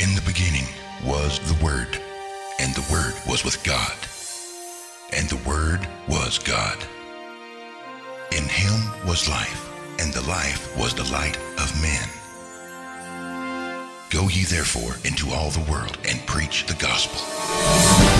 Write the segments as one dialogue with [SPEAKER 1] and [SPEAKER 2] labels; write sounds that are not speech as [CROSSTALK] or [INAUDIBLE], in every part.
[SPEAKER 1] In the beginning was the Word, and the Word was with God, and the Word was God. In him was life, and the life was the light of men. Go ye therefore into all the world and preach the gospel.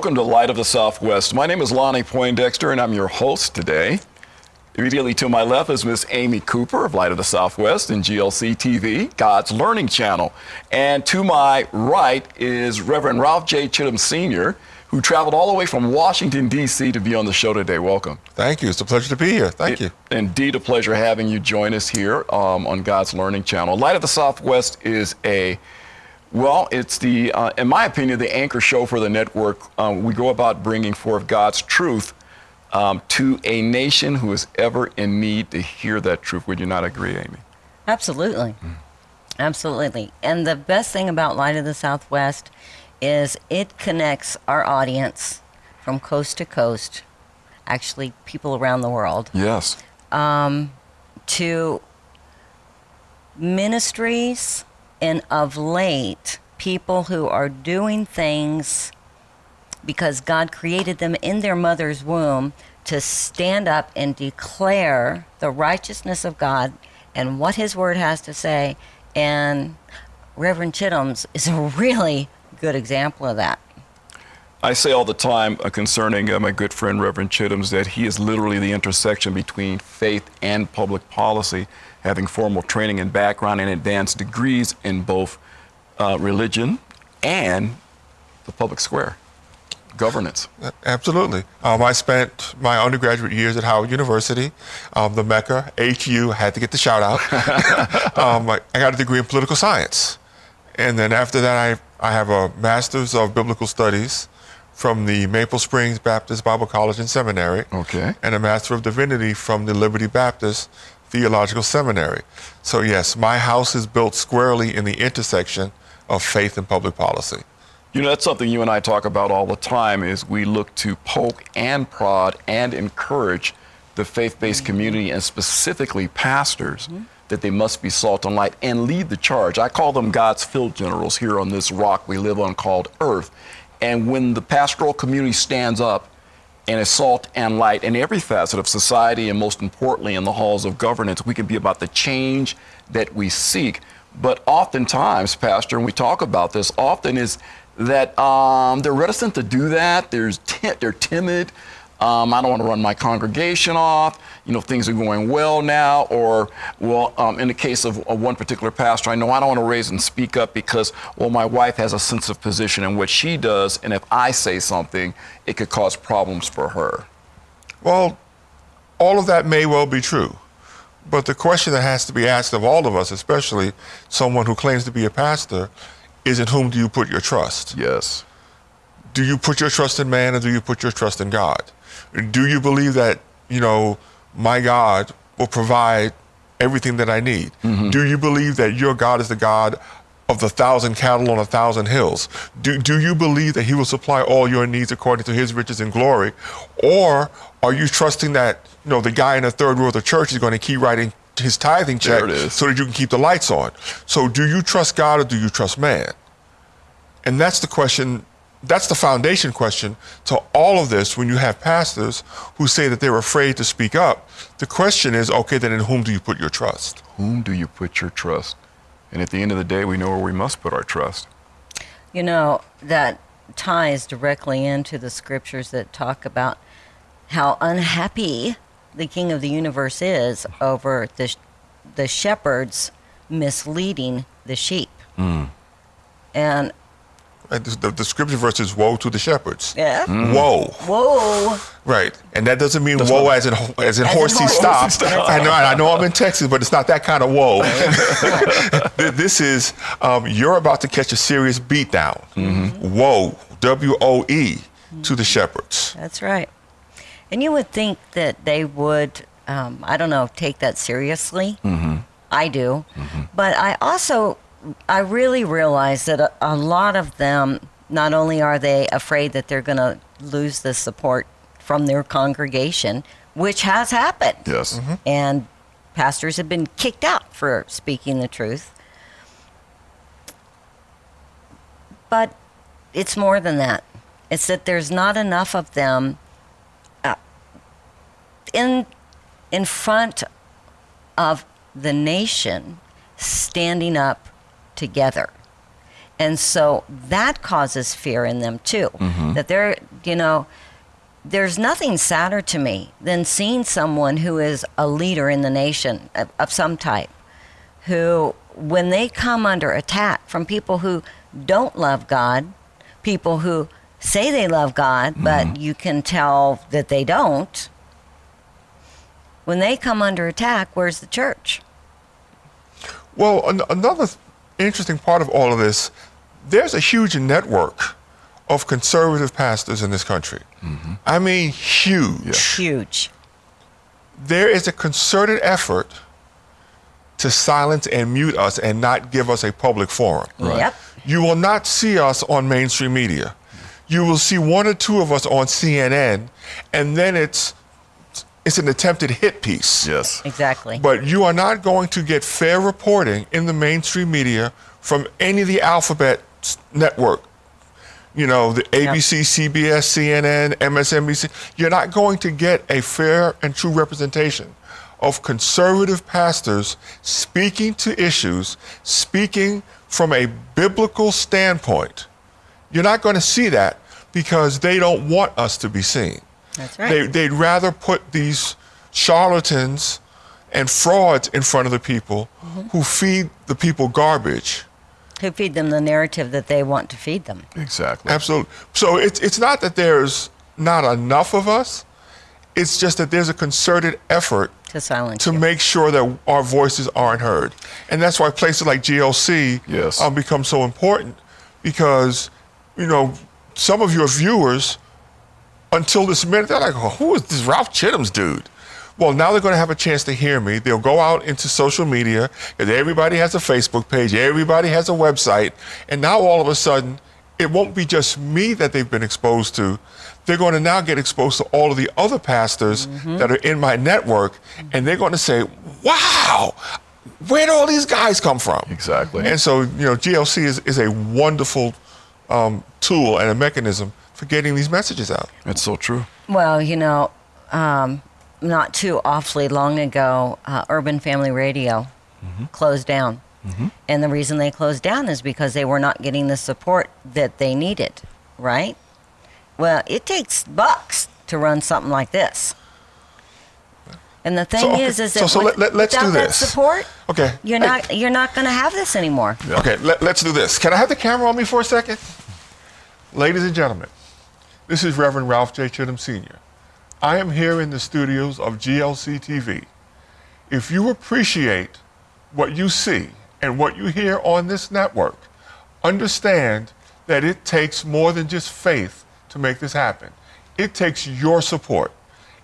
[SPEAKER 2] Welcome to Light of the Southwest. My name is Lonnie Poindexter, and I'm your host today. Immediately to my left is Miss Amy Cooper of Light of the Southwest and GLC TV, God's Learning Channel. And to my right is Reverend Ralph J. Chittum Sr., who traveled all the way from Washington, D.C. to be on the show today. Welcome.
[SPEAKER 3] Thank you. It's a pleasure to be here. Thank you.
[SPEAKER 2] Indeed, a pleasure having you join us here um, on God's Learning Channel. Light of the Southwest is a well, it's the, uh, in my opinion, the anchor show for the network. Um, we go about bringing forth God's truth um, to a nation who is ever in need to hear that truth. Would you not agree, Amy?
[SPEAKER 4] Absolutely. Absolutely. And the best thing about Light of the Southwest is it connects our audience from coast to coast, actually, people around the world,
[SPEAKER 2] Yes.
[SPEAKER 4] Um, to ministries and of late, people who are doing things because God created them in their mother's womb to stand up and declare the righteousness of God and what His Word has to say. And Reverend Chittums is a really good example of that.
[SPEAKER 2] I say all the time uh, concerning uh, my good friend Reverend Chittums that he is literally the intersection between faith and public policy, having formal training and background and advanced degrees in both uh, religion and the public square, governance.
[SPEAKER 3] Absolutely. Um, I spent my undergraduate years at Howard University, um, the Mecca, HU, had to get the shout out. [LAUGHS] um, I, I got a degree in political science. And then after that, I, I have a master's of biblical studies from the Maple Springs Baptist Bible College and Seminary.
[SPEAKER 2] Okay.
[SPEAKER 3] And a master of divinity from the Liberty Baptist Theological Seminary. So, yes, my house is built squarely in the intersection of faith and public policy.
[SPEAKER 2] You know, that's something you and I talk about all the time is we look to poke and prod and encourage the faith-based community and specifically pastors mm-hmm. that they must be salt and light and lead the charge. I call them God's field generals here on this rock we live on called earth. And when the pastoral community stands up and is salt and light in every facet of society and most importantly in the halls of governance, we can be about the change that we seek. But oftentimes, Pastor, and we talk about this often, is that um, they're reticent to do that. Ti- they're timid. Um, I don't want to run my congregation off. You know, things are going well now. Or, well, um, in the case of, of one particular pastor, I know I don't want to raise and speak up because, well, my wife has a sense of position in what she does, and if I say something, it could cause problems for her.
[SPEAKER 3] Well, all of that may well be true. But the question that has to be asked of all of us, especially someone who claims to be a pastor, is in whom do you put your trust?
[SPEAKER 2] Yes.
[SPEAKER 3] Do you put your trust in man or do you put your trust in God? Do you believe that, you know, my God will provide everything that I need? Mm-hmm. Do you believe that your God is the God of the thousand cattle on a thousand hills? Do, do you believe that he will supply all your needs according to his riches and glory? Or are you trusting that, you know, the guy in the third row of the church is going to keep writing his tithing check
[SPEAKER 2] There it is.
[SPEAKER 3] so that you can keep the lights on? So do you trust God or do you trust man? And that's the question, that's the foundation question to all of this when you have pastors who say that they're afraid to speak up. The question is okay, then in whom do you put your trust?
[SPEAKER 2] Whom do you put your trust? And at the end of the day, we know where we must put our trust.
[SPEAKER 4] You know, that ties directly into the scriptures that talk about how unhappy the king of the universe is over the, sh- the shepherds misleading the sheep. Hmm. And
[SPEAKER 3] And the, the, the scripture verse is woe to the shepherds.
[SPEAKER 4] Yeah.
[SPEAKER 3] Woe.
[SPEAKER 4] Whoa.
[SPEAKER 3] Right, and that doesn't mean
[SPEAKER 2] That's
[SPEAKER 3] woe
[SPEAKER 2] not-
[SPEAKER 3] as in as in
[SPEAKER 4] As
[SPEAKER 3] horsey
[SPEAKER 4] horsey
[SPEAKER 3] stop. [LAUGHS]
[SPEAKER 4] stop.
[SPEAKER 3] I know, I know, I'm in Texas, but it's not that kind of woe. [LAUGHS] This is um, you're about to catch a serious beatdown. Woe, W O E, to the shepherds.
[SPEAKER 4] That's right. And you would think that they would, um, I don't know, take that seriously. Mm-hmm. I do. But I also, I really realize that a, a lot of them, not only are they afraid that they're going to lose the support from their congregation, which has happened.
[SPEAKER 2] Yes.
[SPEAKER 4] And pastors have been kicked out for speaking the truth. But it's more than that. It's that there's not enough of them uh, in in front of the nation standing up together. And so that causes fear in them too. Mm-hmm. That they're, you know, there's nothing sadder to me than seeing someone who is a leader in the nation of, of some type who, when they come under attack from people who don't love God, people who say they love God, but mm-hmm. you can tell that they don't, when they come under attack, where's the church?
[SPEAKER 3] Well, an- another th- interesting part of all of this, there's a huge network of conservative pastors in this country. Mm-hmm. I mean, huge.
[SPEAKER 4] Huge.
[SPEAKER 3] There is a concerted effort to silence and mute us and not give us a public forum.
[SPEAKER 4] Yep.
[SPEAKER 3] You will not see us on mainstream media. You will see one or two of us on CNN, and then it's it's an attempted hit piece.
[SPEAKER 2] Yes.
[SPEAKER 4] Exactly.
[SPEAKER 3] But you are not going to get fair reporting in the mainstream media from any of the alphabet network. You know, the ABC, CBS, CNN, MSNBC. You're not going to get a fair and true representation of conservative pastors speaking to issues, speaking from a biblical standpoint. You're not going to see that because they don't want us to be seen.
[SPEAKER 4] That's right.
[SPEAKER 3] They, they'd rather put these charlatans and frauds in front of the people
[SPEAKER 4] Mm-hmm.
[SPEAKER 3] who feed the people garbage.
[SPEAKER 4] who feed them the narrative that they want to feed them.
[SPEAKER 2] Exactly.
[SPEAKER 3] Absolutely. So it's, it's not that there's not enough of us, it's just that there's a concerted effort
[SPEAKER 4] To silence
[SPEAKER 3] to
[SPEAKER 4] you.
[SPEAKER 3] make sure that our voices aren't heard. And that's why places like GLC
[SPEAKER 2] Yes.
[SPEAKER 3] um, become so important because, you know, some of your viewers, until this minute, they're like, oh, who is this Ralph Chittum's dude? Well, now they're going to have a chance to hear me. They'll go out into social media, and everybody has a Facebook page, everybody has a website, and now all of a sudden, it won't be just me that they've been exposed to. They're going to now get exposed to all of the other pastors that are in my network, and they're going to say, wow, where do all these guys come from?
[SPEAKER 2] Exactly.
[SPEAKER 3] And so, you know, GLC is, is a wonderful um, tool and a mechanism for getting these messages out.
[SPEAKER 2] It's so true.
[SPEAKER 4] Well, you know, um, not too awfully long ago, uh, Urban Family Radio closed down. And the reason they closed down is because they were not getting the support that they needed, right? Well, it takes bucks to run something like this. And the thing
[SPEAKER 3] So, okay,
[SPEAKER 4] is, is that
[SPEAKER 3] so
[SPEAKER 4] with-
[SPEAKER 3] let- let- let's
[SPEAKER 4] without
[SPEAKER 3] do
[SPEAKER 4] that
[SPEAKER 3] this.
[SPEAKER 4] support,
[SPEAKER 3] Okay.
[SPEAKER 4] you're
[SPEAKER 3] Hey.
[SPEAKER 4] not you're not going to have this anymore.
[SPEAKER 3] Okay, let, us do this. Can I have the camera on me for a second? Ladies and gentlemen, this is Reverend Ralph J. Chittum Sr. I am here in the studios of GLC TV. If you appreciate what you see and what you hear on this network, understand that it takes more than just faith to make this happen. It takes your support,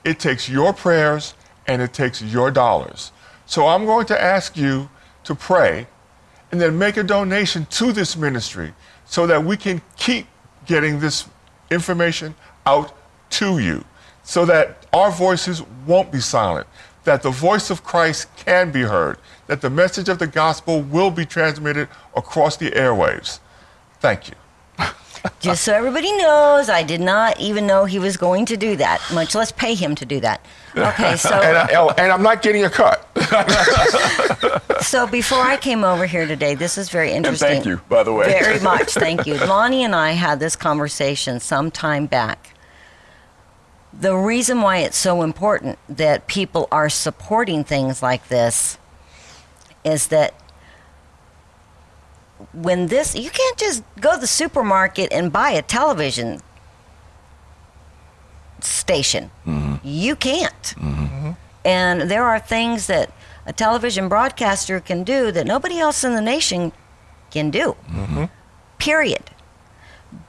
[SPEAKER 3] it takes your prayers, and it takes your dollars. So I'm going to ask you to pray and then make a donation to this ministry so that we can keep getting this information out to you so that our voices won't be silent, that the voice of Christ can be heard, that the message of the gospel will be transmitted across the airwaves. Thank you. [LAUGHS]
[SPEAKER 4] Just so everybody knows, I did not even know he was going to do that, much less pay him to do that. Okay, [LAUGHS] so
[SPEAKER 3] And, I, oh, and I'm not getting a cut. [LAUGHS]
[SPEAKER 4] So before I came over here today, this is very interesting.
[SPEAKER 2] thank you, by the way.
[SPEAKER 4] Very [LAUGHS] much, thank you. Lonnie and I had this conversation some time back. The reason why it's so important that people are supporting things like this is that when this, you can't just go to the supermarket and buy a television station. Mm-hmm. You can't. Mm-hmm. And there are things that a television broadcaster can do that nobody else in the nation can do. Mm-hmm. Period.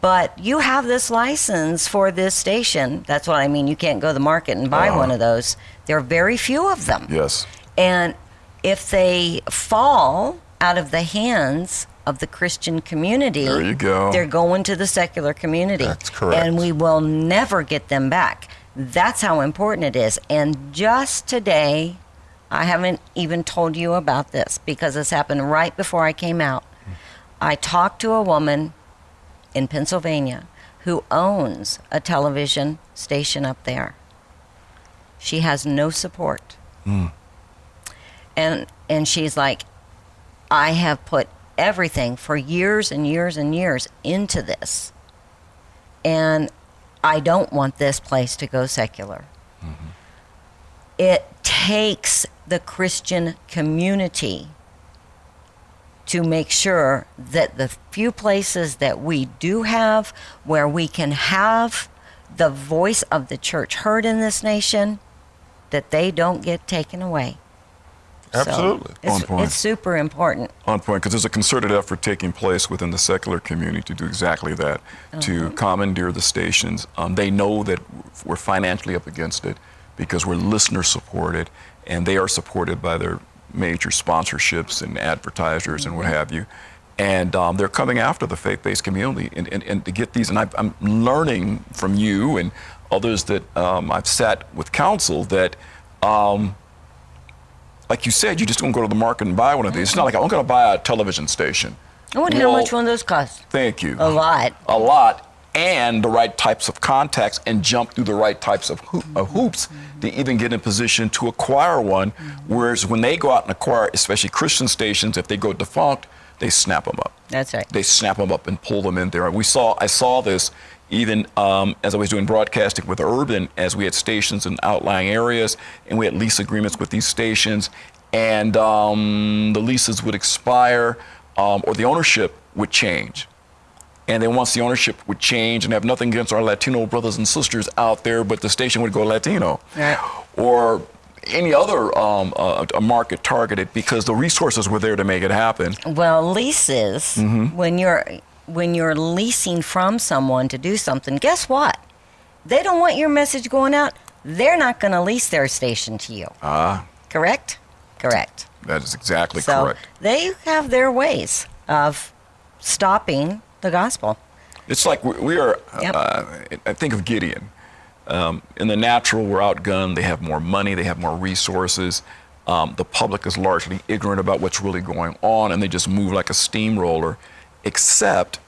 [SPEAKER 4] But you have this license for this station. That's what I mean. You can't go to the market and buy
[SPEAKER 2] Uh-huh.
[SPEAKER 4] one of those. There are very few of them.
[SPEAKER 2] Yes.
[SPEAKER 4] And if they fall out of the hands of the Christian community,
[SPEAKER 2] There you go.
[SPEAKER 4] they're going to the secular community.
[SPEAKER 3] That's correct.
[SPEAKER 4] And we will never get them back. That's how important it is. And just today, I haven't even told you about this because this happened right before I came out. I talked to a woman in Pennsylvania who owns a television station up there. She has no support. Hmm. And and she's like I have put everything for years and years and years into this. And I don't want this place to go secular. Mm-hmm. It takes the Christian community to make sure that the few places that we do have where we can have the voice of the church heard in this nation that they don't get taken away. So
[SPEAKER 3] Absolutely.
[SPEAKER 4] it's,
[SPEAKER 2] On point.
[SPEAKER 4] it's super important.
[SPEAKER 2] on point because there's a concerted effort taking place within the secular community to do exactly that, to commandeer the stations. Um, they know that we're financially up against it because we're listener supported, and they are supported by their major sponsorships and advertisers and what have you. And um, they're coming after the faith-based community, and, and, and to get these. And I've, I'm learning from you and others that um, I've sat with counsel that. Um, like you said, you just don't go to the market and buy one of these. It's not like I'm going to buy a television station.
[SPEAKER 4] I wonder how much one of those costs.
[SPEAKER 2] Thank you.
[SPEAKER 4] A lot.
[SPEAKER 2] A lot, and the right types of contacts, and jump through the right types of, hoop, of hoops to even get in position to acquire one. Whereas when they go out and acquire, especially Christian stations, if they go defunct, they snap them up
[SPEAKER 4] That's right.
[SPEAKER 2] they snap them up and pull them in there. We saw, I saw this even um, as I was doing broadcasting with Urban, as we had stations in outlying areas, and we had lease agreements with these stations, and um, the leases would expire, um, or the ownership would change. And then once the ownership would change, and have nothing against our Latino brothers and sisters out there, but the station would go Latino,
[SPEAKER 4] Right.
[SPEAKER 2] or any other um, uh, a market targeted because the resources were there to make it happen.
[SPEAKER 4] Well, leases
[SPEAKER 2] Mm-hmm.
[SPEAKER 4] when you're when you're leasing from someone to do something, guess what? They don't want your message going out. They're not going to lease their station to you.
[SPEAKER 2] Ah,
[SPEAKER 4] Correct? Correct.
[SPEAKER 2] that is exactly
[SPEAKER 4] so
[SPEAKER 2] correct.
[SPEAKER 4] they have their ways of stopping the gospel.
[SPEAKER 2] It's like we, we are.
[SPEAKER 4] Yep.
[SPEAKER 2] Uh, I think of Gideon. Um, in the natural, we're outgunned. They have more money. They have more resources. Um, the public is largely ignorant about what's really going on, and they just move like a steamroller. Except,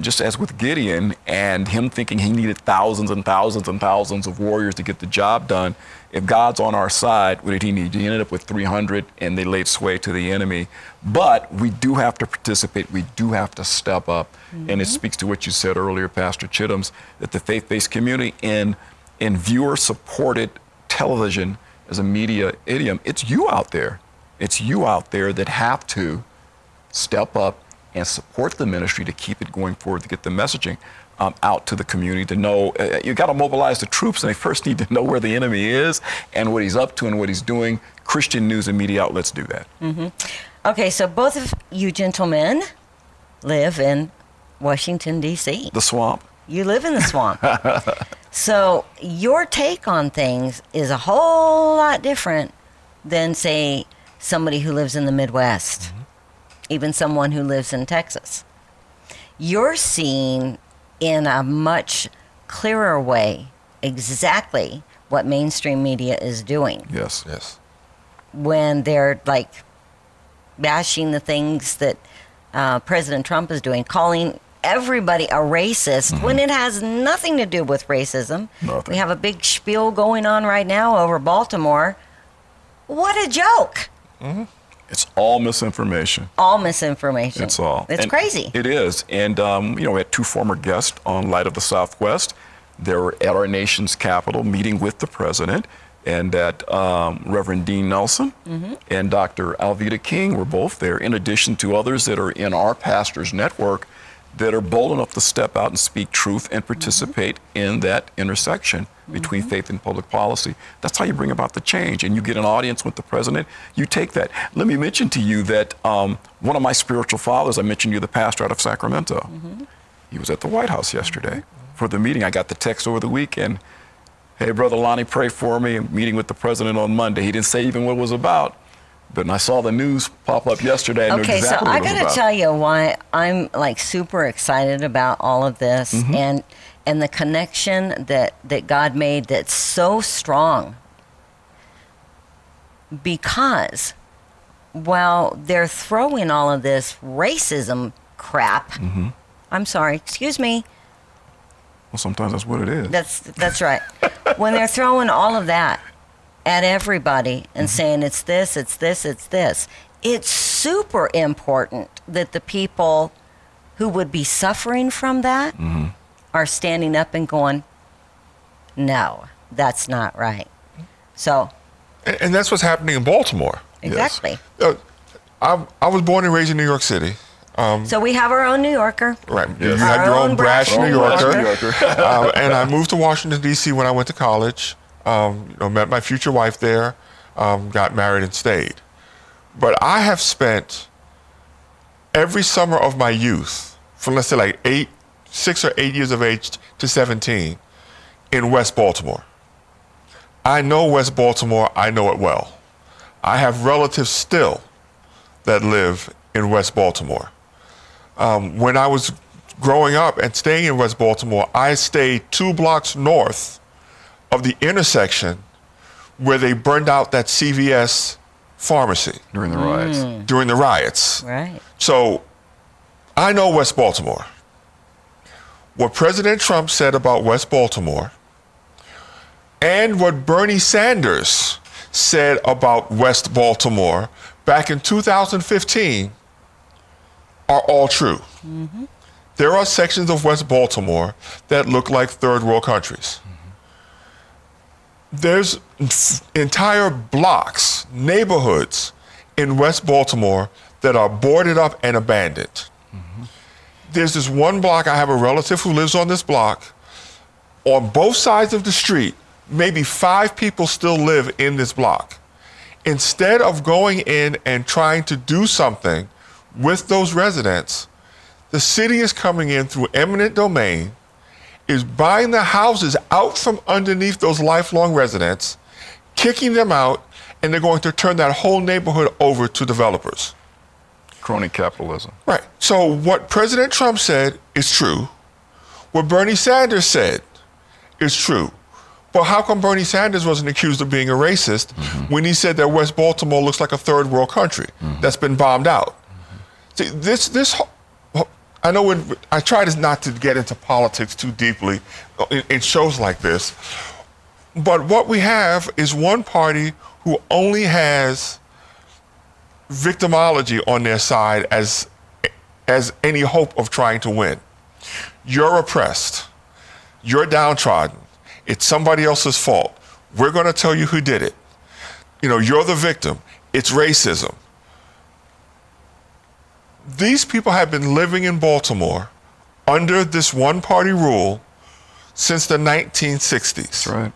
[SPEAKER 2] just as with Gideon and him thinking he needed thousands and thousands and thousands of warriors to get the job done. If God's on our side, what did he need? He ended up with 300, and they laid sway to the enemy. But we do have to participate. We do have to step up, and it mm-hmm. speaks to what you said earlier, Pastor Chittums, that the faith-based community in in viewer-supported television as a media idiom, it's you out there. It's you out there that have to step up and support the ministry to keep it going forward, to get the messaging um, out to the community, to know uh, you got to mobilize the troops, and they first need to know where the enemy is and what he's up to and what he's doing. Christian news and media outlets do that.
[SPEAKER 4] Okay, so both of you gentlemen live in Washington D.C.
[SPEAKER 2] The swamp.
[SPEAKER 4] You live in the swamp. [LAUGHS] so your take on things is a whole lot different than, say, somebody who lives in the Midwest, even someone who lives in Texas. You're seeing in a much clearer way exactly what mainstream media is doing
[SPEAKER 2] Yes.
[SPEAKER 3] Yes.
[SPEAKER 4] when they're like bashing the things that uh, President Trump is doing, calling everybody a racist when it has nothing to do with racism.
[SPEAKER 2] Nothing.
[SPEAKER 4] We have a big spiel going on right now over Baltimore. What a joke!
[SPEAKER 2] It's all misinformation.
[SPEAKER 4] All misinformation.
[SPEAKER 2] It's all.
[SPEAKER 4] It's
[SPEAKER 2] And
[SPEAKER 4] crazy.
[SPEAKER 2] It is. And, um, you know, we had two former guests on Light of the Southwest. They were at our nation's capital meeting with the president. and that um, Reverend Dean Nelson and Dr. Alveda King were both there, in addition to others that are in our pastors' network that are bold enough to step out and speak truth and participate in that intersection between mm-hmm. faith and public policy. That's how you bring about the change. And you get an audience with the president, you take that. Let me mention to you that um, one of my spiritual fathers, I mentioned you, the pastor out of Sacramento, mm-hmm. he was at the White House yesterday mm-hmm. for the meeting. I got the text over the weekend. Hey, Brother Lonnie, pray for me. I'm meeting with the president on Monday. He didn't say even what it was about. But I saw the news pop up yesterday, I
[SPEAKER 4] Okay,
[SPEAKER 2] exactly
[SPEAKER 4] so I got to tell you why I'm like super excited about all of this
[SPEAKER 2] Mm-hmm.
[SPEAKER 4] and and the connection that that God made that's so strong. Because while they're throwing all of this racism crap,
[SPEAKER 2] Mm-hmm.
[SPEAKER 4] I'm sorry, excuse me,
[SPEAKER 2] Well, sometimes that's what it is.
[SPEAKER 4] that's that's right. when they're throwing all of that at everybody and
[SPEAKER 2] Mm-hmm.
[SPEAKER 4] saying it's this, it's this, it's this, it's super important that the people who would be suffering from that
[SPEAKER 2] Mm-hmm.
[SPEAKER 4] are standing up and going, "No, that's not right." So,
[SPEAKER 3] And, and that's what's happening in Baltimore.
[SPEAKER 4] exactly.
[SPEAKER 3] Uh, I, I was born and raised in New York City. Um,
[SPEAKER 4] So we have our own New Yorker.
[SPEAKER 3] right. You
[SPEAKER 2] Yes.
[SPEAKER 3] have
[SPEAKER 4] Our
[SPEAKER 3] your
[SPEAKER 4] own
[SPEAKER 3] own brash
[SPEAKER 4] brash
[SPEAKER 3] New
[SPEAKER 4] New
[SPEAKER 3] Yorker.
[SPEAKER 2] Yorker. [LAUGHS]
[SPEAKER 3] um, and I moved to Washington D.C. when I went to college. Um, you know, met my future wife there. Um, got married and stayed. But I have spent every summer of my youth, from let's say like eight, six or eight years of age to 17, in West Baltimore. I know West Baltimore. I know it well. I have relatives still that live in West Baltimore. Um, when I was growing up and staying in West Baltimore, I stayed two blocks north of the intersection where they burned out that CVS pharmacy
[SPEAKER 2] during the riots. Hmm.
[SPEAKER 3] during the riots.
[SPEAKER 4] Right.
[SPEAKER 3] So I know West Baltimore. What President Trump said about West Baltimore and what Bernie Sanders said about West Baltimore back in 2015 are all true. Mm-hmm. There are sections of West Baltimore that look like third world countries. There's entire blocks, neighborhoods in West Baltimore that are boarded up and abandoned. There's this one block, I have a relative who lives on this block. On both sides of the street, maybe five people still live in this block. Instead of going in and trying to do something with those residents, the city is coming in through eminent domain, is buying the houses out from underneath those lifelong residents, kicking them out, and they're going to turn that whole neighborhood over to developers.
[SPEAKER 2] Crony capitalism.
[SPEAKER 3] Right. So what President Trump said is true. What Bernie Sanders said is true. But how come Bernie Sanders wasn't accused of being a racist mm-hmm. when he said that West Baltimore looks like a third world country mm-hmm. that's been bombed out? See, this this I know when I try to not to get into politics too deeply in, in shows like this, but what we have is one party who only has victimology on their side as as any hope of trying to win. You're oppressed. You're downtrodden. It's somebody else's fault. We're going to tell you who did it. You know, you're the victim. It's racism. These people have been living in Baltimore under this one party rule since the 1960s.
[SPEAKER 2] That's right.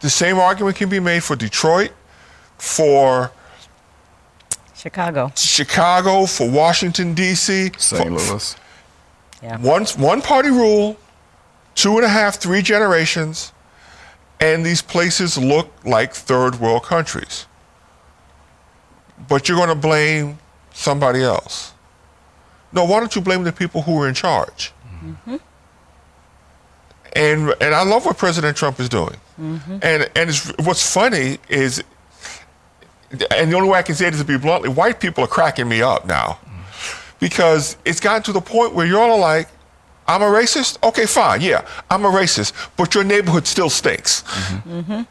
[SPEAKER 3] The same argument can be made for Detroit, for
[SPEAKER 4] Chicago.
[SPEAKER 3] Chicago, for Washington, D.C.,
[SPEAKER 2] St.
[SPEAKER 3] for-
[SPEAKER 2] Louis.
[SPEAKER 4] Yeah.
[SPEAKER 3] One, one party rule, two and a half, three generations, and these places look like third world countries. But you're going to blame somebody else. No, why don't you blame the people who are in charge? Mm-hmm. And and I love what President Trump is doing. Mm-hmm. And and it's, what's funny is, and the only way I can say it is to be bluntly, white people are cracking me up now because it's gotten to the point where you're all like, I'm a racist? Okay, fine, yeah, I'm a racist, but your neighborhood still stinks. Mm-hmm.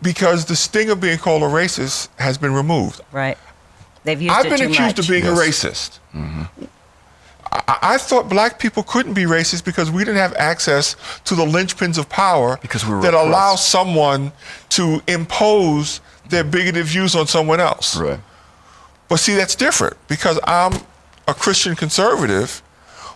[SPEAKER 3] Because the sting of being called a racist has been removed.
[SPEAKER 4] Right. They've used
[SPEAKER 3] I've
[SPEAKER 4] it
[SPEAKER 3] been
[SPEAKER 4] too
[SPEAKER 3] accused
[SPEAKER 4] much.
[SPEAKER 3] of being a
[SPEAKER 2] Yes.
[SPEAKER 3] racist. Mm-hmm. I, I thought black people couldn't be racist because we didn't have access to the linchpins of power
[SPEAKER 2] Because we were
[SPEAKER 3] that allow someone to impose their bigoted views on someone else.
[SPEAKER 2] Right.
[SPEAKER 3] But see, that's different because I'm a Christian conservative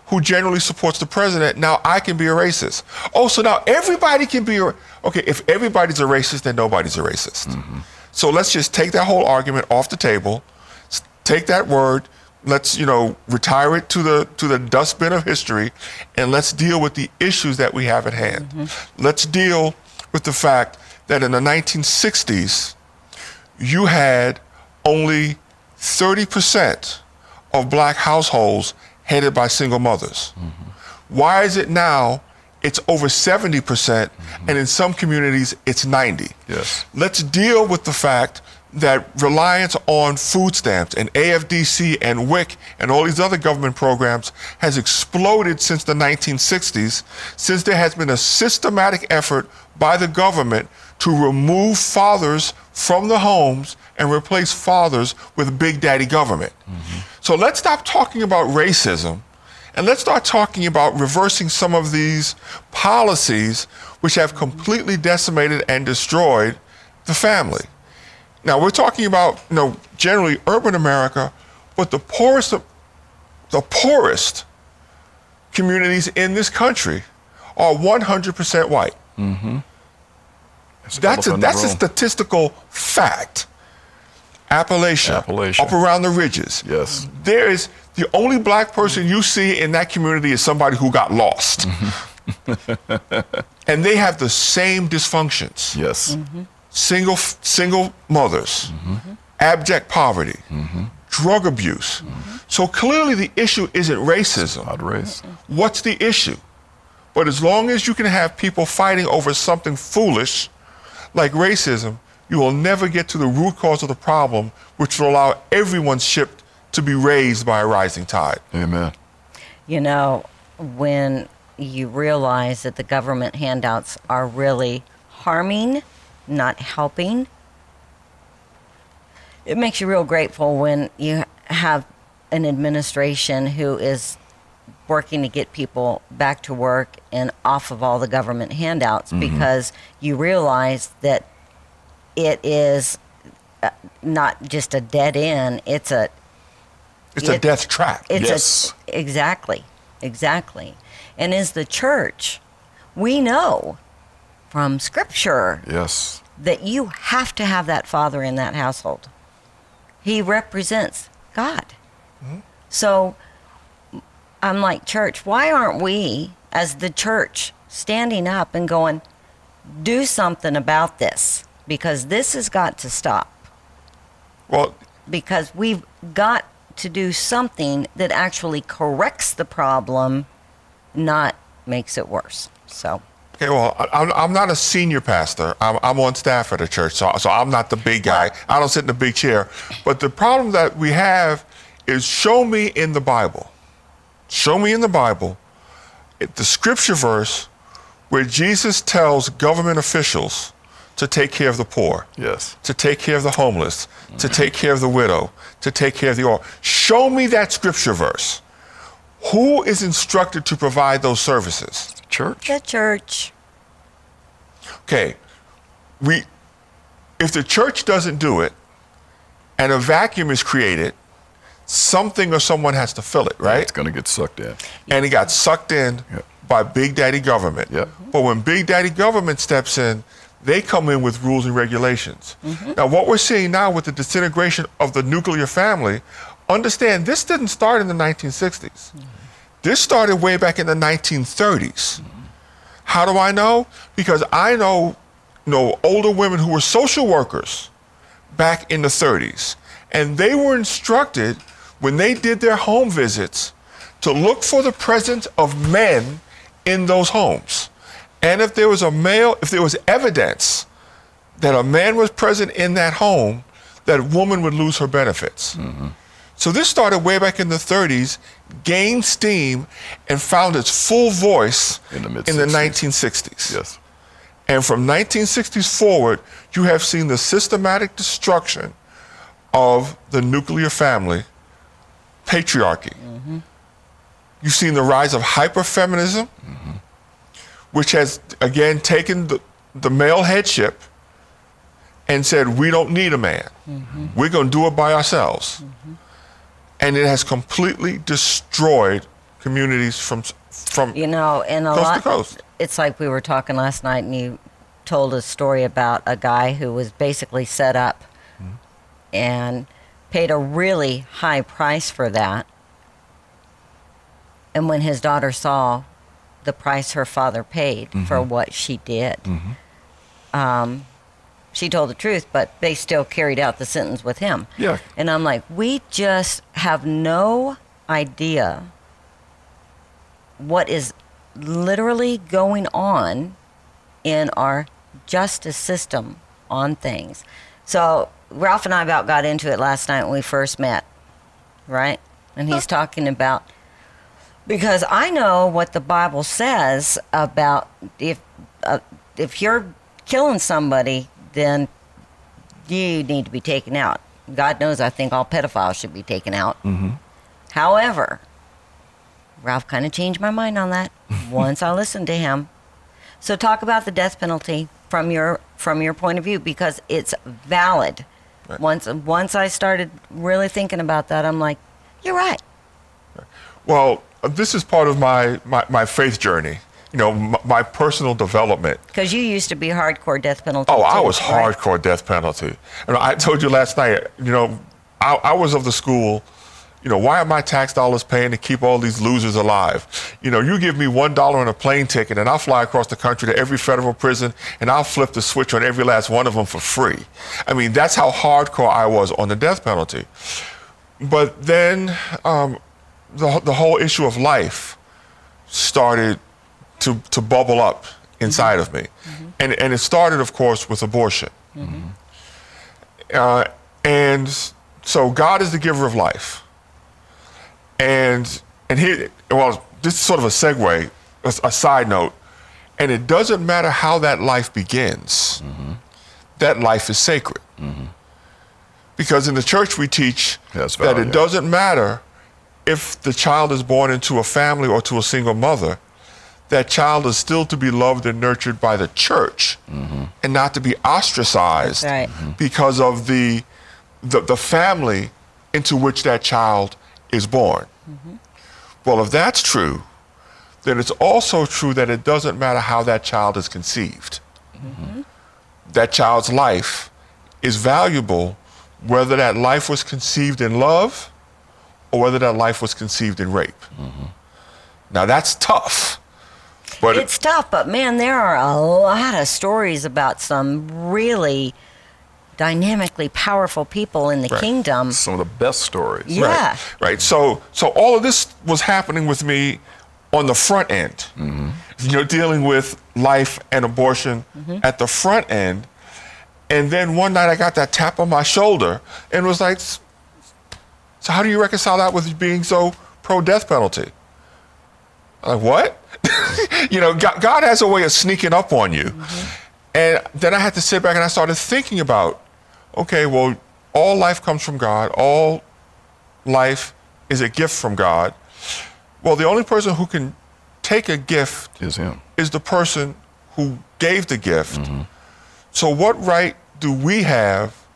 [SPEAKER 3] who generally supports the president. Now I can be a racist. Oh, so now everybody can be a. Okay, if everybody's a racist, then nobody's a racist. Mm-hmm. So let's just take that whole argument off the table. Take that word. Let's you know retire it to the to the dustbin of history, and let's deal with the issues that we have at hand. Mm-hmm. Let's deal with the fact that in the 1960s, you had only 30% of black households headed by single mothers. Mm-hmm. Why is it now it's over 70% mm-hmm. and in some communities it's 90?
[SPEAKER 2] Yes.
[SPEAKER 3] Let's deal with the fact that reliance on food stamps and AFDC and WIC and all these other government programs has exploded since the 1960s, since there has been a systematic effort by the government to remove fathers from the homes and replace fathers with big daddy government. Mm-hmm. So let's stop talking about racism and let's start talking about reversing some of these policies which have completely decimated and destroyed the family. Now we're talking about, you know, generally urban America, but the poorest, the poorest communities in this country are 100% white.
[SPEAKER 2] It's
[SPEAKER 3] That's a,
[SPEAKER 2] elephant in the
[SPEAKER 3] that's a statistical fact. Appalachia,
[SPEAKER 2] Appalachia.
[SPEAKER 3] up around the ridges.
[SPEAKER 2] Yes.
[SPEAKER 3] There is the only black person you see in that community is somebody who got lost. Mm-hmm. [LAUGHS] and they have the same dysfunctions.
[SPEAKER 2] Yes. Mm-hmm.
[SPEAKER 3] Single single mothers, mm-hmm. abject poverty, mm-hmm. drug abuse. Mm-hmm. So clearly the issue isn't racism.
[SPEAKER 2] Odd race.
[SPEAKER 3] What's the issue? But as long as you can have people fighting over something foolish like racism, you will never get to the root cause of the problem, which will allow everyone's ship to be raised by a rising tide.
[SPEAKER 2] Amen.
[SPEAKER 4] You know, when you realize that the government handouts are really harming, not helping, it makes you real grateful when you have an administration who is working to get people back to work and off of all the government handouts because you realize that it is uh, not just a dead end, it's a
[SPEAKER 3] It's a death trap.
[SPEAKER 4] it's
[SPEAKER 2] Yes.
[SPEAKER 4] a, exactly, exactly. And as the church, we know from Scripture
[SPEAKER 2] Yes.
[SPEAKER 4] that you have to have that father in that household. He represents God. Hmm? So I'm like, church, why aren't we, as the church, standing up and going, do something about this? Because this has got to stop
[SPEAKER 3] Well,
[SPEAKER 4] because we've got to do something that actually corrects the problem, not makes it worse. So,
[SPEAKER 3] okay, well, I, I'm- I'm not a senior pastor. I'm, I'm on staff at a church, so, so I'm not the big guy. I don't sit in the big chair. But the problem that we have is show me in the Bible, show me in the Bible the scripture verse where Jesus tells government officials to take care of the poor.
[SPEAKER 2] Yes.
[SPEAKER 3] to take care of the homeless, to take care of the widow, to take care of the orphan. Show me that scripture verse. Who is instructed to provide those services?
[SPEAKER 2] Church.
[SPEAKER 4] the church,
[SPEAKER 3] Okay, we, if the church doesn't do it, and a vacuum is created, something or someone has to fill it, right?
[SPEAKER 2] It's going to get sucked in.
[SPEAKER 3] and it got sucked in
[SPEAKER 2] Yep.
[SPEAKER 3] by Big Daddy government.
[SPEAKER 2] Yep.
[SPEAKER 3] But when Big Daddy government steps in, they come in with rules and regulations. Mm-hmm. Now, what we're seeing now with the disintegration of the nuclear family, understand this didn't start in the 1960s. This started way back in the 1930s. How do I know? Because I know, know older women who were social workers back in the 30s. And they were instructed when they did their home visits to look for the presence of men in those homes. And if there was a male, if there was evidence that a man was present in that home, that woman would lose her benefits. Mm-hmm. So this started way back in the 30s, gained steam, and found its full voice
[SPEAKER 2] In the
[SPEAKER 3] in the 1960s.
[SPEAKER 2] Yes.
[SPEAKER 3] And from 1960s forward, you have seen the systematic destruction of the nuclear family, patriarchy. Mm-hmm. You've seen the rise of hyperfeminism, mm-hmm. which has again taken the, the male headship and said, we don't need a man. Mm-hmm. We're going to do it by ourselves. And it has completely destroyed communities from, from
[SPEAKER 4] You know, and a
[SPEAKER 3] Coast to
[SPEAKER 4] lot.
[SPEAKER 3] coast.
[SPEAKER 4] It's like we were talking last night, and you told a story about a guy who was basically set up hmm. and paid a really high price for that. And when his daughter saw the price her father paid for mm-hmm. what she did, mm-hmm. um, she told the truth, but they still carried out the sentence with him.
[SPEAKER 2] Yeah.
[SPEAKER 4] And I'm like, we just have no idea what is literally going on in our justice system on things. So Ralph and I about got into it last night when we first met, right? And he's talking about because I know what the Bible says about if uh, if you're killing somebody, then you need to be taken out. God knows I think all pedophiles should be taken out. Mm-hmm. However, Ralph kind of changed my mind on that [LAUGHS] once I listened to him. So talk about the death penalty from your from your point of view because it's valid.
[SPEAKER 3] Right.
[SPEAKER 4] Once once I started really thinking about that, I'm like, you're right.
[SPEAKER 3] Well, this is part of my, my, my faith journey, you know, m- my personal development.
[SPEAKER 4] Because you used to be hardcore death penalty.
[SPEAKER 3] Oh, I was
[SPEAKER 4] right?
[SPEAKER 3] hardcore death penalty. And I told you last night, you know, I, I was of the school, you know, why are my tax dollars paying to keep all these losers alive? You know, you give me one dollar on a plane ticket and I'll fly across the country to every federal prison and I'll flip the switch on every last one of them for free. I mean, that's how hardcore I was on the death penalty. But then um, the, the whole issue of life started to, to bubble up inside of me. Mm-hmm. And, and it started, of course, with abortion. Mm-hmm. Uh, and so God is the giver of life. And, and here, well, this is sort of a segue, a, a side note. And it doesn't matter how that life begins, mm-hmm. that life is sacred. Because in the church we teach that it
[SPEAKER 2] yeah.
[SPEAKER 3] doesn't matter if the child is born into a family or to a single mother, that child is still to be loved and nurtured by the church mm-hmm. and not to be ostracized
[SPEAKER 4] That's right. Mm-hmm.
[SPEAKER 3] because of the, the, the family into which that child is born. Mm-hmm. Well, if that's true, then it's also true that it doesn't matter how that child is conceived. That child's life is valuable whether that life was conceived in love or whether that life was conceived in rape. Now that's tough. But it-
[SPEAKER 4] It's tough, but man, there are a lot of stories about some really dynamically powerful people in the
[SPEAKER 3] Right.
[SPEAKER 4] kingdom.
[SPEAKER 2] Some of the best stories.
[SPEAKER 4] Yeah.
[SPEAKER 3] Right. Right. So so all of this was happening with me on the front end. Mm-hmm. You know, dealing with life and abortion mm-hmm. at the front end. And then one night I got that tap on my shoulder and was like, so how do you reconcile that with being so pro death penalty? I'm Like what? [LAUGHS] you know, God, God has a way of sneaking up on you. Mm-hmm. And then I had to sit back and I started thinking about, okay, well, all life comes from God. All life is a gift from God. Well, the only person who can take a gift
[SPEAKER 2] Is him.
[SPEAKER 3] is the person who gave the gift. Mm-hmm. So, what right do we have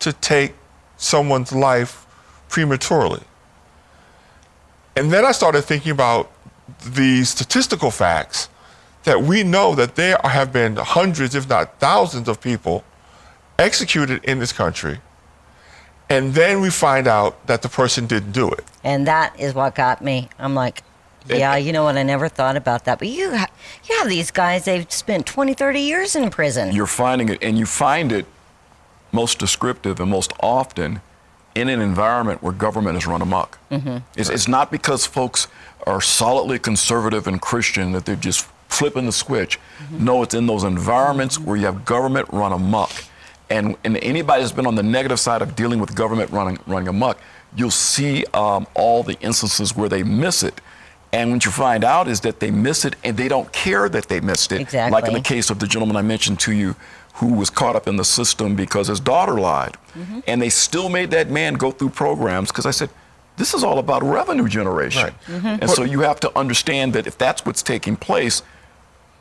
[SPEAKER 3] to take someone's life prematurely? And then I started thinking about the statistical facts that we know that there have been hundreds, if not thousands, of people executed in this country. And then we find out that the person didn't do it.
[SPEAKER 4] And that is what got me. I'm like, yeah, you know what? I never thought about that. But you, ha- you have these guys, they've spent 20, 30 years in prison.
[SPEAKER 2] You're finding it, and you find it most descriptive and most often in an environment where government is run amok. Mm-hmm. It's, it's not because folks are solidly conservative and Christian that they're just flipping the switch. No, it's in those environments where you have government run amok. And, and anybody that's been on the negative side of dealing with government running, running amok, you'll see um, all the instances where they miss it. And what you find out is that they miss it and they don't care that they missed it. Exactly. Like in the case of the gentleman I mentioned to you who was caught up in the system because his daughter lied. And they still made that man go through programs because I said, This is all about revenue generation.
[SPEAKER 3] Right. Mm-hmm.
[SPEAKER 2] And so you have to understand that if that's what's taking place,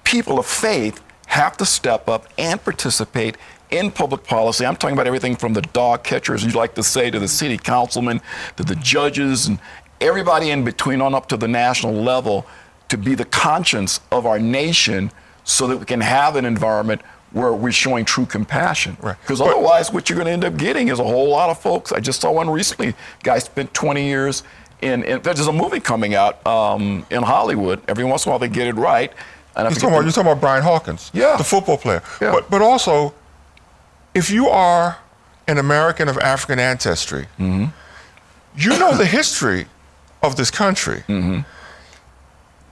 [SPEAKER 2] people of faith have to step up and participate in public policy. I'm talking about everything from the dog catchers, you like to say, to the city councilmen, to the judges, and everybody in between on up to the national level to be the conscience of our nation so that we can have an environment where we're showing true compassion. Because
[SPEAKER 3] But-
[SPEAKER 2] otherwise, what you're going to end up getting is a whole lot of folks. I just saw one recently. Guy spent 20 years in. in there's a movie coming out um, in Hollywood. Every once in a while, they get it right. And
[SPEAKER 3] You're talking, about, you're talking about Brian Hawkins,
[SPEAKER 2] Yeah.
[SPEAKER 3] the football player.
[SPEAKER 2] Yeah.
[SPEAKER 3] But, but also, if you are an American of African ancestry,
[SPEAKER 2] Mm-hmm.
[SPEAKER 3] you know the history of this country
[SPEAKER 2] Mm-hmm.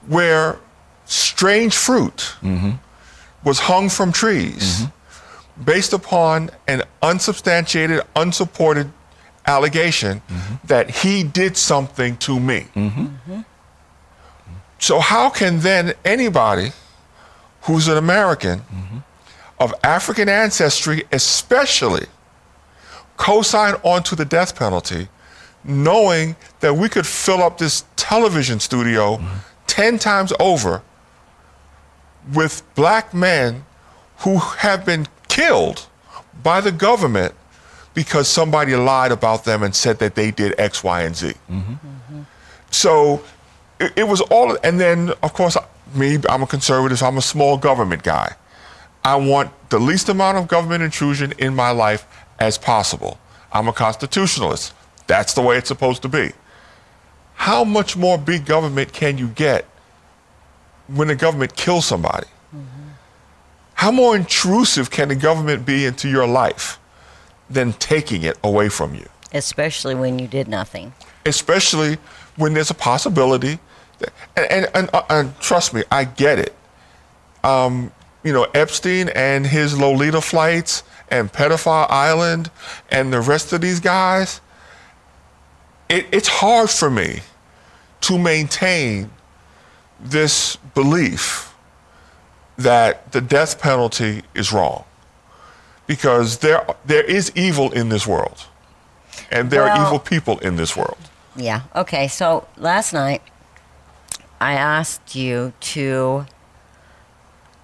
[SPEAKER 3] where strange fruit
[SPEAKER 2] Mm-hmm.
[SPEAKER 3] Was hung from trees mm-hmm. based upon an unsubstantiated, unsupported allegation
[SPEAKER 2] Mm-hmm.
[SPEAKER 3] that he did something to me. Mm-hmm. Mm-hmm. So, how can then anybody who's an American of African ancestry, especially, co sign onto the death penalty, knowing that we could fill up this television studio 10 times over with black men who have been killed by the government because somebody lied about them and said that they did X, Y, and Z. Mm-hmm. So it, it was all, and then of course, me, I'm a conservative, so I'm a small government guy. I want the least amount of government intrusion in my life as possible. I'm a constitutionalist. That's the way it's supposed to be. How much more big government can you get when the government kills somebody? How more intrusive can the government be into your life than taking it away from you?
[SPEAKER 4] Especially when you did nothing.
[SPEAKER 3] especially when there's a possibility. That, and, and, and, uh, and trust me, I get it. Um, you know, Epstein and his Lolita flights and Pedophile Island and the rest of these guys, it, it's hard for me to maintain this belief that the death penalty is wrong because there, there is evil in this world and there are evil people in this world.
[SPEAKER 4] Yeah. Okay. So last night, I asked you to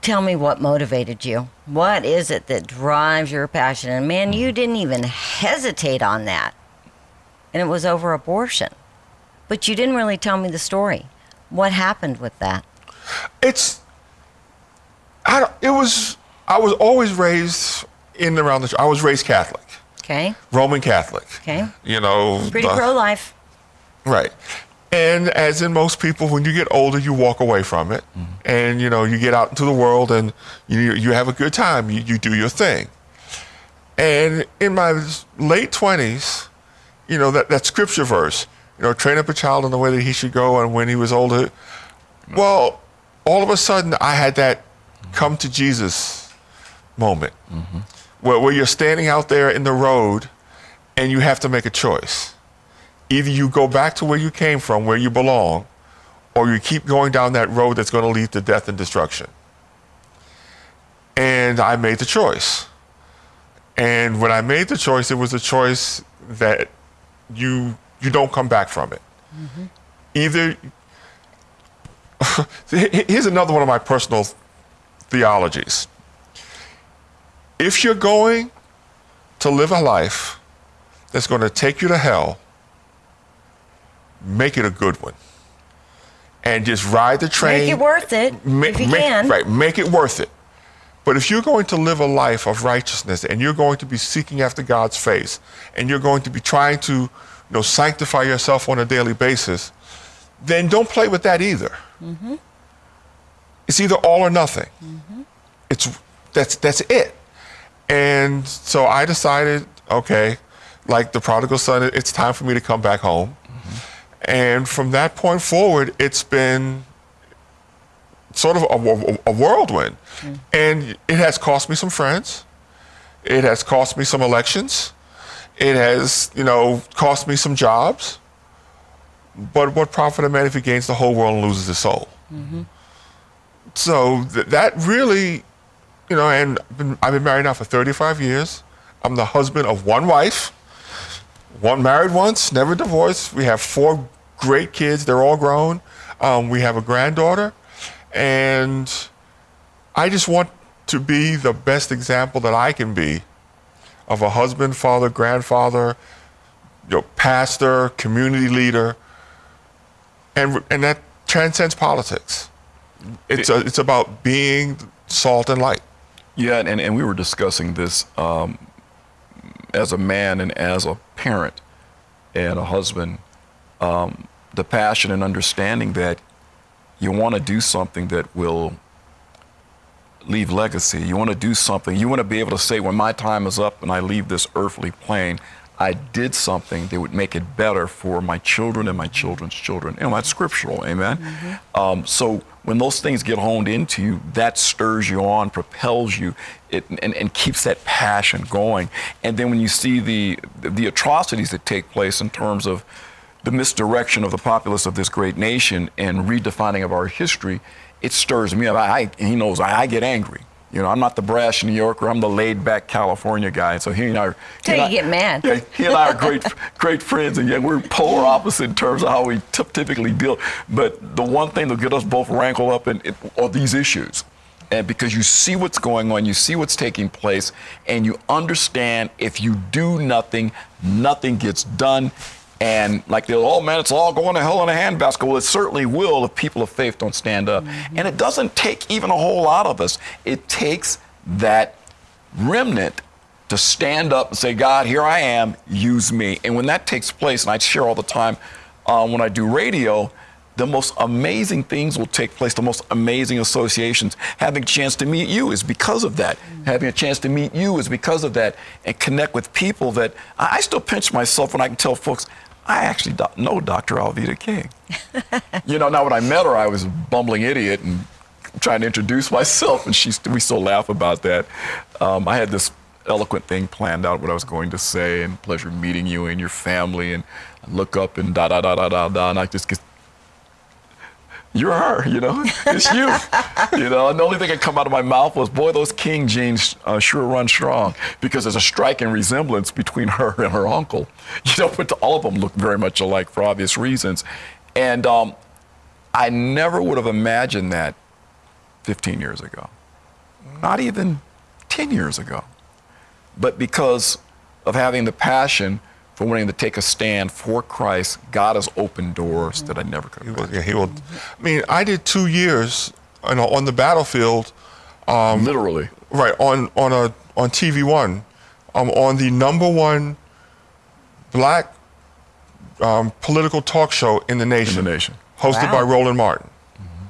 [SPEAKER 4] tell me what motivated you. What is it that drives your passion? And man, you didn't even hesitate on that. And it was over abortion. But you didn't really tell me the story. What happened with that?
[SPEAKER 3] It's, I don't, it was, I was always raised in and around the, church. I was raised Catholic,
[SPEAKER 4] Okay.
[SPEAKER 3] Roman Catholic.
[SPEAKER 4] Okay.
[SPEAKER 3] You know,
[SPEAKER 4] Pretty
[SPEAKER 3] the-
[SPEAKER 4] pro life.
[SPEAKER 3] Right. And as in most people, when you get older, you walk away from it, mm-hmm. and you know you get out into the world and you you have a good time. You you do your thing. And in my late twenties, you know that that scripture verse, you know, train up a child in the way that he should go, and when he was older, well, all of a sudden I had that come to Jesus moment, mm-hmm. where where you're standing out there in the road, and you have to make a choice either you go back to where you came from, where you belong, or you keep going down that road that's going to lead to death and destruction. And I made the choice. And when I made the choice, it was a choice that you you don't come back from it. Mm-hmm. Either [LAUGHS] here's another one of my personal theologies. If you're going to live a life that's going to take you to hell, make it a good one. And just ride the train.
[SPEAKER 4] Make it worth it
[SPEAKER 3] Ma-
[SPEAKER 4] if you
[SPEAKER 3] make-
[SPEAKER 4] can.
[SPEAKER 3] Right, make it worth it. But if you're going to live a life of righteousness and you're going to be seeking after God's face and you're going to be trying to you know, sanctify yourself on a daily basis, then don't play with that either.
[SPEAKER 4] Mm-hmm.
[SPEAKER 3] It's either all or nothing. Mm-hmm. It's that's that's it. And so I decided, okay, like the prodigal son, it's time for me to come back home. Mm-hmm. And from that point forward, it's been sort of a, a- a whirlwind. Mm. And it has cost me some friends. It has cost me some elections. It has, you know, cost me some jobs. But what profit a man if he gains the whole world and loses his soul? So th- that really, you know, and I've been, I've been married now for 35 years. I'm the husband of one wife, one married once, never divorced. We have four great kids. They're all grown. Um, we have a granddaughter, and I just want to be the best example that I can be of a husband, father, grandfather, you know, pastor, community leader, and and that transcends politics. It's a, it's about being salt and light.
[SPEAKER 2] Yeah, and, and we were discussing this um, as a man and as a parent and a husband. Um, the passion and understanding that you want to do something that will leave legacy. You want to do something. You want to be able to say, when my time is up and I leave this earthly plane, I did something that would make it better for my children and my children's children. And you know, that's scriptural, amen? Mm-hmm. Um, so when those things get honed into you, that stirs you on, propels you, it, and, and keeps that passion going. And then when you see the, the atrocities that take place in terms of the misdirection of the populace of this great nation and redefining of our history, it stirs me up. I, I he knows I, I, get angry. You know, I'm not the brash New Yorker. I'm the laid-back California guy. So he and I are.
[SPEAKER 4] Till you I, get mad.
[SPEAKER 2] Yeah, he and I are great, [LAUGHS] great friends, and yet we're polar opposite in terms of how we t- typically deal. But the one thing that get us both rankle up in, in, are these issues and because you see what's going on, you see what's taking place, and you understand if you do nothing, nothing gets done. And like the oh man, it's all going to hell in a handbasket. Well, it certainly will if people of faith don't stand up. Mm-hmm. And it doesn't take even a whole lot of us. It takes that remnant to stand up and say, God, here I am, use me. And when that takes place, and I share all the time um, when I do radio, the most amazing things will take place, the most amazing associations. Having a chance to meet you is because of that. Mm-hmm. Having a chance to meet you is because of that and connect with people that I still pinch myself when I can tell folks, I actually do- know Dr. Alveda King. you know, now when I met her, I was a bumbling idiot and trying to introduce [LAUGHS] myself, and she, we still laugh about that. Um, I had this eloquent thing planned out what I was going to say, and pleasure meeting you and your family, and I look up and da da da da da da, and I just get you're her, you know, it's you. you know, and the only thing that come out of my mouth was, boy, those King genes uh, sure run strong because there's a striking resemblance between her and her uncle. You know, but all of them look very much alike for obvious reasons. And um, I never would have imagined that 15 years ago, not even 10 years ago. But because of having the passion for wanting to take a stand for Christ, God has opened doors that I never could have.
[SPEAKER 3] He will, yeah, he will. I mean, I did two years you know, on the battlefield.
[SPEAKER 2] Um, Literally.
[SPEAKER 3] Right on on a on TV One, um, on the number one black um, political talk show in the nation.
[SPEAKER 2] In the nation.
[SPEAKER 3] Hosted wow. by Roland Martin. Mm-hmm.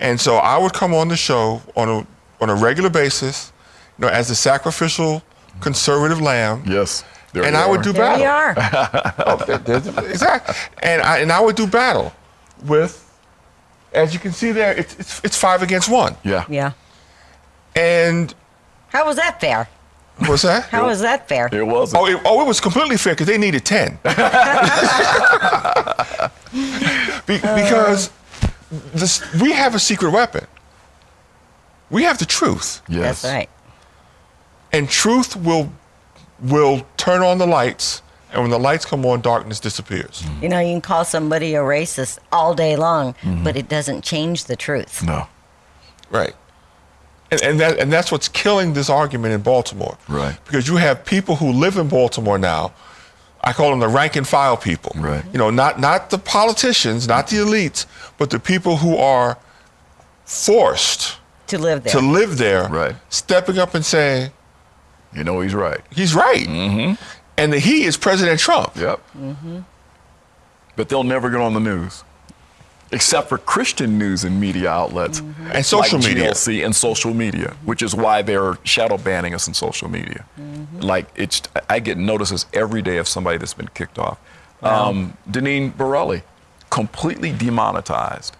[SPEAKER 3] And so I would come on the show on a on a regular basis, you know, as a sacrificial conservative lamb.
[SPEAKER 2] Yes
[SPEAKER 3] there and I would do battle.
[SPEAKER 4] There we are. [LAUGHS]
[SPEAKER 3] oh, exactly. And I, and I would do battle with, as you can see there, it's, it's, it's five against one.
[SPEAKER 2] Yeah.
[SPEAKER 4] Yeah.
[SPEAKER 3] And.
[SPEAKER 4] How was that fair?
[SPEAKER 3] What's that?
[SPEAKER 4] How was that fair?
[SPEAKER 2] It wasn't.
[SPEAKER 3] Oh, it, oh, it was completely fair because they needed 10. [LAUGHS] Be, because this, we have a secret weapon. We have the truth.
[SPEAKER 2] Yes.
[SPEAKER 4] That's right.
[SPEAKER 3] And truth will will turn on the lights, and when the lights come on, darkness disappears.
[SPEAKER 4] You know, you can call somebody a racist all day long, mm-hmm. but it doesn't change the truth.
[SPEAKER 2] No.
[SPEAKER 3] Right. And, and, that, and that's what's killing this argument in Baltimore.
[SPEAKER 2] Right.
[SPEAKER 3] Because you have people who live in Baltimore now. I call them the rank and file people.
[SPEAKER 2] Right.
[SPEAKER 3] You know, not, not the politicians, not the elites, but the people who are forced
[SPEAKER 4] to live there.
[SPEAKER 3] To live there.
[SPEAKER 2] Right.
[SPEAKER 3] Stepping up and saying,
[SPEAKER 2] you know he's right.
[SPEAKER 3] He's right.
[SPEAKER 2] Mm-hmm.
[SPEAKER 3] And the he is President Trump.
[SPEAKER 2] Yep. Mm-hmm. But they'll never get on the news, except for Christian news and media outlets
[SPEAKER 3] mm-hmm. and social
[SPEAKER 2] like
[SPEAKER 3] media
[SPEAKER 2] GLC and social media, which is why they're shadow banning us in social media. Mm-hmm. Like it's, I get notices every day of somebody that's been kicked off. Wow. Um, Deneen Borelli, completely demonetized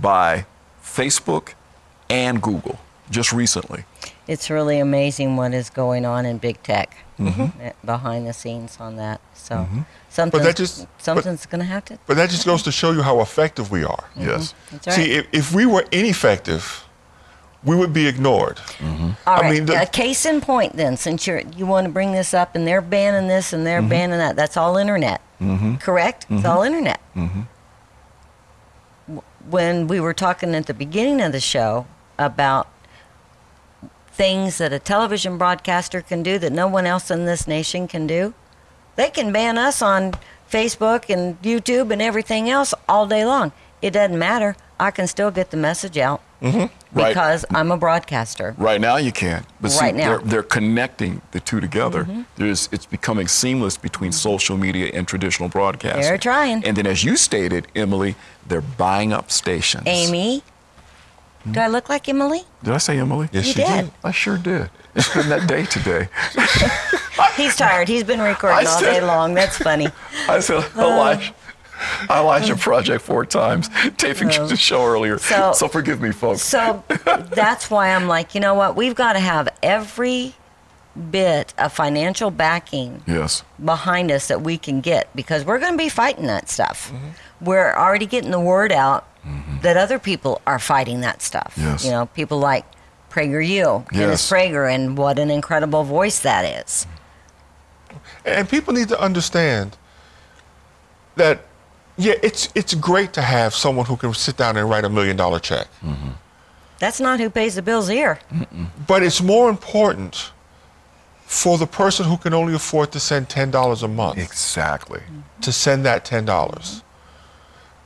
[SPEAKER 2] by Facebook and Google just recently
[SPEAKER 4] it's really amazing what is going on in big tech mm-hmm. Eh, behind the scenes on that. So mm-hmm. something's, just, something's going to have to.
[SPEAKER 3] But that just goes to show you how effective we are.
[SPEAKER 2] Mm-hmm. Yes.
[SPEAKER 4] Right.
[SPEAKER 3] See, if, if we were ineffective, we would be ignored.
[SPEAKER 4] All
[SPEAKER 3] I
[SPEAKER 4] right.
[SPEAKER 3] mean, the-
[SPEAKER 4] a case in point, then, since you're you want to bring this up, and they're banning this and
[SPEAKER 3] Mm-hmm.
[SPEAKER 4] they're banning that. That's all internet, correct? It's all internet.
[SPEAKER 3] Mm-hmm.
[SPEAKER 4] When we were talking at the beginning of the show about things that a television broadcaster can do that no one else in this nation can do, they can ban us on Facebook and YouTube and everything else all day long. It doesn't matter. I can still get the message out mm-hmm.
[SPEAKER 2] Right.
[SPEAKER 4] because I'm a broadcaster.
[SPEAKER 2] Right now you can, but see,
[SPEAKER 4] Right now.
[SPEAKER 2] They're, they're connecting the two together. Mm-hmm. There's, it's becoming seamless between mm-hmm. social media and traditional broadcasting.
[SPEAKER 4] They're trying.
[SPEAKER 2] And then, as you stated, Emily, they're buying up stations.
[SPEAKER 4] Amy. Do I look like Emily?
[SPEAKER 2] did I say Emily?
[SPEAKER 3] yes,
[SPEAKER 4] You
[SPEAKER 3] you,
[SPEAKER 4] did.
[SPEAKER 3] did.
[SPEAKER 2] I sure did. It's been that day today. [LAUGHS]
[SPEAKER 4] He's tired. He's been recording
[SPEAKER 2] I
[SPEAKER 4] all day long. That's funny. [LAUGHS]
[SPEAKER 2] I said oh. Elijah. Elijah Project four times, taping oh. the show earlier.
[SPEAKER 4] So-
[SPEAKER 2] so forgive me, folks.
[SPEAKER 4] So that's why I'm like, you know what? We've got to have every bit of financial backing
[SPEAKER 2] yes.
[SPEAKER 4] behind us that we can get because we're going to be fighting that stuff. We're already getting the word out Mm-hmm. that other people are fighting that stuff.
[SPEAKER 2] Yes.
[SPEAKER 4] You know, people like PragerU, Dennis
[SPEAKER 2] Yes.
[SPEAKER 4] Prager, and what an incredible voice that is.
[SPEAKER 3] And people need to understand that, yeah, it's it's great to have someone who can sit down and write a million dollar check. Mm-hmm.
[SPEAKER 4] That's not who pays the bills here.
[SPEAKER 3] But it's more important for the person who can only afford to send ten dollars a month
[SPEAKER 2] Exactly.
[SPEAKER 3] to send that ten dollars.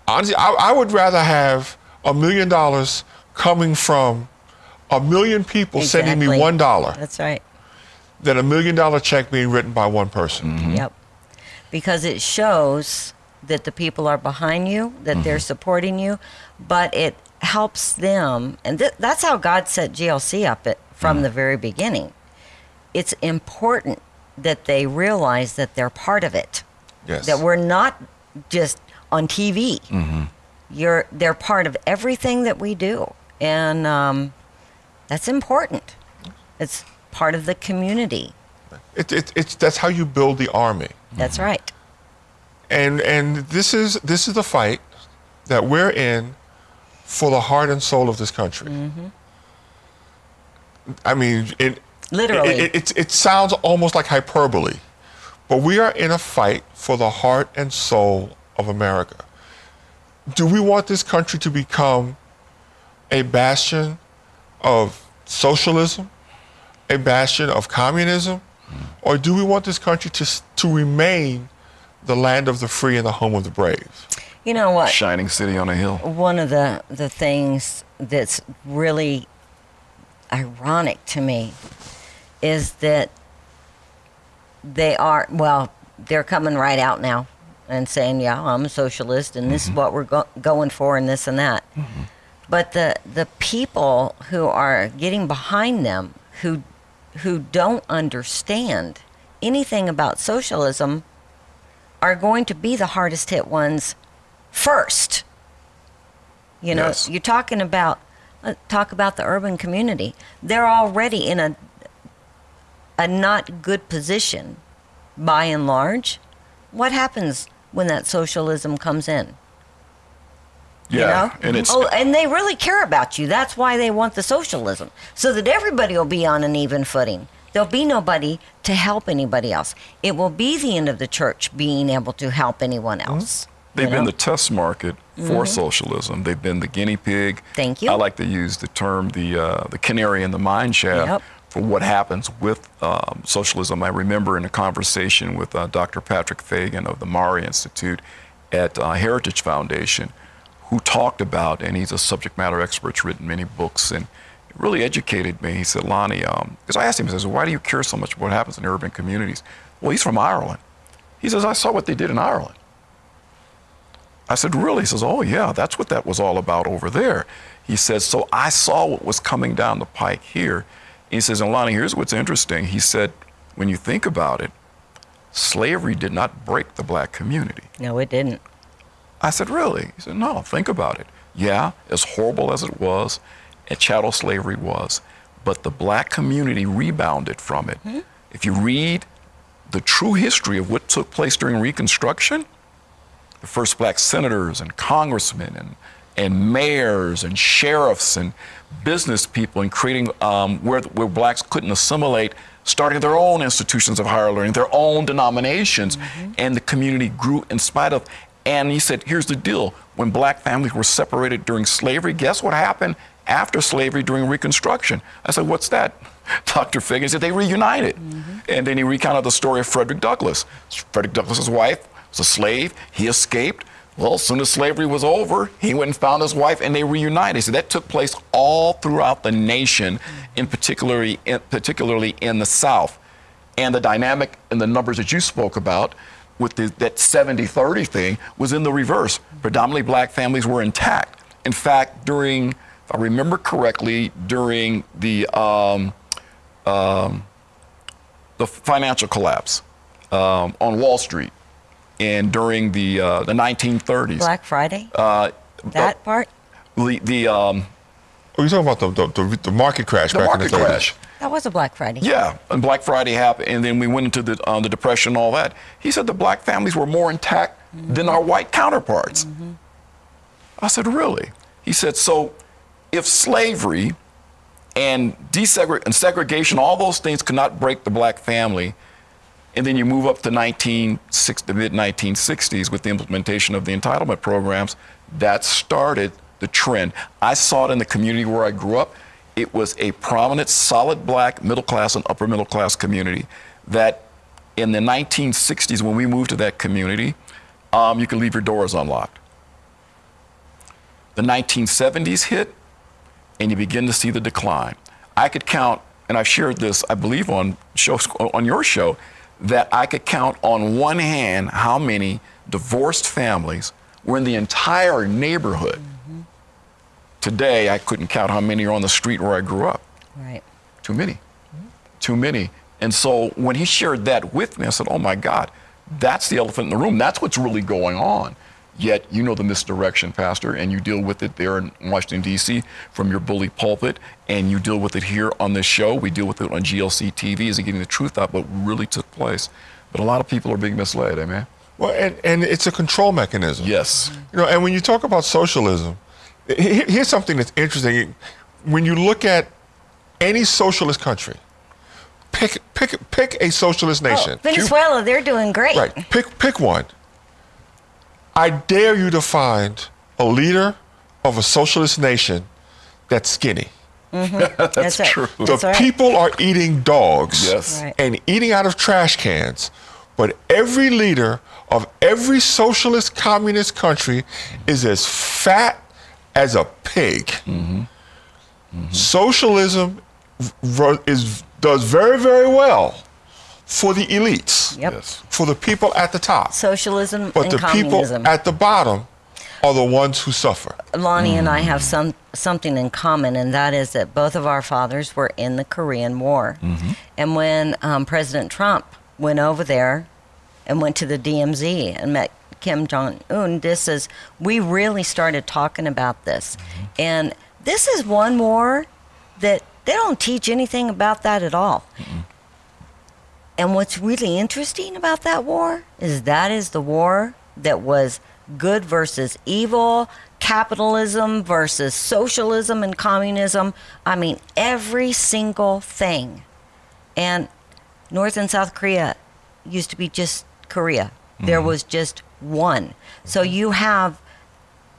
[SPEAKER 3] Honestly, I, I would rather have a million dollars coming from a million people sending me one dollar
[SPEAKER 4] That's right.
[SPEAKER 3] than a million dollar check being written by one person.
[SPEAKER 4] Yep. Mm-hmm. Because it shows that the people are behind you, that they're mm-hmm. supporting you, but it helps them. And th- that's how God set GLC up it from mm-hmm. the very beginning. It's important that they realize that they're part of it,
[SPEAKER 3] Yes.
[SPEAKER 4] that we're not just on TV. Mm-hmm. You're, they're part of everything that we do. And um, that's important. It's part of the community.
[SPEAKER 3] It, it, it's that's how you build the army.
[SPEAKER 4] That's mm-hmm. right.
[SPEAKER 3] and and this is this is the fight that we're in for the heart and soul of this country. Mm-hmm. I mean, it
[SPEAKER 4] Literally.
[SPEAKER 3] It, it, it, it sounds almost like hyperbole, but we are in a fight for the heart and soul of America. Do we want this country to become a bastion of socialism, a bastion of communism, or do we want this country to to remain the land of the free and the home of the brave?
[SPEAKER 4] You know what?
[SPEAKER 2] Shining city on a hill.
[SPEAKER 4] one of the the things that's really ironic to me is that they are well they're coming right out now and saying yeah i'm a socialist and this is what we're go- going for and this and that but the the people who are getting behind them who who don't understand anything about socialism are going to be the hardest hit ones first you know,
[SPEAKER 2] Yes.
[SPEAKER 4] you're talking about uh, talk about the urban community. They're already in a a not good position by and large. What happens when that socialism comes in?
[SPEAKER 2] Yeah,
[SPEAKER 4] you know?
[SPEAKER 2] and it's
[SPEAKER 4] oh, and they really care about you. That's why they want the socialism, so that everybody will be on an even footing. There'll be nobody to help anybody else. It will be the end of the church being able to help anyone else. you
[SPEAKER 2] They've been
[SPEAKER 4] know?
[SPEAKER 2] the test market for socialism. They've been the guinea pig.
[SPEAKER 4] Mm-hmm. Thank you.
[SPEAKER 2] I like to use the term the uh, the canary in the mine shaft
[SPEAKER 4] Yep.
[SPEAKER 2] For what happens with um, socialism. I remember in a conversation with uh, Dr. Patrick Fagan of the MARRI Institute at uh, Heritage Foundation, who talked about, and he's a subject matter expert, he's written many books, and really educated me. He said, Lonnie, because I asked him, he says, why do you care so much about what happens in urban communities? Well, he's from Ireland. He says, I saw what they did in Ireland. I said, Really? He says, Oh, yeah, that's what that was all about over there. He says, So I saw what was coming down the pike here. He says, And Lonnie, here's what's interesting. He said, When you think about it, slavery did not break the black community.
[SPEAKER 4] No, it didn't.
[SPEAKER 2] I said, Really? He said, No, think about it. Yeah, as horrible as it was, and chattel slavery was, but the black community rebounded from it. Hmm? If you read the true history of what took place during Reconstruction, the first black senators and congressmen and, and mayors and sheriffs and business people and creating um, where, where blacks couldn't assimilate, starting their own institutions of higher learning, their own denominations, and the community grew in spite of. And he said, here's the deal when black families were separated during slavery, guess what happened after slavery during Reconstruction? I said, what's that? [LAUGHS] Dr. Figgins said they reunited. And then he recounted the story of Frederick Douglass. Frederick Douglass's wife was a slave, he escaped. Well, as soon as slavery was over, he went and found his wife and they reunited. So that took place all throughout the nation, in particularly, in, particularly in the South. And the dynamic and the numbers that you spoke about with the, that 70 30 thing was in the reverse. Predominantly black families were intact. In fact, during, if I remember correctly, during the, um, um, the financial collapse um, on Wall Street and during the, uh, the 1930s,
[SPEAKER 4] Black Friday?
[SPEAKER 2] uh,
[SPEAKER 4] that part?
[SPEAKER 2] the, the, um,
[SPEAKER 3] Are you talking about the, the, the, the market crash
[SPEAKER 2] the
[SPEAKER 3] back
[SPEAKER 2] market
[SPEAKER 3] in the 30s?
[SPEAKER 2] crash.
[SPEAKER 4] That was a Black Friday.
[SPEAKER 2] Yeah, and Black Friday happened, and then we went into the uh, the depression and all that. He said the black families were more intact than our white counterparts. I said, really? He said, so if slavery and desegregation and segregation, all those things could not break the black family, and then you move up to 1960, the mid 1960s with the implementation of the entitlement programs, that started the trend. I saw it in the community where I grew up. It was a prominent, solid black middle class and upper middle class community that in the 1960s, when we moved to that community, um, you could leave your doors unlocked. The 1970s hit, and you begin to see the decline. I could count, and I've shared this, I believe, on shows on your show, that I could count on one hand how many divorced families were in the entire neighborhood. Mm-hmm. Today, I couldn't count how many are on the street where I grew up.
[SPEAKER 4] Right.
[SPEAKER 2] Too many. Mm-hmm. Too many. And so when he shared that with me, I said, oh my God, that's the elephant in the room. That's what's really going on. Yet you know the misdirection, Pastor, and you deal with it there in Washington, D.C. from your bully pulpit, and you deal with it here on this show. We deal with it on GLC TV as getting the truth out, what really took place. But a lot of people are being misled, amen?
[SPEAKER 3] Well, and, and it's a control mechanism.
[SPEAKER 2] Yes.
[SPEAKER 3] You know, and when you talk about socialism, here's something that's interesting. When you look at any socialist country, pick pick pick a socialist nation.
[SPEAKER 4] Oh,
[SPEAKER 3] nation.
[SPEAKER 4] Venezuela, they're doing great.
[SPEAKER 3] Right. Pick pick one. I dare you to find a leader of a socialist nation that's skinny. [LAUGHS]
[SPEAKER 2] That's,
[SPEAKER 4] That's right.
[SPEAKER 2] true.
[SPEAKER 4] That's
[SPEAKER 3] the
[SPEAKER 4] right.
[SPEAKER 3] people are eating dogs
[SPEAKER 2] Yes.
[SPEAKER 4] Right.
[SPEAKER 3] and eating out of trash cans. But every leader of every socialist communist country is as fat as a pig.
[SPEAKER 2] Mm-hmm.
[SPEAKER 3] Socialism is, does very, very well for the elites,
[SPEAKER 4] Yep.
[SPEAKER 2] Yes.
[SPEAKER 3] for the people at the top.
[SPEAKER 4] Socialism
[SPEAKER 3] But
[SPEAKER 4] and
[SPEAKER 3] the
[SPEAKER 4] communism.
[SPEAKER 3] people at the bottom are the ones who suffer.
[SPEAKER 4] Lonnie and
[SPEAKER 3] Mm.
[SPEAKER 4] I have some something in common, and that is that both of our fathers were in the Korean War.
[SPEAKER 3] Mm-hmm.
[SPEAKER 4] And when um, President Trump went over there and went to the DMZ and met Kim Jong Un, this is we really started talking about this,
[SPEAKER 3] Mm-hmm.
[SPEAKER 4] and this is one war that they don't teach anything about that at all. And what's really interesting about that war is that is the war that was good versus evil, capitalism versus socialism and communism. I mean, every single thing. And North and South Korea used to be just Korea, there mm-hmm. was just one. So you have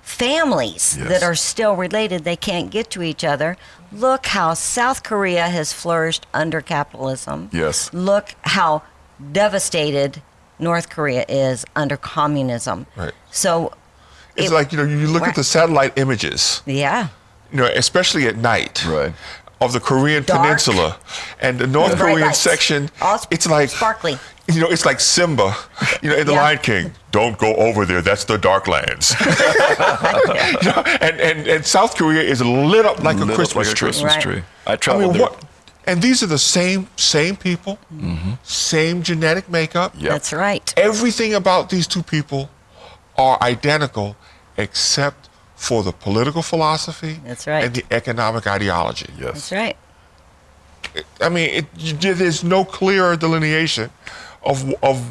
[SPEAKER 4] families
[SPEAKER 2] Yes.
[SPEAKER 4] that are still related, they can't get to each other. Look how South Korea has flourished under capitalism.
[SPEAKER 2] Yes.
[SPEAKER 4] Look how devastated North Korea is under communism.
[SPEAKER 3] Right.
[SPEAKER 4] So,
[SPEAKER 3] It's
[SPEAKER 4] it-
[SPEAKER 3] like, you know, you look
[SPEAKER 4] Right.
[SPEAKER 3] at the satellite images.
[SPEAKER 4] yeah,
[SPEAKER 3] you know, especially at night,
[SPEAKER 2] Right.
[SPEAKER 3] of the Korean
[SPEAKER 4] Dark.
[SPEAKER 3] Peninsula and the North Korean
[SPEAKER 4] lights.
[SPEAKER 3] section.
[SPEAKER 4] All sp-
[SPEAKER 3] it's like
[SPEAKER 4] sparkly. [LAUGHS]
[SPEAKER 3] You know, it's like Simba, you know, in The
[SPEAKER 4] Yeah.
[SPEAKER 3] Lion King. Don't go over there. That's the dark lands. [LAUGHS] You know, and, and and South Korea is lit up like
[SPEAKER 2] Lit
[SPEAKER 3] a Christmas
[SPEAKER 2] like a
[SPEAKER 3] tree.
[SPEAKER 2] Christmas
[SPEAKER 4] Right.
[SPEAKER 2] tree. I
[SPEAKER 3] I
[SPEAKER 2] traveled
[SPEAKER 3] mean,
[SPEAKER 2] there.
[SPEAKER 3] what? And these are the same same people,
[SPEAKER 2] Mm-hmm.
[SPEAKER 3] same genetic makeup.
[SPEAKER 2] Yep.
[SPEAKER 4] that's right.
[SPEAKER 3] Everything about these two people are identical, except for the political philosophy
[SPEAKER 4] That's right.
[SPEAKER 3] and the economic ideology.
[SPEAKER 2] Yes.
[SPEAKER 4] That's right.
[SPEAKER 3] I mean, it, there's no clearer delineation of of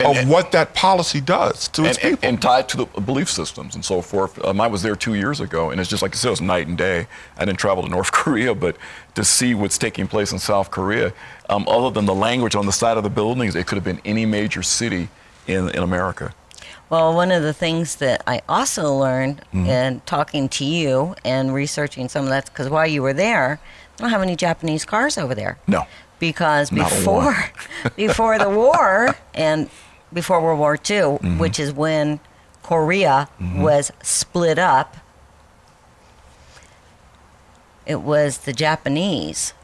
[SPEAKER 3] of
[SPEAKER 2] and-
[SPEAKER 3] what that policy does to its
[SPEAKER 2] and, and,
[SPEAKER 3] people.
[SPEAKER 2] and tied to the belief systems and so forth. Um, I was there two years ago, and it's just like I said, it was night and day. I didn't travel to North [LAUGHS] Korea, but to see what's taking place in South Korea, um, other than the language on the side of the buildings, it could have been any major city in, in America.
[SPEAKER 4] Well, one of the things that I also learned
[SPEAKER 2] Mm-hmm.
[SPEAKER 4] in talking to you and researching some of that, because while you were there, they don't have any Japanese cars over there.
[SPEAKER 2] No.
[SPEAKER 4] Because
[SPEAKER 2] Not
[SPEAKER 4] before, [LAUGHS] before the war and before World War II,
[SPEAKER 2] Mm-hmm.
[SPEAKER 4] which is when Korea was split up, it was the Japanese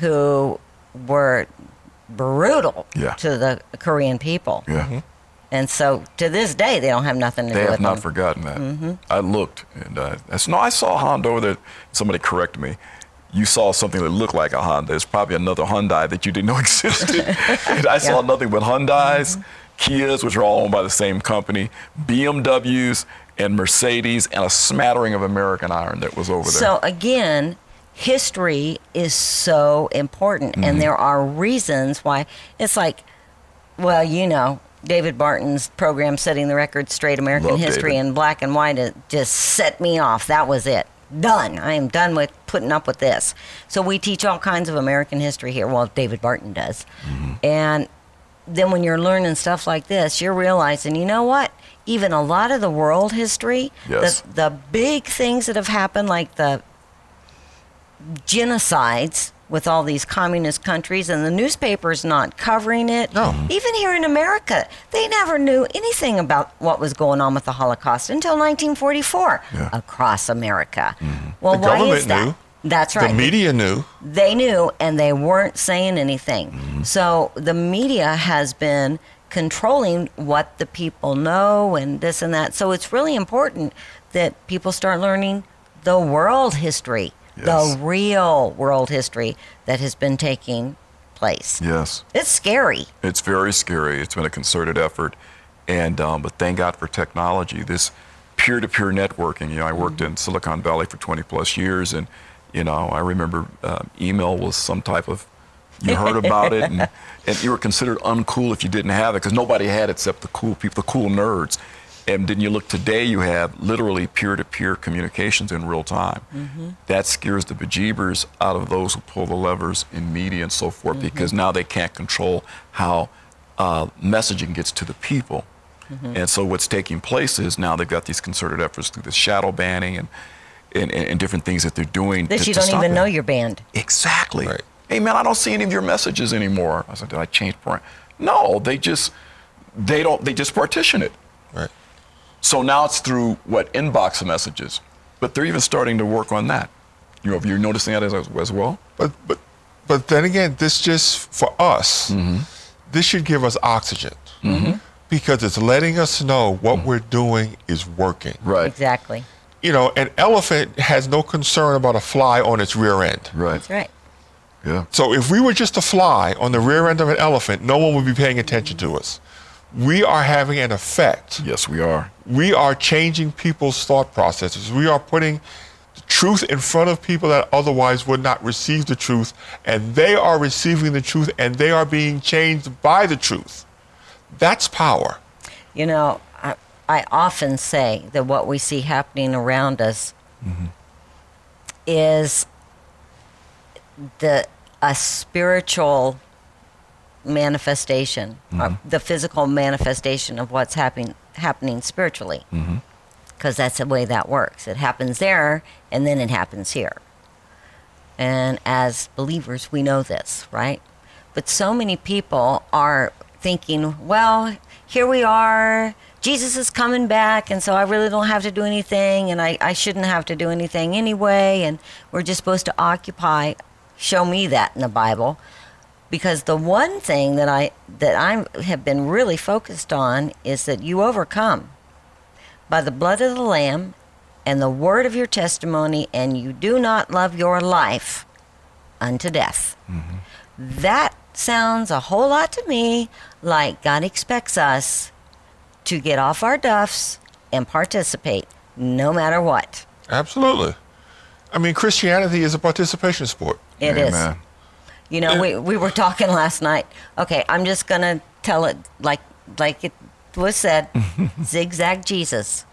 [SPEAKER 4] who were brutal
[SPEAKER 2] Yeah.
[SPEAKER 4] to the Korean people.
[SPEAKER 2] Yeah.
[SPEAKER 4] And so to this day, they don't have nothing to
[SPEAKER 2] They
[SPEAKER 4] do with They have
[SPEAKER 2] not
[SPEAKER 4] them.
[SPEAKER 2] forgotten that. I looked, and uh, I said, no, I saw a Honda over there. Somebody corrected me. You saw something that looked like a Honda. It's probably another Hyundai that you didn't know [LAUGHS] existed. and I saw
[SPEAKER 4] Yeah.
[SPEAKER 2] nothing but Hyundais, Kias, which are all owned by the same company, BMWs, and Mercedes, and a smattering of American Iron that was over there.
[SPEAKER 4] So again, history is so important,
[SPEAKER 2] Mm-hmm.
[SPEAKER 4] and there are reasons why. It's like, well, you know, David Barton's program, Setting the Record Straight American
[SPEAKER 2] Love
[SPEAKER 4] History
[SPEAKER 2] David.
[SPEAKER 4] in Black and White, it just set me off. That was it. Done. I am done with putting up with this. So we teach all kinds of American history here. Well, David Barton does.
[SPEAKER 2] Mm-hmm.
[SPEAKER 4] And then when you're learning stuff like this, you're realizing, you know what? Even a lot of the world history,
[SPEAKER 2] Yes.
[SPEAKER 4] the, the big things that have happened, like the genocides with all these communist countries and the newspapers not covering it.
[SPEAKER 3] No.
[SPEAKER 4] Even here in America, they never knew anything about what was going on with the Holocaust until 1944
[SPEAKER 2] Yeah.
[SPEAKER 4] across America. Mm-hmm. Well,
[SPEAKER 3] The
[SPEAKER 4] why
[SPEAKER 3] government
[SPEAKER 4] is that?
[SPEAKER 3] knew.
[SPEAKER 4] That's right.
[SPEAKER 3] The media knew.
[SPEAKER 4] They knew and they weren't saying anything. Mm-hmm. So the media has been controlling what the people know and this and that. So it's really important that people start learning the world history,
[SPEAKER 2] Yes.
[SPEAKER 4] the real world history that has been taking place.
[SPEAKER 2] yes.
[SPEAKER 4] It's scary.
[SPEAKER 2] It's very scary. It's been a concerted effort, and um, but thank God for technology. This peer-to-peer networking. You know, I worked in Silicon Valley for 20 plus years, and you know, I remember um, email was some type of. You heard about it, and, [LAUGHS] and you were considered uncool if you didn't have it because nobody had it except the cool people, the cool nerds. And then you look today, you have literally peer-to-peer communications in real time. Mm-hmm. That scares the bejeebers out of those who pull the levers in media and so forth mm-hmm. because now they can't control how uh, messaging gets to the people. Mm-hmm. And so what's taking place is now they've got these concerted efforts through the shadow banning and, and, and, and different things that they're doing.
[SPEAKER 4] That
[SPEAKER 2] to-
[SPEAKER 4] you don't
[SPEAKER 2] stop
[SPEAKER 4] even
[SPEAKER 2] it.
[SPEAKER 4] know you're banned.
[SPEAKER 2] Exactly.
[SPEAKER 3] Right.
[SPEAKER 2] Hey man, I don't see any of your messages anymore. I said, did I change part? No, they just they don't they just partition it.
[SPEAKER 3] Right.
[SPEAKER 2] So now it's through what inbox messages, but they're even starting to work on that. You know, if you're noticing that as, as well.
[SPEAKER 3] But but but then again, this just for us,
[SPEAKER 2] Mm-hmm.
[SPEAKER 3] this should give us oxygen because it's letting us know what we're doing is working.
[SPEAKER 2] Right.
[SPEAKER 4] Exactly.
[SPEAKER 3] You know, an elephant has no concern about a fly on its rear end.
[SPEAKER 2] Right.
[SPEAKER 4] That's right.
[SPEAKER 2] Yeah.
[SPEAKER 3] So if we were just a fly on the rear end of an elephant, no one would be paying attention to us. We are having an effect.
[SPEAKER 2] Yes, we are.
[SPEAKER 3] We are changing people's thought processes. We are putting the truth in front of people that otherwise would not receive the truth, and they are receiving the truth and they are being changed by the truth. That's power.
[SPEAKER 4] You know, I, I often say that what we see happening around us mm-hmm. is the a spiritual manifestation, uh, the physical manifestation of what's happening happening spiritually. Because that's the way that works. It happens there, and then it happens here. And as believers, we know this, right? But so many people are thinking, well, here we are. Jesus is coming back, and so I really don't have to do anything, and I, I shouldn't have to do anything anyway, and we're just supposed to occupy. Show me that in the Bible. Because the one thing that I that I have been really focused on is that you overcome by the blood of the Lamb and the word of your testimony, and you do not love your life unto death. Mm-hmm. That sounds a whole lot to me like God expects us to get off our duffs and participate no matter what.
[SPEAKER 3] Absolutely. I mean, Christianity is a participation sport.
[SPEAKER 4] It is.
[SPEAKER 2] Amen.
[SPEAKER 4] You know, we, we were talking last night. Okay, I'm just going to tell it like like it was said, [LAUGHS] zigzag Jesus.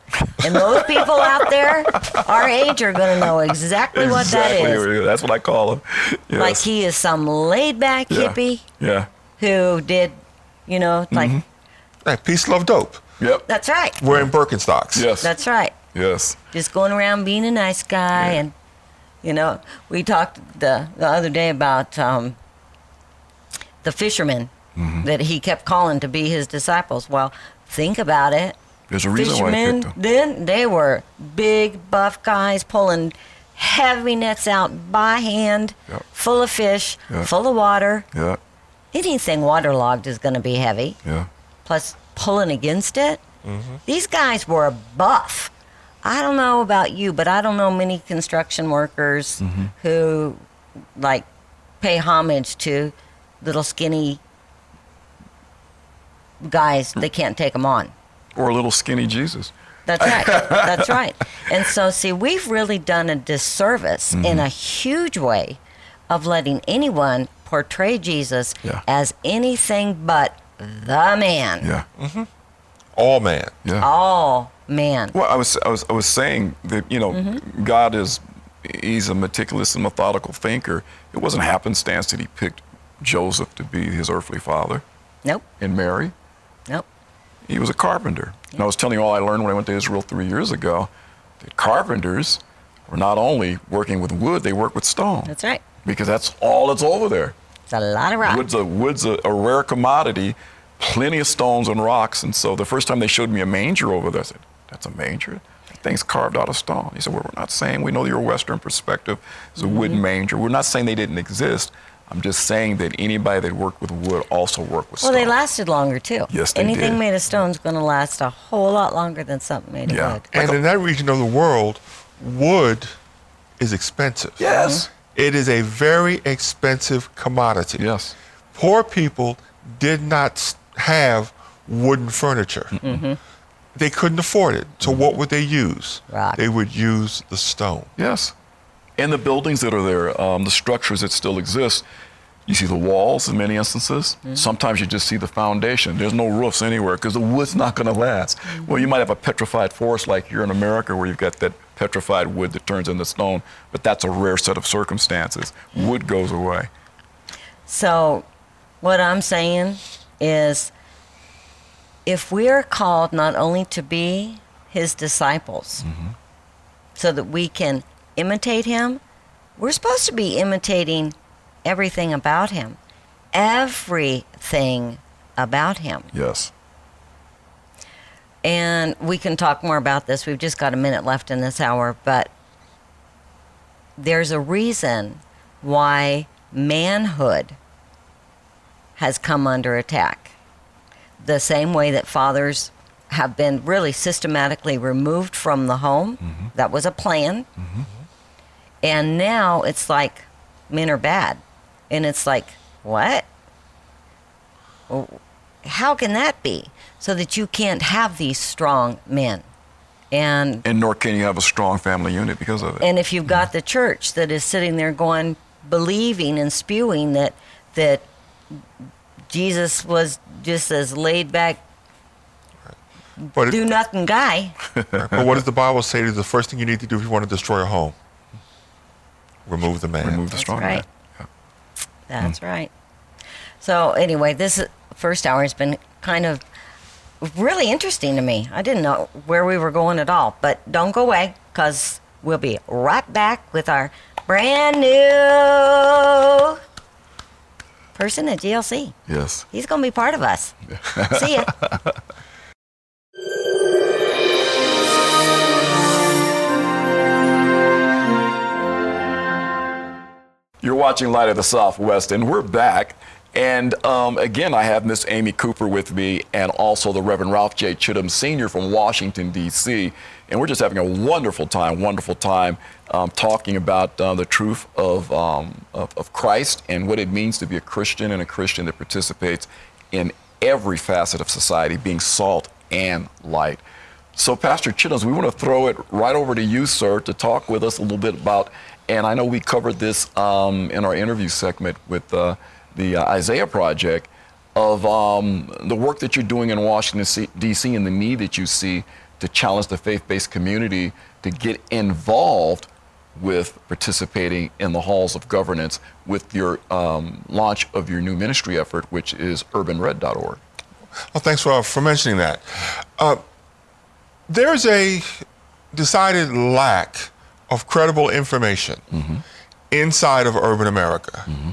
[SPEAKER 4] And most people out there, our age, are going to know exactly, what that
[SPEAKER 2] Exactly.
[SPEAKER 4] is.
[SPEAKER 2] That's what I call him. Yes.
[SPEAKER 4] Like he is some laid back
[SPEAKER 2] Yeah.
[SPEAKER 4] hippie
[SPEAKER 2] Yeah.
[SPEAKER 4] who did, you know, like,
[SPEAKER 2] Mm-hmm.
[SPEAKER 3] Hey, peace, love, dope.
[SPEAKER 2] Yep.
[SPEAKER 4] that's right.
[SPEAKER 3] Wearing Birkenstocks.
[SPEAKER 2] Yes.
[SPEAKER 4] That's right.
[SPEAKER 2] yes.
[SPEAKER 4] Just going around being a nice guy.
[SPEAKER 2] Yeah.
[SPEAKER 4] And, you know, we talked the, the other day about um, the fishermen
[SPEAKER 2] Mm-hmm.
[SPEAKER 4] that he kept calling to be his disciples. Well, think about it.
[SPEAKER 2] There's a reason why
[SPEAKER 4] fishermen then they were big buff guys pulling heavy nets out by hand
[SPEAKER 2] Yep.
[SPEAKER 4] full of fish
[SPEAKER 2] Yeah.
[SPEAKER 4] full of water
[SPEAKER 2] Yeah.
[SPEAKER 4] anything waterlogged is going to be heavy
[SPEAKER 2] Yeah.
[SPEAKER 4] plus pulling against it these guys were buff i don't know about you but i don't know many construction workers who like pay homage to little skinny guys they can't take them on
[SPEAKER 2] Or a little skinny Jesus.
[SPEAKER 4] That's right. That's [LAUGHS] right. And so, see, we've really done a disservice in
[SPEAKER 2] Mm-hmm.
[SPEAKER 4] a huge way of letting anyone portray Jesus
[SPEAKER 2] Yeah.
[SPEAKER 4] as anything but the man.
[SPEAKER 2] Yeah.
[SPEAKER 3] All man.
[SPEAKER 2] Yeah.
[SPEAKER 4] All man.
[SPEAKER 2] Well, I was, I was, I was saying that you know,
[SPEAKER 4] Mm-hmm.
[SPEAKER 2] God is, he's a meticulous and methodical thinker. It wasn't happenstance that he picked Joseph to be his earthly father
[SPEAKER 4] Nope.
[SPEAKER 2] and Mary.
[SPEAKER 4] Nope.
[SPEAKER 2] He was a carpenter. And I was telling you all I learned when I went to Israel three years ago that carpenters were not only working with wood, they work with stone.
[SPEAKER 4] That's right.
[SPEAKER 2] Because that's all that's over there.
[SPEAKER 4] It's a lot of rock.
[SPEAKER 2] Wood's a wood's a, a rare commodity, plenty of stones and rocks. And so the first time they showed me a manger over there, I said, "That's a manger." That thing's carved out of stone. He said, "Well, we're not saying we know your Western perspective is a wooden
[SPEAKER 4] Mm-hmm.
[SPEAKER 2] manger. We're not saying they didn't exist. I'm just saying that anybody that worked with wood also worked with
[SPEAKER 4] well,
[SPEAKER 2] stone."
[SPEAKER 4] Well, they lasted longer too.
[SPEAKER 2] Yes, they
[SPEAKER 4] Anything
[SPEAKER 2] did.
[SPEAKER 4] made of stone is going to last a whole lot longer than something made of
[SPEAKER 2] Yeah.
[SPEAKER 4] wood.
[SPEAKER 3] And in that region of the world, wood is expensive.
[SPEAKER 2] Yes.
[SPEAKER 3] It is a very expensive commodity.
[SPEAKER 2] Yes.
[SPEAKER 3] Poor people did not have wooden furniture. They couldn't afford it. So what would they use?
[SPEAKER 4] Rock.
[SPEAKER 3] They would use the stone.
[SPEAKER 2] Yes. And the buildings that are there, um, the structures that still exist, you see the walls in many instances. Sometimes you just see the foundation. There's no roofs anywhere because the wood's not going to last. Well, you might have a petrified forest like here in America where you've got that petrified wood that turns into stone, but that's a rare set of circumstances. Wood goes away.
[SPEAKER 4] So, what I'm saying is if we are called not only to be his disciples mm-hmm. so that we can imitate him, we're supposed to be imitating everything about him. Everything about him.
[SPEAKER 2] Yes.
[SPEAKER 4] And we can talk more about this. We've just got a minute left in this hour, but there's a reason why manhood has come under attack. The same way that fathers have been really systematically removed from the home. Mm-hmm. That was a plan. Mm-hmm. And now it's like men are bad. And it's like, what? Oh, how can that be? So that you can't have these strong men. And
[SPEAKER 2] And nor can you have a strong family unit because of it.
[SPEAKER 4] and if you've got mm-hmm. the church that is sitting there going, believing and spewing that that Jesus was just as laid back,
[SPEAKER 3] But, it-
[SPEAKER 4] do nothing guy, [LAUGHS]
[SPEAKER 3] but what does the Bible say is the first thing you need to do if you want to destroy a home? Remove the man.
[SPEAKER 2] Remove the strong
[SPEAKER 4] right.
[SPEAKER 2] man. Yeah.
[SPEAKER 4] that's right. So anyway, this first hour has been kind of really interesting to me. I didn't know where we were going at all, but don't go away because we'll be right back with our brand new person at GLC.
[SPEAKER 2] Yes.
[SPEAKER 4] He's going to be part of us. [LAUGHS] See ya.
[SPEAKER 2] You're watching Light of the Southwest, and we're back. And um, again, I have Miss Amy Cooper with me, and also the Reverend Ralph J. Chittums Sr. from Washington, D.C. And we're just having a wonderful time, wonderful time um, talking about uh, the truth of, um, of, of Christ and what it means to be a Christian and a Christian that participates in every facet of society, being salt and light. So, Pastor Chittums, we want to throw it right over to you, sir, to talk with us a little bit about. And I know we covered this um, in our interview segment with uh, the uh, Isaiah Project. of um, the work that you're doing in Washington, D.C., and the need that you see to challenge the faith based community to get involved with participating in the halls of governance with your um, launch of your new ministry effort, which is urbanred.org.
[SPEAKER 3] Well, thanks for, for mentioning that. Uh, there's a decided lack of credible information mm-hmm. inside of urban America, mm-hmm.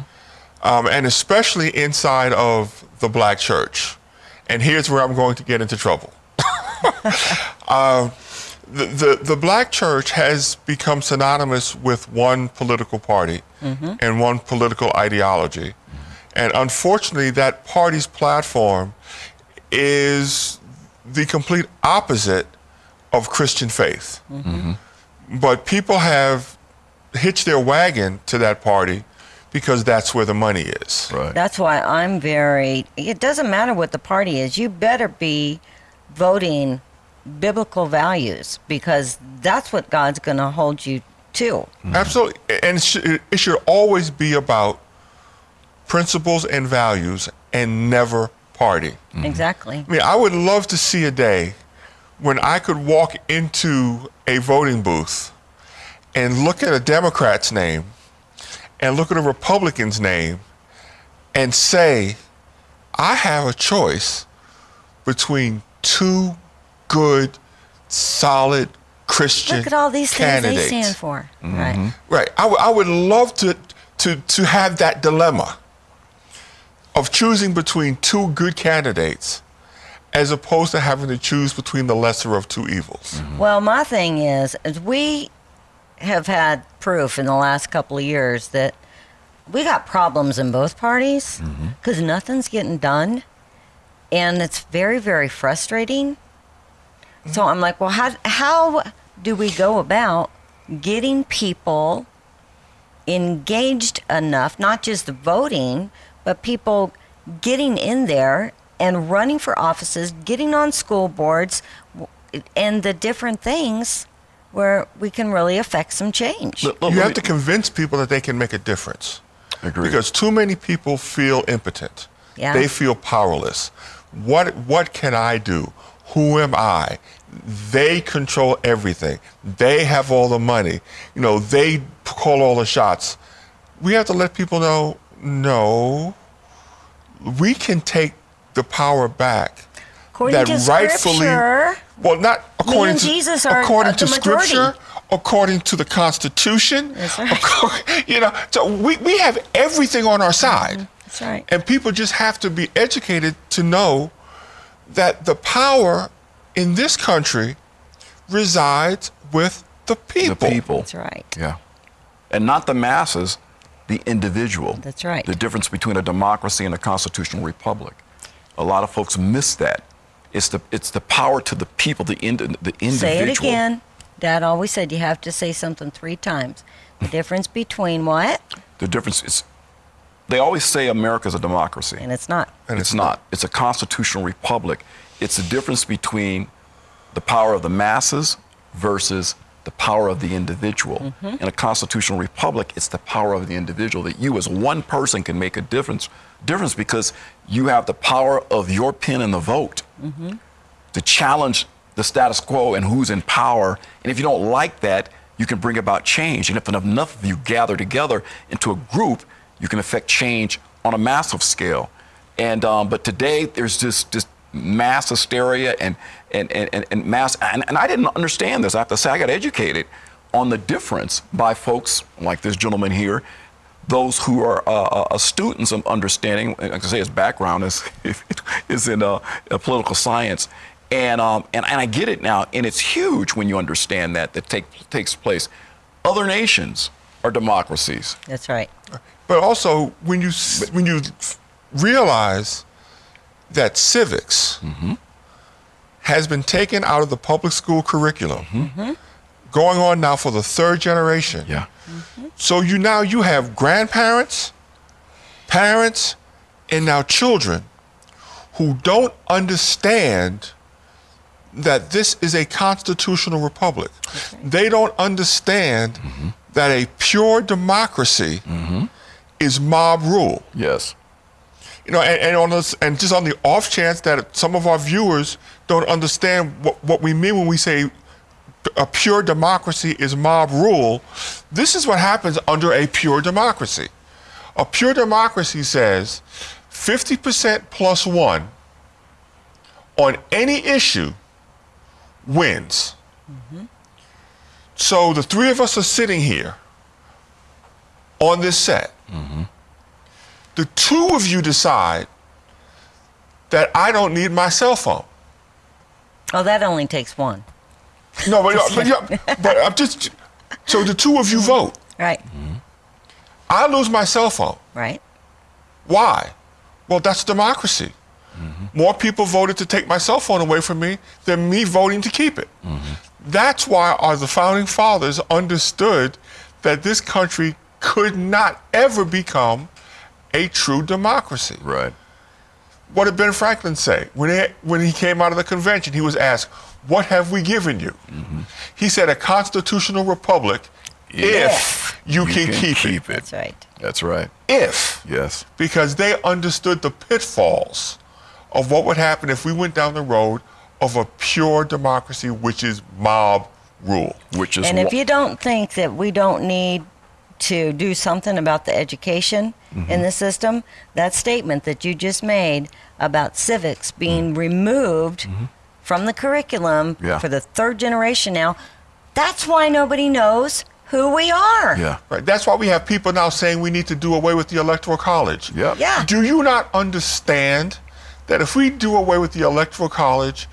[SPEAKER 3] um, and especially inside of the black church. And here's where I'm going to get into trouble. [LAUGHS] uh, the, the, the, black church has become synonymous with one political party mm-hmm. and one political ideology. And unfortunately, that party's platform is the complete opposite of Christian faith. Mm-hmm. But people have hitched their wagon to that party because that's where the money is.
[SPEAKER 4] Right. That's why I'm very, it doesn't matter what the party is, you better be voting biblical values because that's what God's going to hold you to.
[SPEAKER 3] Mm-hmm. Absolutely. And it should always be about principles and values and never party.
[SPEAKER 4] Mm-hmm. Exactly.
[SPEAKER 3] I mean, I would love to see a day when I could walk into a voting booth and look at a Democrat's name and look at a Republican's name and say, I have a choice between two good, solid Christian
[SPEAKER 4] Look at all these
[SPEAKER 3] candidates.
[SPEAKER 4] things they stand for.
[SPEAKER 3] Mm-hmm. Right. Right. I, w- I would love to, to, to have that dilemma of choosing between two good candidates as opposed to having to choose between the lesser of two evils.
[SPEAKER 4] Mm-hmm. Well, my thing is, is we have had proof in the last couple of years that we got problems in both parties because mm-hmm. nothing's getting done. And it's very, very frustrating. So I'm like, well, how, how do we go about getting people engaged enough, not just voting, but people getting in there and running for offices, getting on school boards, and the different things where we can really affect some change.
[SPEAKER 3] Look, look, you have me, to convince people that they can make a difference.
[SPEAKER 2] Agree.
[SPEAKER 3] Because too many people feel impotent.
[SPEAKER 4] Yeah.
[SPEAKER 3] They feel powerless. What what can I do? Who am I? They control everything. They have all the money. You know, they call all the shots. We have to let people know, no, we can take the power back
[SPEAKER 4] according that to rightfully
[SPEAKER 3] well not according to
[SPEAKER 4] Jesus
[SPEAKER 3] according to scripture according to the constitution
[SPEAKER 4] right. according, [LAUGHS]
[SPEAKER 3] you know so we, we have everything on our side
[SPEAKER 4] mm-hmm. that's right
[SPEAKER 3] and people just have to be educated to know that the power in this country resides with the people
[SPEAKER 2] the people
[SPEAKER 4] that's right
[SPEAKER 2] yeah and not the masses the individual.
[SPEAKER 4] That's right.
[SPEAKER 2] The difference between a democracy and a constitutional republic. A lot of folks miss that. It's the it's the power to the people, the ind- the individual.
[SPEAKER 4] Say it again. Dad always said you have to say something three times. The difference between what?
[SPEAKER 2] The difference is they always say America's a democracy.
[SPEAKER 4] And it's not.
[SPEAKER 2] And it's, it's not. It's a constitutional republic. It's the difference between the power of the masses versus the power of the individual. Mm-hmm. In a constitutional republic, it's the power of the individual that you as one person can make a difference. Difference because you have the power of your pen and the vote mm-hmm. to challenge the status quo and who's in power. And if you don't like that, you can bring about change. And if enough of you gather together into a group, you can affect change on a massive scale. And um, but today there's just just mass hysteria and, and, and, and mass, and, and I didn't understand this. I have to say, I got educated on the difference by folks like this gentleman here, those who are uh, uh, uh students of understanding. I can say his background is, [LAUGHS] is in uh, political science. And, um, and, and I get it now, and it's huge when you understand that, that take, takes place. Other nations are democracies.
[SPEAKER 4] That's right.
[SPEAKER 3] But also, when you, when you realize that civics mm-hmm. has been taken out of the public school curriculum, mm-hmm. going on now for the third generation.
[SPEAKER 2] Yeah.
[SPEAKER 3] Mm-hmm. So you now you have grandparents, parents, and now children who don't understand that this is a constitutional republic. Okay. They don't understand mm-hmm. that a pure democracy mm-hmm. is mob rule.
[SPEAKER 2] Yes
[SPEAKER 3] you know, and, and on this, and just on the off chance that some of our viewers don't understand what, what we mean when we say a pure democracy is mob rule, this is what happens under a pure democracy. A pure democracy says 50% plus one on any issue wins. Mm-hmm. So the three of us are sitting here on this set. Mm-hmm. The two of you decide that I don't need my cell phone.
[SPEAKER 4] Oh, that only takes one.
[SPEAKER 3] No, but, [LAUGHS] uh, but, yeah, but I'm just so the two of you vote.
[SPEAKER 4] Right. Mm-hmm.
[SPEAKER 3] I lose my cell phone.
[SPEAKER 4] Right.
[SPEAKER 3] Why? Well, that's democracy. Mm-hmm. More people voted to take my cell phone away from me than me voting to keep it. Mm-hmm. That's why our, the founding fathers understood that this country could not ever become a true democracy.
[SPEAKER 2] Right.
[SPEAKER 3] What did Ben Franklin say? When he, when he came out of the convention, he was asked, What have we given you? Mm-hmm. He said, A constitutional republic if you, can, keep, it.
[SPEAKER 4] That's right.
[SPEAKER 2] That's right.
[SPEAKER 3] If.
[SPEAKER 2] Yes.
[SPEAKER 3] Because they understood the pitfalls of what would happen if we went down the road of a pure democracy, which is mob rule.
[SPEAKER 2] Which is
[SPEAKER 4] And if
[SPEAKER 2] wh-
[SPEAKER 4] you don't think that we don't need to do something about the education
[SPEAKER 2] Mm-hmm.
[SPEAKER 4] in the system, that statement that you just made about civics being removed from the curriculum
[SPEAKER 2] Mm-hmm. Yeah.
[SPEAKER 4] for the third generation now, that's why nobody knows who we are.
[SPEAKER 2] yeah.
[SPEAKER 3] Right. That's why we have people now saying we need to do away with the electoral college.
[SPEAKER 2] Yep.
[SPEAKER 4] Yeah.
[SPEAKER 3] Do you not understand that if we do away with the electoral college,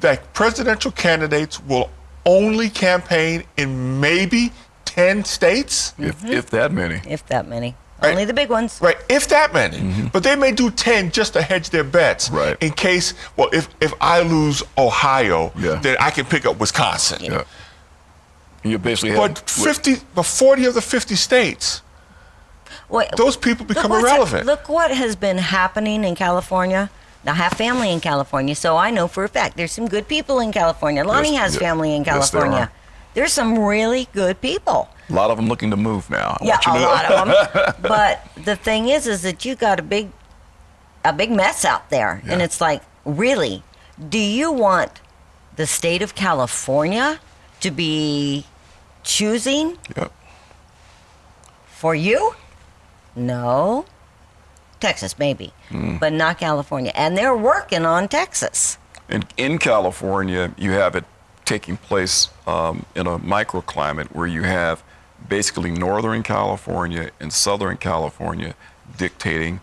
[SPEAKER 3] that presidential candidates will only campaign in maybe 10 states?
[SPEAKER 2] If, if that many.
[SPEAKER 4] If that many.
[SPEAKER 3] Right.
[SPEAKER 4] Only the big ones.
[SPEAKER 3] Right, if that many. Mm-hmm. But they may do 10 just to hedge their bets.
[SPEAKER 2] Right.
[SPEAKER 3] In case, well, if, if I lose Ohio,
[SPEAKER 2] Yeah.
[SPEAKER 3] then I can pick up Wisconsin.
[SPEAKER 2] Yeah. You basically have.
[SPEAKER 3] But 50, but 40 of the 50 states,
[SPEAKER 4] Wait,
[SPEAKER 3] those people become
[SPEAKER 4] what's-
[SPEAKER 3] irrelevant.
[SPEAKER 4] Look what has been happening in California. I have family in California, so I know for a fact there's some good people in California. Lonnie
[SPEAKER 2] Yes,
[SPEAKER 4] has
[SPEAKER 2] yeah.
[SPEAKER 4] family in California.
[SPEAKER 2] are.
[SPEAKER 4] There's some really good people.
[SPEAKER 2] a lot of them looking to move now. I
[SPEAKER 4] Yeah, a
[SPEAKER 2] know.
[SPEAKER 4] lot of them. [LAUGHS] but the thing is, is that you got a big, a big mess out there, and it's like, really, do you want the state of California to be choosing
[SPEAKER 2] Yep.
[SPEAKER 4] for you? No. Texas, maybe,
[SPEAKER 2] Hmm.
[SPEAKER 4] but not California. And they're working on Texas.
[SPEAKER 2] In, in California, you have it taking place um, in a microclimate where you have basically Northern California and Southern California dictating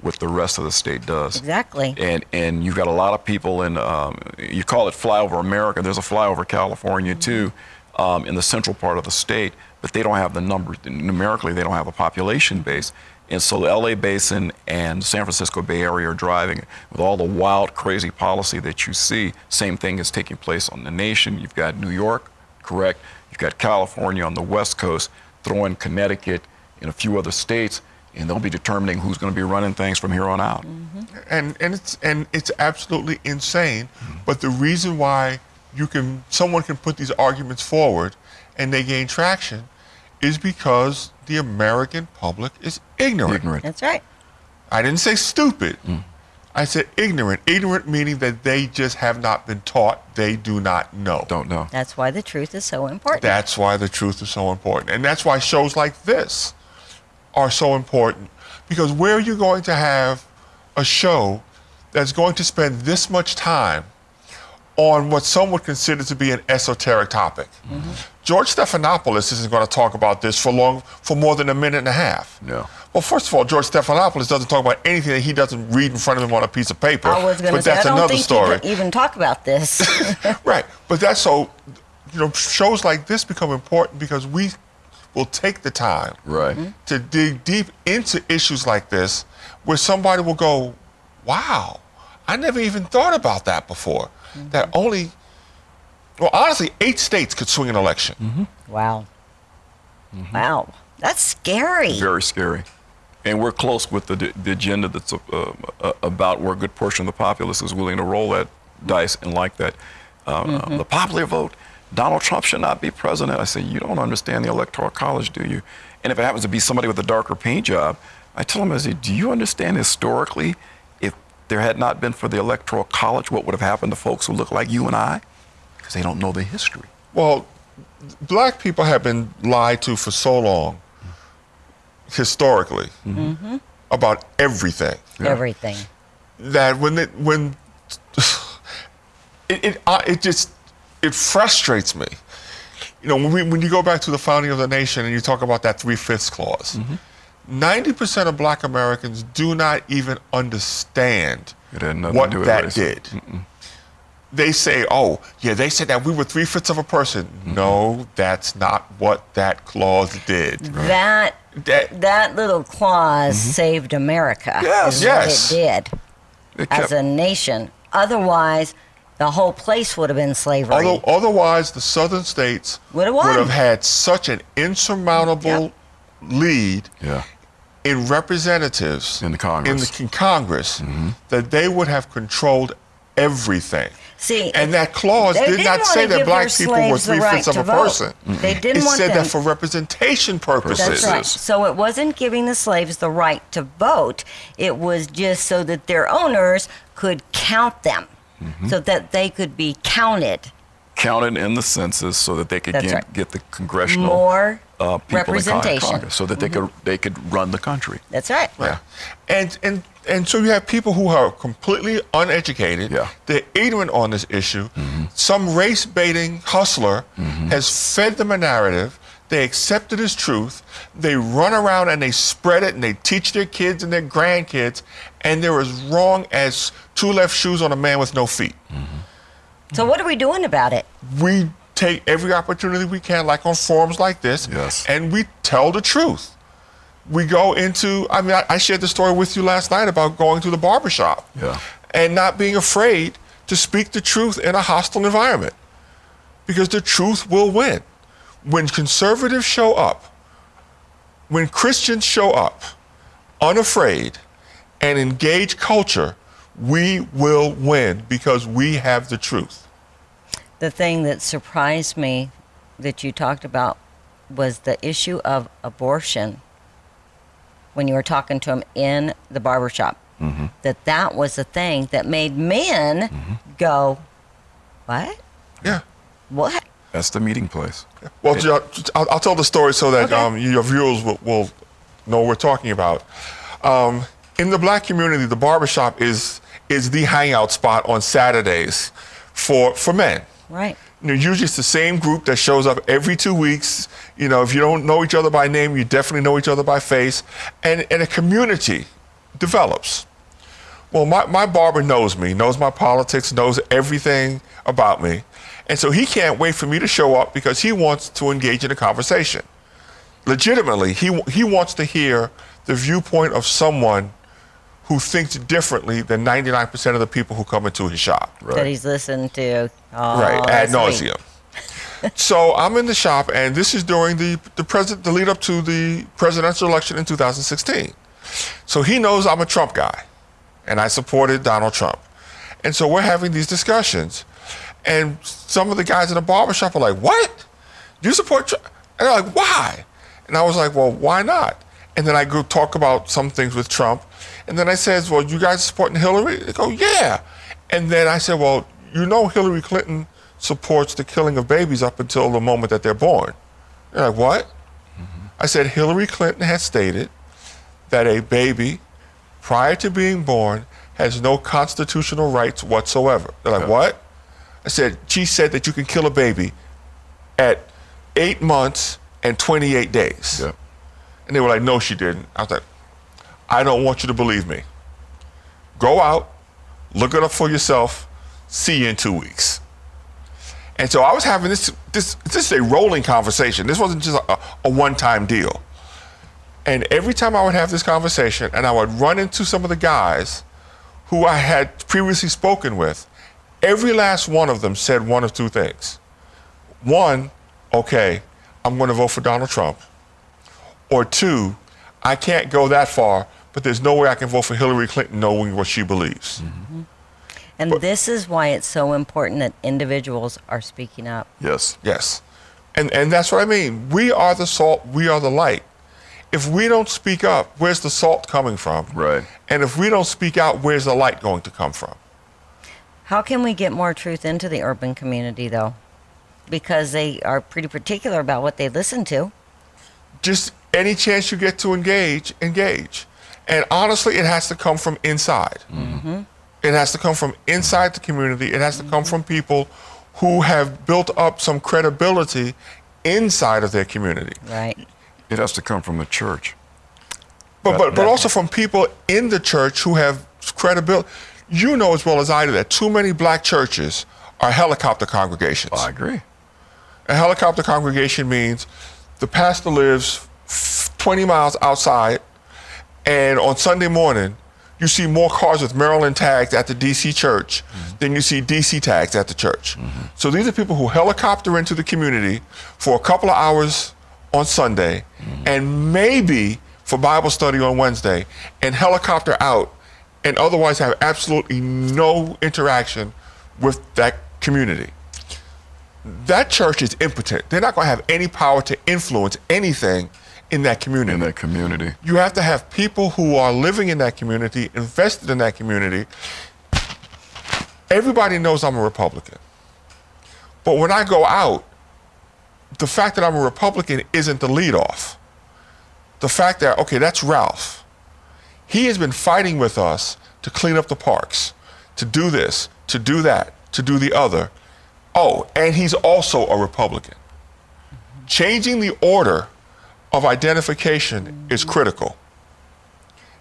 [SPEAKER 2] what the rest of the state does.
[SPEAKER 4] Exactly.
[SPEAKER 2] And and you've got a lot of people in um, you call it flyover America. There's a flyover California too, um, in the central part of the state, but they don't have the numbers numerically. They don't have a population base. And so the LA Basin and San Francisco Bay Area are driving it with all the wild, crazy policy that you see. Same thing is taking place on the nation. You've got New York, correct? You've got California on the West Coast, throw in Connecticut and a few other states, and they'll be determining who's going to be running things from here on out. Mm-hmm.
[SPEAKER 3] and and it's and it's absolutely insane. Mm-hmm. But the reason why you can someone can put these arguments forward and they gain traction is because the American public is ignorant.
[SPEAKER 2] Ignorant.
[SPEAKER 4] That's right.
[SPEAKER 3] I didn't say stupid. Mm. I said ignorant. Ignorant meaning that they just have not been taught. They do not know.
[SPEAKER 2] Don't know.
[SPEAKER 4] That's why the truth is so important.
[SPEAKER 3] That's why the truth is so important. And that's why shows like this are so important. Because where are you going to have a show that's going to spend this much time on what some would consider to be an esoteric topic? Mm-hmm. George Stephanopoulos isn't going to talk about this for long for more than a minute and a half.
[SPEAKER 2] No.
[SPEAKER 3] Well, first of all, George Stephanopoulos doesn't talk about anything that he doesn't read in front of him on a piece of paper.
[SPEAKER 4] I was going to
[SPEAKER 3] but
[SPEAKER 4] say,
[SPEAKER 3] that's
[SPEAKER 4] I don't
[SPEAKER 3] another
[SPEAKER 4] think
[SPEAKER 3] story.
[SPEAKER 4] you could even talk about this. [LAUGHS]
[SPEAKER 3] Right. But that's so, you know, shows like this become important because we will take the time
[SPEAKER 2] Right. Mm-hmm.
[SPEAKER 3] to dig deep into issues like this where somebody will go, wow, I never even thought about that before. That mm-hmm. only, well, honestly, eight states could swing an election.
[SPEAKER 4] wow. Wow. That's scary.
[SPEAKER 2] Very scary. And we're close with the, the agenda that's uh, uh, about where a good portion of the populace is willing to roll that dice and like that. Uh,
[SPEAKER 4] Mm-hmm.
[SPEAKER 2] uh, the popular vote, Donald Trump should not be president. I say, you don't understand the Electoral College, do you? And if it happens to be somebody with a darker paint job, I tell them, I say, do you understand historically, if there had not been for the Electoral College, what would have happened to folks who look like you and I? Because they don't know the history.
[SPEAKER 3] Well, black people have been lied to for so long, historically, about everything.
[SPEAKER 2] Yeah.
[SPEAKER 4] Everything.
[SPEAKER 3] that when it when [SIGHS] it it, uh, it just it frustrates me. You know, when we when you go back to the founding of the nation and you talk about that three fifths clause, 90 percent of Black Americans do not even understand
[SPEAKER 2] It had nothing to
[SPEAKER 3] what that
[SPEAKER 2] race.
[SPEAKER 3] did. They say, "Oh, yeah," they said that we were three fifths of a person. Mm-hmm. No, that's not what that clause did.
[SPEAKER 4] That
[SPEAKER 3] That-
[SPEAKER 4] that little clause mm-hmm. saved America.
[SPEAKER 2] Yes.
[SPEAKER 4] is
[SPEAKER 3] Yes.
[SPEAKER 4] what it did
[SPEAKER 2] It
[SPEAKER 4] as a nation. Otherwise, the whole place would have been slavery.
[SPEAKER 3] Although, otherwise, the southern states
[SPEAKER 4] Would've
[SPEAKER 3] would have had such an insurmountable lead
[SPEAKER 2] yeah.
[SPEAKER 3] in representatives
[SPEAKER 2] In the Congress.
[SPEAKER 3] in, the, in Congress mm-hmm. that they would have controlled everything.
[SPEAKER 4] See,
[SPEAKER 3] And that clause did
[SPEAKER 4] didn't
[SPEAKER 3] say that black people were three fifths
[SPEAKER 4] right
[SPEAKER 3] of a
[SPEAKER 4] vote.
[SPEAKER 3] person.
[SPEAKER 4] They didn't
[SPEAKER 3] it
[SPEAKER 4] want
[SPEAKER 3] said
[SPEAKER 4] them-
[SPEAKER 3] that for representation purposes.
[SPEAKER 4] That's right. So it wasn't giving the slaves the right to vote. It was just so that their owners could count them,
[SPEAKER 2] Mm-hmm.
[SPEAKER 4] so that they could be counted
[SPEAKER 2] Counted in the census so that they could get,
[SPEAKER 4] right.
[SPEAKER 2] get the congressional
[SPEAKER 4] more
[SPEAKER 2] uh,
[SPEAKER 4] representation. Mm-hmm.
[SPEAKER 2] Congress so that they could they could run the country.
[SPEAKER 4] That's right.
[SPEAKER 3] Yeah. And and and so you have people who are completely uneducated.
[SPEAKER 2] Yeah.
[SPEAKER 3] They're ignorant on this issue. Mm-hmm. Some race baiting hustler mm-hmm. has fed them a narrative. They accept it as truth. They run around and they spread it and they teach their kids and their grandkids. And they're as wrong as two left shoes on a man with no feet. Mm-hmm.
[SPEAKER 4] So what are we doing about it?
[SPEAKER 3] We take every opportunity we can, like on forums like this,
[SPEAKER 2] Yes.
[SPEAKER 3] and we tell the truth. We go into, I mean, I, I shared the story with you last night about going to the barbershop
[SPEAKER 2] Yeah.
[SPEAKER 3] and not being afraid to speak the truth in a hostile environment because the truth will win. When conservatives show up, when Christians show up unafraid and engage culture, we will win because we have the truth.
[SPEAKER 4] The thing that surprised me that you talked about was the issue of abortion when you were talking to him in the barbershop.
[SPEAKER 2] Mm-hmm.
[SPEAKER 4] That that was the thing that made men
[SPEAKER 2] Mm-hmm.
[SPEAKER 4] go, "What?
[SPEAKER 3] Yeah.
[SPEAKER 4] What?"
[SPEAKER 2] That's the meeting place.
[SPEAKER 3] Well, ju- I'll, I'll tell the story so that
[SPEAKER 4] Okay.
[SPEAKER 3] um, your viewers will, will know what we're talking about. Um, in the black community, the barbershop is is the hangout spot on Saturdays for for men.
[SPEAKER 4] Right.
[SPEAKER 3] You know, usually it's the same group that shows up every two weeks. You know, if you don't know each other by name, you definitely know each other by face, and and a community develops. Well, my, my barber knows me, knows my politics, knows everything about me. And so he can't wait for me to show up because he wants to engage in a conversation. Legitimately, he, he wants to hear the viewpoint of someone who thinks differently than 99% of the people who come into his shop.
[SPEAKER 4] That he's listened to. Oh,
[SPEAKER 3] right, ad nauseum. So I'm in the shop, and this is during the the president, the lead up to the presidential election in 2016. So he knows I'm a Trump guy, and I supported Donald Trump, and so we're having these discussions, and some of the guys in the barbershop are like, "What? You support Trump?" And they're like, "Why?" And I was like, "Well, why not?" And then I go talk about some things with Trump, and then I says, "Well, you guys supporting Hillary?" They go, "Yeah." And then I said, "Well, you know Hillary Clinton supports the killing of babies up until the moment that they're born." They're like, "What?" Mm-hmm. I said, Hillary Clinton has stated that a baby, prior to being born, has no constitutional rights whatsoever. They're like,
[SPEAKER 2] Yeah.
[SPEAKER 3] "What?" I said, "She said that you can kill a baby at eight months and 28 days."
[SPEAKER 2] Yeah.
[SPEAKER 3] And they were like, no, she didn't. I was like, I don't want you to believe me. Go out, look it up for yourself, see you in two weeks. And so I was having this, this, this is a rolling conversation. This wasn't just a, a one time deal. And every time I would have this conversation and I would run into some of the guys who I had previously spoken with, every last one of them said one of two things. One, okay, I'm going to vote for Donald Trump or two, I can't go that far, but there's no way I can vote for Hillary Clinton knowing what she believes. Mm-hmm.
[SPEAKER 4] And this is why it's so important that individuals are speaking up.
[SPEAKER 2] Yes.
[SPEAKER 3] Yes. And and that's what I mean. We are the salt, we are the light. if we don't speak up, where's the salt coming from?
[SPEAKER 2] Right.
[SPEAKER 3] And if we don't speak out, where's the light going to come from?
[SPEAKER 4] How can we get more truth into the urban community, though? Because they are pretty particular about what they listen to.
[SPEAKER 3] Just any chance you get to engage, engage. And honestly, it has to come from inside. Mm-hmm. It has to come from inside the community. It has to come from people who have built up some credibility inside of their community.
[SPEAKER 4] Right.
[SPEAKER 2] It has to come from the church.
[SPEAKER 3] But, but, but also from people in the church who have credibility. You know as well as I do that too many black churches are helicopter congregations.
[SPEAKER 2] I agree.
[SPEAKER 3] A helicopter congregation means the pastor lives 20 miles outside, and on Sunday morning, you see more cars with Maryland tags at the DC church mm-hmm. than you see DC tags at the church. Mm-hmm. So these are people who helicopter into the community for a couple of hours on Sunday mm-hmm. and maybe for Bible study on Wednesday and helicopter out and otherwise have absolutely no interaction with that community that church is impotent. They're not going to have any power to influence anything in that community.
[SPEAKER 2] In that community.
[SPEAKER 3] you have to have people who are living in that community, invested in that community. Everybody knows I'm a Republican. But when I go out, the fact that I'm a Republican isn't the lead off. The fact that, okay, that's Ralph. He has been fighting with us to clean up the parks, to do this, to do that, to do the other. Oh, and he's also a Republican. Changing the order of identification is critical.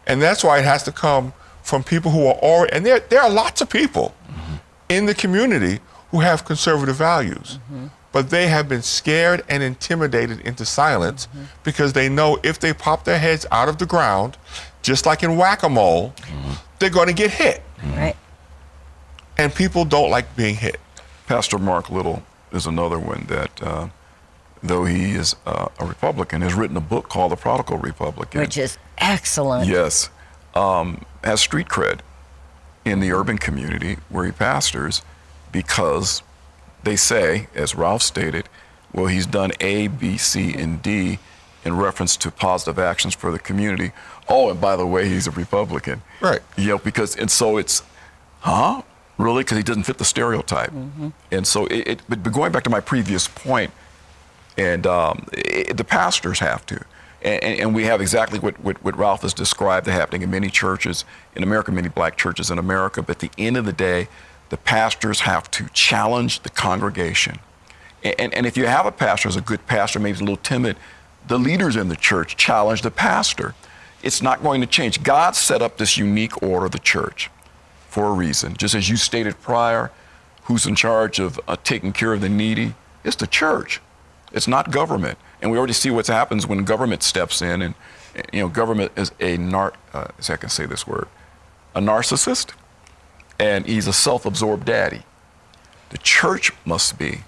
[SPEAKER 3] And that's why it has to come from people who are already, and there, there are lots of people mm-hmm. in the community who have conservative values, mm-hmm. but they have been scared and intimidated into silence mm-hmm. because they know if they pop their heads out of the ground, just like in whack a mole, they're going to get hit.
[SPEAKER 4] Right.
[SPEAKER 3] And people don't like being hit.
[SPEAKER 2] Pastor Mark Little is another one that, uh, though he is uh, a Republican, has written a book called The Prodigal Republican.
[SPEAKER 4] Which is excellent.
[SPEAKER 2] Yes. Um, has street cred in the urban community where he pastors because they say, as Ralph stated, well, he's done A, B, C, and D in reference to positive actions for the community. Oh, and by the way, he's a Republican.
[SPEAKER 3] Right.
[SPEAKER 2] You know, because, and so it's, huh? Really? Because he doesn't fit the stereotype. And so, it, it, but but going back to my previous point, and um, it, the pastors have to. And, and, we have exactly what, what, what Ralph has described happening in many churches in America, many black churches in America. But at the end of the day, the pastors have to challenge the congregation. And, and, and if you have a pastor who's a good pastor, maybe he's a little timid, the leaders in the church challenge the pastor. It's not going to change. God set up this unique order of the church for a reason. Just as you stated prior, who's in charge of uh, taking care of the needy? It's the church. It's not government. And we already see what happens when government steps in. And, you know, government is a nar, uh, if I can say this word, a narcissist, and he's a self absorbed daddy. The church must be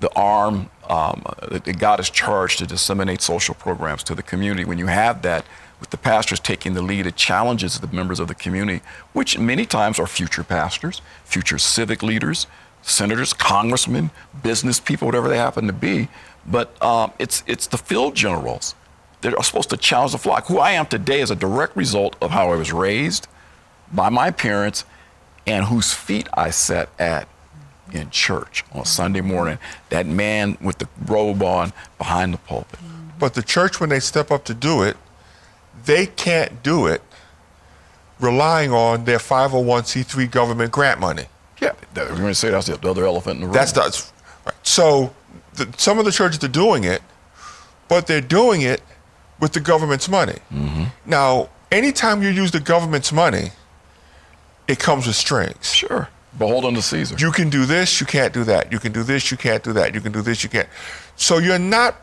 [SPEAKER 2] the arm um, that God is charged to disseminate social programs to the community. When you have that, with the pastors taking the lead, it challenges the members of the community, which many times are future pastors, future civic leaders, senators, congressmen, business people, whatever they happen to be. But um, it's it's the field generals that are supposed to challenge the flock. Who I am today is a direct result of how I was raised by my parents and whose feet I sat at in church on Sunday morning. That man with the robe on behind the pulpit.
[SPEAKER 3] But the church, when they step up to do it, they can't do it relying on their 501c3 government grant money.
[SPEAKER 2] Yeah, that- we're going to say that's the other elephant in the room.
[SPEAKER 3] That's that's right. So the, some of the churches are doing it, but they're doing it with the government's money. Mm-hmm. Now, anytime you use the government's money, it comes with strings.
[SPEAKER 2] sure. Beholden to Caesar.
[SPEAKER 3] You can do this, you can't do that. You can do this, you can't do that. You can do this, you can't. So you're not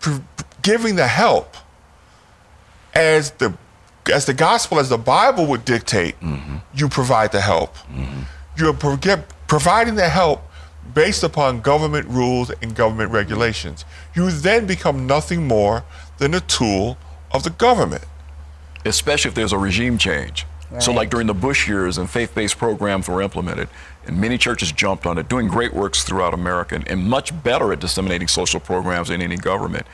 [SPEAKER 3] pr- giving the help as the as the gospel, as the Bible would dictate. Mm-hmm. You provide the help. Mm-hmm. You're pro- get- providing the help based upon government rules and government regulations. You then become nothing more than a tool of the government.
[SPEAKER 2] especially if there's a regime change. So, like during the Bush years, and faith-based programs were implemented, and many churches jumped on it, doing great works throughout America, and, and much better at disseminating social programs than any government.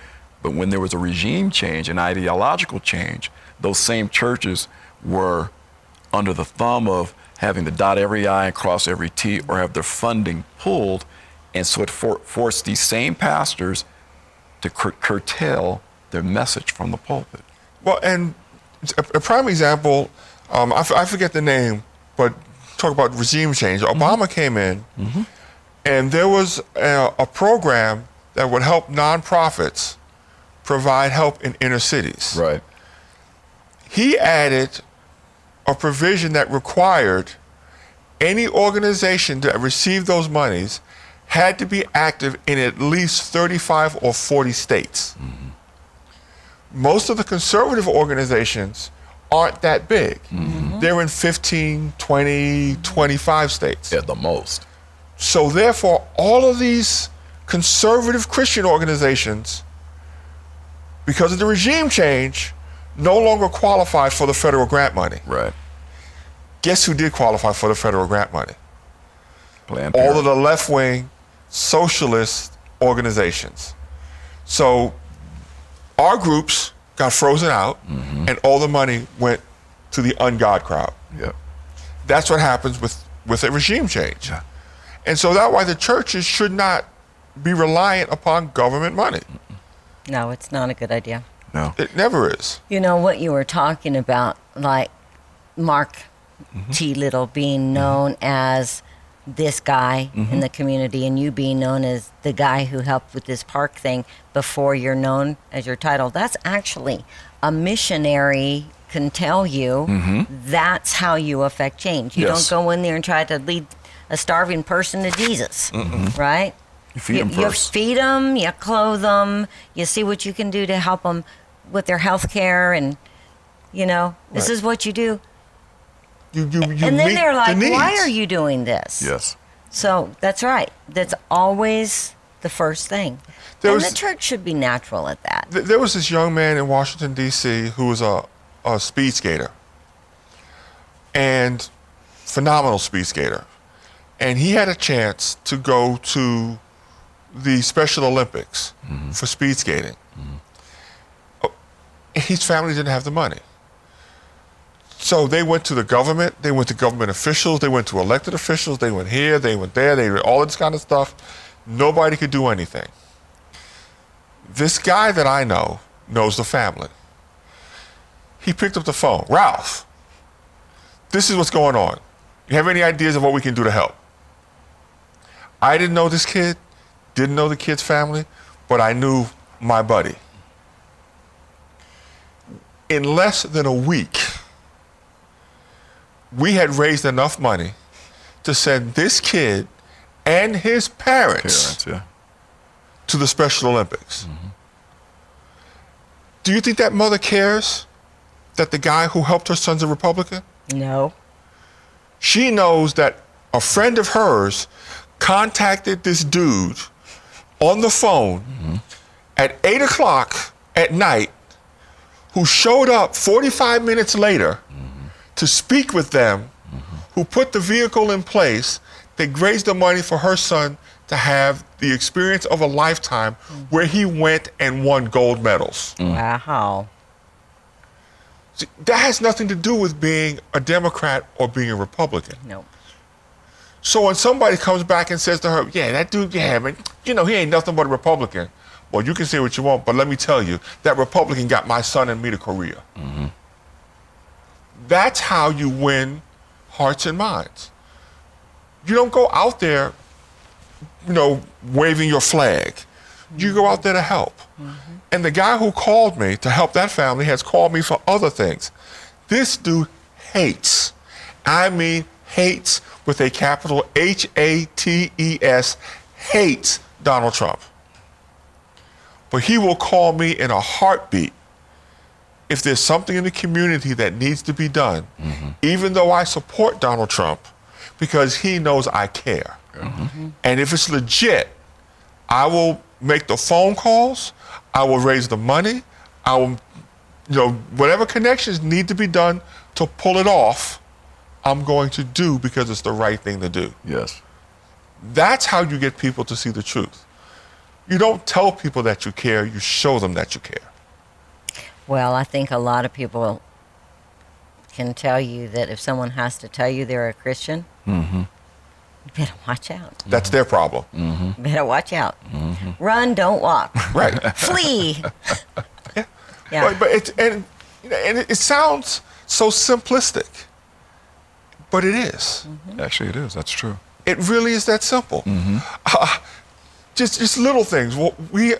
[SPEAKER 2] But when there was a regime change, an ideological change, those same churches were under the thumb of having to dot every I and cross every T or have their funding pulled. And so it for- forced these same pastors to cur- curtail their message from the pulpit.
[SPEAKER 3] Well, and a, a prime example, um, I, f- I forget the name, but talk about regime change. Obama came in, and there was a, a program that would help nonprofits provide help in inner cities.
[SPEAKER 2] Right.
[SPEAKER 3] He added a provision that required any organization that received those monies had to be active in at least 35 or 40 states. Mm-hmm. Most of the conservative organizations aren't that big. Mm-hmm. They're in 15, 20, 25 states.
[SPEAKER 2] At the most.
[SPEAKER 3] So therefore, all of these conservative Christian organizations, because of the regime change, no longer qualify for the federal grant money.
[SPEAKER 2] Right.
[SPEAKER 3] Guess who did qualify for the federal grant money?
[SPEAKER 2] Planned
[SPEAKER 3] All of the left-wing socialist organizations. So our groups got frozen out, mm-hmm. and all the money went to the ungod crowd.
[SPEAKER 2] Yep.
[SPEAKER 3] That's what happens with, with a regime change.
[SPEAKER 2] Yeah.
[SPEAKER 3] And so that's why the churches should not be reliant upon government money.
[SPEAKER 4] No, it's not a good idea.
[SPEAKER 2] No.
[SPEAKER 3] It never is.
[SPEAKER 4] You know what you were talking about, like Mark mm-hmm. T. Little being mm-hmm. known as this guy in the mm-hmm. community, and you being known as the guy who helped with this park thing before you're known as your title. That's actually a missionary can tell you that's how you affect change. You
[SPEAKER 2] Yes.
[SPEAKER 4] don't go in there and try to lead a starving person to Jesus, right?
[SPEAKER 2] You feed 'em
[SPEAKER 4] you,
[SPEAKER 2] first.
[SPEAKER 4] You feed them, you clothe them, you see what you can do to help them with their health care, and you know this
[SPEAKER 3] Right.
[SPEAKER 4] is what you do.
[SPEAKER 3] You, you, you
[SPEAKER 4] and then
[SPEAKER 3] meet
[SPEAKER 4] they're
[SPEAKER 3] the
[SPEAKER 4] like, "Why
[SPEAKER 3] needs.
[SPEAKER 4] are you doing this?"
[SPEAKER 2] Yes.
[SPEAKER 4] So that's right. That's always the first thing.
[SPEAKER 3] There
[SPEAKER 4] and
[SPEAKER 3] was-
[SPEAKER 4] the church should be natural at that.
[SPEAKER 3] Th- There was this young man in Washington, D.C., who was a, a speed skater. And phenomenal speed skater. And he had a chance to go to the Special Olympics mm-hmm. for speed skating. His family didn't have the money. So they went to the government, they went to government officials, they went to elected officials, they went here, they went there, they all this kind of stuff. Nobody could do anything. This guy that I know knows the family. He picked up the phone. Ralph, this is what's going on. You have any ideas of what we can do to help? I didn't know this kid, didn't know the kid's family, but I knew my buddy. In less than a week, we had raised enough money to send this kid and his parents
[SPEAKER 2] Parents, yeah.
[SPEAKER 3] to the Special Olympics. Mm-hmm. Do you think that mother cares that the guy who helped her son's a Republican?
[SPEAKER 4] No.
[SPEAKER 3] She knows that a friend of hers contacted this dude on the phone mm-hmm. at 8 o'clock at night who showed up 45 minutes later to speak with them, who put the vehicle in place, they raised the money for her son to have the experience of a lifetime where he went and won gold medals. Mm.
[SPEAKER 4] Wow.
[SPEAKER 3] See, that has nothing to do with being a Democrat or being a Republican.
[SPEAKER 4] No.
[SPEAKER 3] So when somebody comes back and says to her, "Yeah, that dude, yeah, man, you know he ain't nothing but a Republican," well, you can say what you want, but let me tell you, that Republican got my son and me to Korea. Mm-hmm. That's how you win hearts and minds. You don't go out there, you know, waving your flag. You go out there to help. Mm-hmm. And the guy who called me to help that family has called me for other things. This dude hates, I mean, hates with a capital H A T E S, hates Donald Trump. But he will call me in a heartbeat if there's something in the community that needs to be done, mm-hmm. even though I support Donald Trump, because he knows I care. Mm-hmm. And if it's legit, I will make the phone calls, I will raise the money, I will, you know, whatever connections need to be done to pull it off, I'm going to do because it's the right thing to do.
[SPEAKER 2] Yes.
[SPEAKER 3] That's how you get people to see the truth. You don't tell people that you care, you show them that you care.
[SPEAKER 4] Well, I think a lot of people can tell you that if someone has to tell you they're a Christian, mm-hmm. you better watch out.
[SPEAKER 3] That's their problem. Mm-hmm.
[SPEAKER 4] You better watch out. Mm-hmm. Run, don't walk. [LAUGHS]
[SPEAKER 3] Right.
[SPEAKER 4] Flee. [LAUGHS] yeah.
[SPEAKER 3] But, but it, and, you know, and it, it sounds so simplistic, but it is.
[SPEAKER 2] Actually, it is. That's true.
[SPEAKER 3] It really is that simple. Uh, [LAUGHS] just just little things. We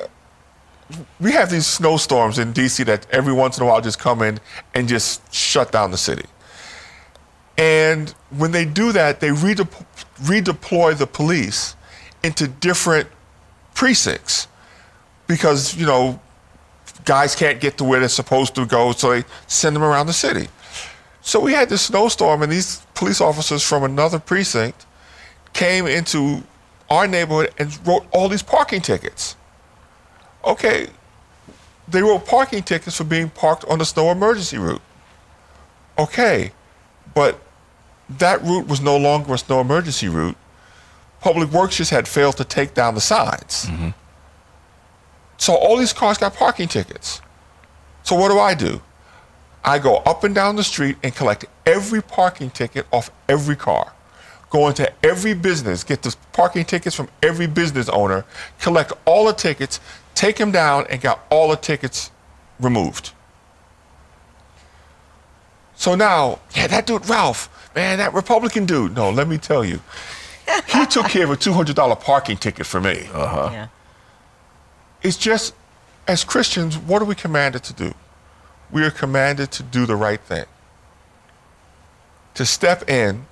[SPEAKER 3] we have these snowstorms in DC that every once in a while just come in and just shut down the city. And when they do that, they redep- redeploy the police into different precincts because you know guys can't get to where they're supposed to go, so they send them around the city. So we had this snowstorm, and these police officers from another precinct came into our neighborhood and wrote all these parking tickets. Okay, they wrote parking tickets for being parked on the snow emergency route. Okay, but that route was no longer a snow emergency route. Public Works just had failed to take down the signs. Mm-hmm. So all these cars got parking tickets. So what do I do? I go up and down the street and collect every parking ticket off every car. Go into every business, get the parking tickets from every business owner, collect all the tickets, take them down, and got all the tickets removed. So now, yeah, that dude, Ralph, man, that Republican dude. No, let me tell you, he [LAUGHS] took care of a $200 parking ticket for me. Uh huh.
[SPEAKER 4] yeah.
[SPEAKER 3] It's just, as Christians, what are we commanded to do? We are commanded to do the right thing. To step in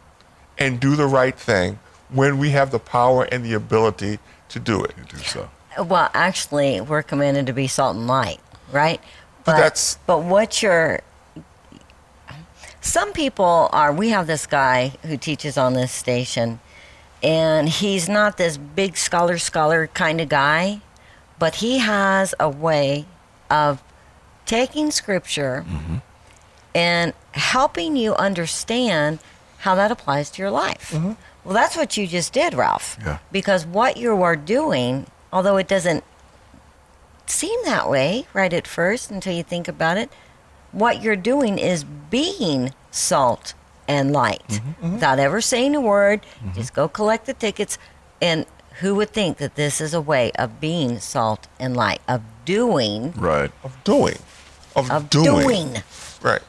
[SPEAKER 3] and do the right thing when we have the power and the ability to do it.
[SPEAKER 2] Do so.
[SPEAKER 4] Well, actually, we're commanded to be salt and light, right?
[SPEAKER 3] But that's-
[SPEAKER 4] But what you're. Some people are. We have this guy who teaches on this station, and he's not this big scholar, scholar kind of guy, but he has a way of taking scripture mm-hmm. and helping you understand how that applies to your life. Mm-hmm. Well, that's what you just did, Ralph.
[SPEAKER 2] Yeah.
[SPEAKER 4] Because what you are doing, although it doesn't seem that way right at first until you think about it, what you're doing is being salt and light mm-hmm. Mm-hmm. without ever saying a word. Just go collect the tickets. And who would think that this is a way of being salt and light, of doing,
[SPEAKER 2] Right.
[SPEAKER 3] Of doing. Of,
[SPEAKER 4] of
[SPEAKER 3] doing.
[SPEAKER 4] doing.
[SPEAKER 3] Right.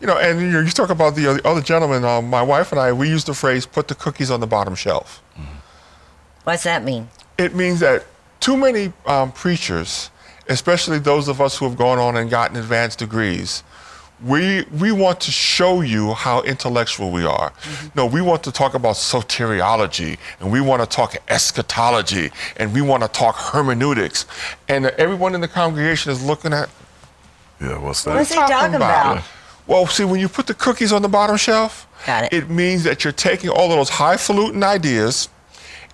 [SPEAKER 3] You know, and you, you talk about the, uh, the other gentleman, uh, my wife and I, we use the phrase put the cookies on the bottom shelf.
[SPEAKER 4] What's that mean?
[SPEAKER 3] it means that too many um, preachers, especially those of us who have gone on and gotten advanced degrees, we we want to show you how intellectual we are. No, we want to talk about soteriology, and we want to talk eschatology, and we want to talk hermeneutics, and everyone in the congregation is looking at.
[SPEAKER 2] Yeah. What's
[SPEAKER 4] that?
[SPEAKER 2] that?
[SPEAKER 4] is he talking about?
[SPEAKER 3] Well, see, when you put the cookies on the bottom shelf,
[SPEAKER 4] Got it.
[SPEAKER 3] it means that you're taking all of those highfalutin ideas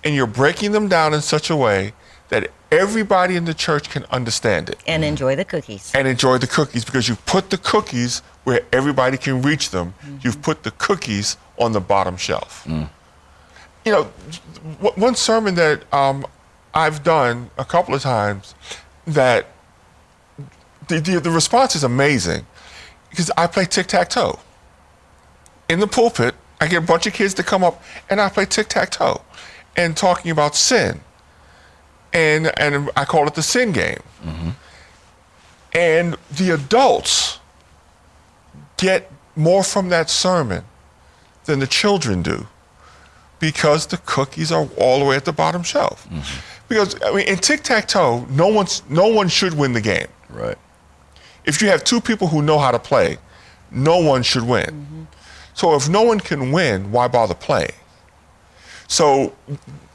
[SPEAKER 3] and you're breaking them down in such a way that everybody in the church can understand it
[SPEAKER 4] And enjoy the cookies.
[SPEAKER 3] and enjoy the cookies because you've put the cookies where everybody can reach them. You've put the cookies on the bottom shelf. You know, w- one sermon that um, I've done a couple of times that the, the, the response is amazing because I play tic tac toe. In the pulpit, I get a bunch of kids to come up and I play tic tac toe and talking about sin. And, and I call it the sin game. Mm-hmm. And the adults get more from that sermon than the children do because the cookies are all the way at the bottom shelf. Mm-hmm. Because I mean, in tic tac toe, no one's no one should win the game.
[SPEAKER 2] Right.
[SPEAKER 3] If you have two people who know how to play, no one should win. Mm-hmm. So if no one can win, why bother playing? So,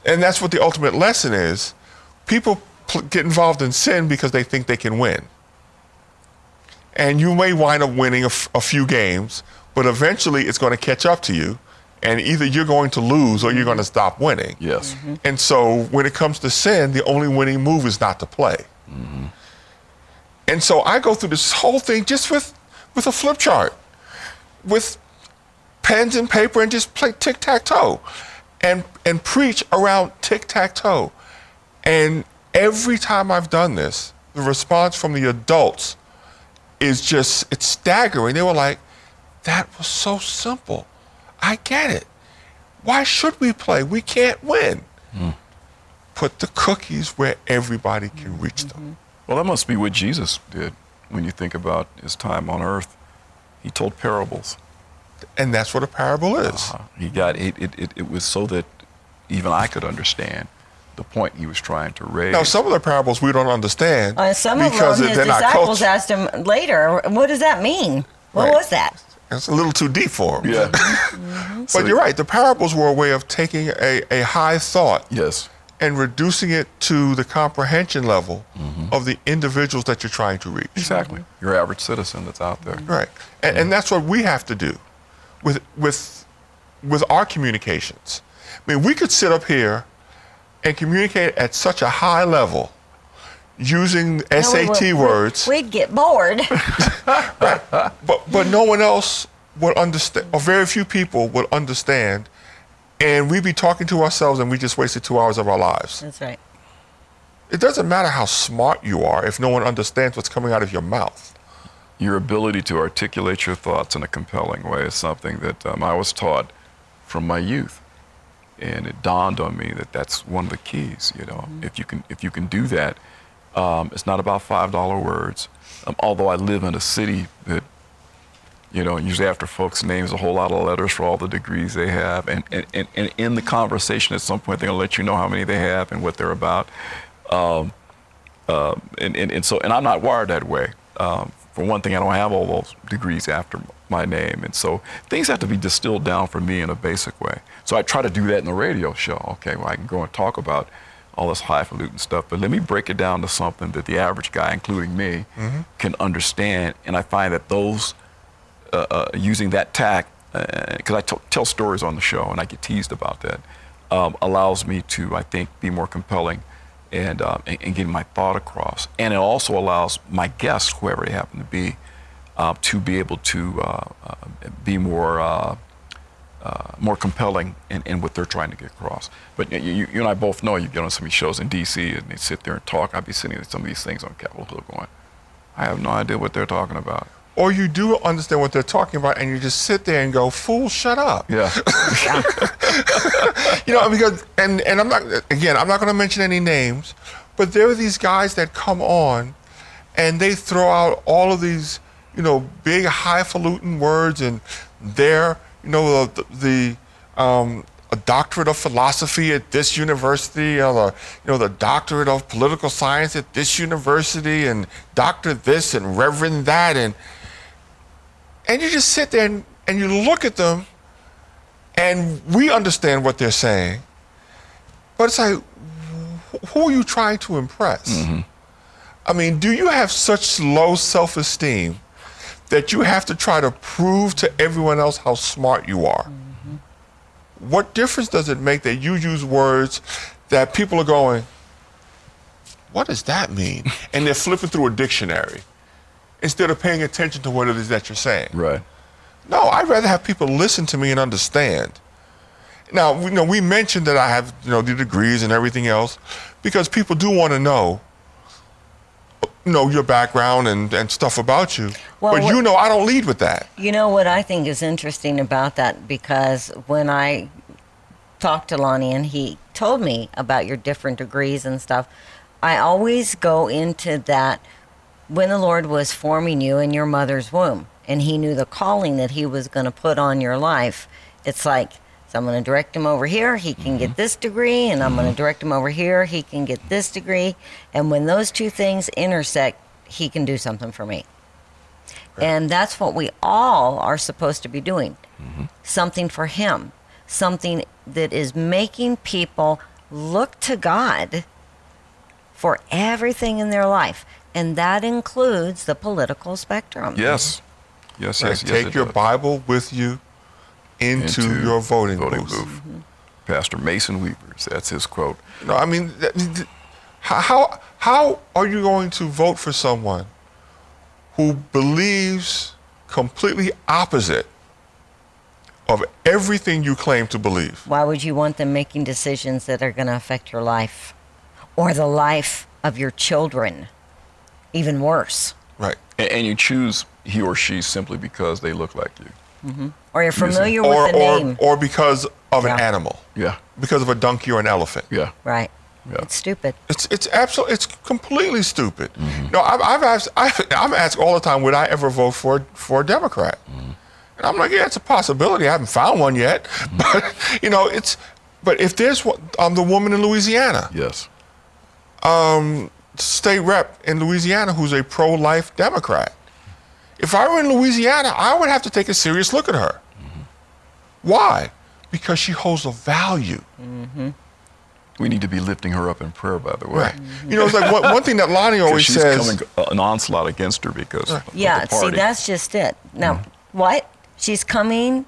[SPEAKER 3] and that's what the ultimate lesson is. People pl- get involved in sin because they think they can win. And you may wind up winning a, f- a few games, but eventually it's going to catch up to you. And either you're going to lose or you're going to mm-hmm. stop winning.
[SPEAKER 2] Yes. Mm-hmm.
[SPEAKER 3] And so when it comes to sin, the only winning move is not to play. And so I go through this whole thing just with, with a flip chart, with pens and paper, and just play tic tac toe, and and preach around tic tac toe, and every time I've done this, the response from the adults is just, it's staggering. They were like, that was so simple. I get it. Why should we play? We can't win. Hmm. Put the cookies where everybody can reach them. Mm-hmm.
[SPEAKER 2] Well, that must be what Jesus did when you think about his time on earth. He told parables.
[SPEAKER 3] And that's what a parable is.
[SPEAKER 2] Uh, he got it, it, it, it was so that even I could understand the point he was trying to raise.
[SPEAKER 3] Now, some of the parables we don't understand
[SPEAKER 4] Uh, some of
[SPEAKER 3] because
[SPEAKER 4] them, his
[SPEAKER 3] they're not
[SPEAKER 4] disciples asked him later, "What does that mean? What
[SPEAKER 3] Right.
[SPEAKER 4] was that?"
[SPEAKER 3] It's a little too deep for them.
[SPEAKER 2] yeah. [LAUGHS]
[SPEAKER 3] But you're right. The parables were a way of taking a, a high thought
[SPEAKER 2] Yes.
[SPEAKER 3] And reducing it to the comprehension level mm-hmm. of the individuals that you're trying to reach.
[SPEAKER 2] Exactly. Your average citizen that's out there.
[SPEAKER 3] Right. And, and that's what we have to do with, with, with our communications. I mean, we could sit up here and communicate at such a high level using
[SPEAKER 4] No, we
[SPEAKER 3] SAT
[SPEAKER 4] would-
[SPEAKER 3] words,
[SPEAKER 4] We'd get bored. [LAUGHS]
[SPEAKER 3] but, but no one else would understand, or very few people would understand, and we'd be talking to ourselves and we just wasted two hours of our lives.
[SPEAKER 4] That's right.
[SPEAKER 3] It doesn't matter how smart you are if no one understands what's coming out of your mouth.
[SPEAKER 2] Your ability to articulate your thoughts in a compelling way is something that um, I was taught from my youth, and it dawned on me that that's one of the keys. You know, if you can if you can do that, um, it's not about five dollar words. Um, although I live in a city that, you know, usually after folks' names, a whole lot of letters for all the degrees they have, and and, and, and in the conversation at some point they're gonna let you know how many they have and what they're about. Um, uh, and, and, and so, and I'm not wired that way. Um, for one thing, I don't have all those degrees after my name. And so things have to be distilled down for me in a basic way. So I try to do that in the radio show. Okay, well, I can go and talk about all this highfalutin stuff, but let me break it down to something that the average guy, including me, can understand. And I find that those, using that tact, because I t- tell stories on the show and I get teased about that, um, allows me to, I think, be more compelling and, uh, and, and getting my thought across. And it also allows my guests, whoever they happen to be, uh, to be able to uh, uh, be more uh, uh, more compelling in, in what they're trying to get across. But you, you, you and I both know you get on some of these shows in D.C. and they sit there and talk. I'd be sitting at some of these things on Capitol Hill going, I have no idea what they're talking about.
[SPEAKER 3] Or you do understand what they're talking about and you just sit there and go, fool, shut up.
[SPEAKER 2] Yeah. [LAUGHS]
[SPEAKER 3] You know, because, and, and I'm not, again, I'm not going to mention any names, but there are these guys that come on and they throw out all of these, you know, big highfalutin words and they're, you know, the, the um, a doctorate of philosophy at this university, or the, you know, the doctorate of political science at this university, and doctor this and reverend that, and and you just sit there and, and you look at them, and we understand what they're saying, but it's like, who are you trying to impress? Mm-hmm. I mean, do you have such low self-esteem that you have to try to prove to everyone else how smart you are? Mm-hmm. What difference does it make that you use words that people are going, what does that mean? [LAUGHS] And they're flipping through a dictionary instead of paying attention to what it is that you're saying.
[SPEAKER 2] right.
[SPEAKER 3] No, I'd rather have people listen to me and understand. Now, you know, we mentioned that I have, you know, the degrees and everything else because people do want to know, you know, your background and, and stuff about you.
[SPEAKER 4] Well,
[SPEAKER 3] but
[SPEAKER 4] what-
[SPEAKER 3] you know, I don't lead with that.
[SPEAKER 4] You know what I think is interesting about that because when I talked to Lonnie and he told me about your different degrees and stuff, I always go into that when the Lord was forming you in your mother's womb and he knew the calling that he was going to put on your life. It's like, so I'm going to direct him over here, he can get mm-hmm. this degree, and I'm going to mm-hmm. direct him over here, he can get this degree. And when those two things intersect, he can do something for me. And that's what we all are supposed to be doing. Mm-hmm. Something for Him. Something that is making people look to God for everything in their life. And that includes the political spectrum.
[SPEAKER 2] Yes. Yes,
[SPEAKER 3] Right?
[SPEAKER 2] yes, yes.
[SPEAKER 3] Take
[SPEAKER 2] it
[SPEAKER 3] your
[SPEAKER 2] does.
[SPEAKER 3] Bible with you into, your voting, booth.
[SPEAKER 2] Pastor Mason Weaver's, that's his quote.
[SPEAKER 3] No, I mean, how how are you going to vote for someone who believes completely opposite of everything you claim to believe?
[SPEAKER 4] Why would you want them making decisions that are going to affect your life? or the life of your children. Even worse.
[SPEAKER 3] Right.
[SPEAKER 2] And, and you choose he or she simply because they look like you.
[SPEAKER 4] Or you're familiar
[SPEAKER 3] Or,
[SPEAKER 4] with the
[SPEAKER 3] or,
[SPEAKER 4] name.
[SPEAKER 3] or because of an animal,
[SPEAKER 2] Yeah.
[SPEAKER 3] because of a donkey or an elephant.
[SPEAKER 2] Yeah.
[SPEAKER 4] right.
[SPEAKER 2] Yeah.
[SPEAKER 4] It's stupid.
[SPEAKER 3] It's it's absolutely it's completely stupid.
[SPEAKER 2] Mm-hmm.
[SPEAKER 3] No, I've, I've asked I've, I'm asked all the time would I ever vote for for a Democrat,
[SPEAKER 2] Mm-hmm.
[SPEAKER 3] and I'm like yeah it's a possibility. I haven't found one yet,
[SPEAKER 2] Mm-hmm. [LAUGHS]
[SPEAKER 3] but you know it's but if there's one, um the woman in Louisiana,
[SPEAKER 2] Yes.
[SPEAKER 3] State rep in Louisiana who's a pro life Democrat. If I were in Louisiana, I would have to take a serious look at her. Why? Because she holds a value.
[SPEAKER 2] We need to be lifting her up in prayer, by the way.
[SPEAKER 3] Right. You know, it's like one, one thing that Lonnie [LAUGHS] always
[SPEAKER 2] she's
[SPEAKER 3] says.
[SPEAKER 2] coming uh, an onslaught against her because of
[SPEAKER 4] Yeah,
[SPEAKER 2] the
[SPEAKER 4] see, that's just it. Now, what? She's coming,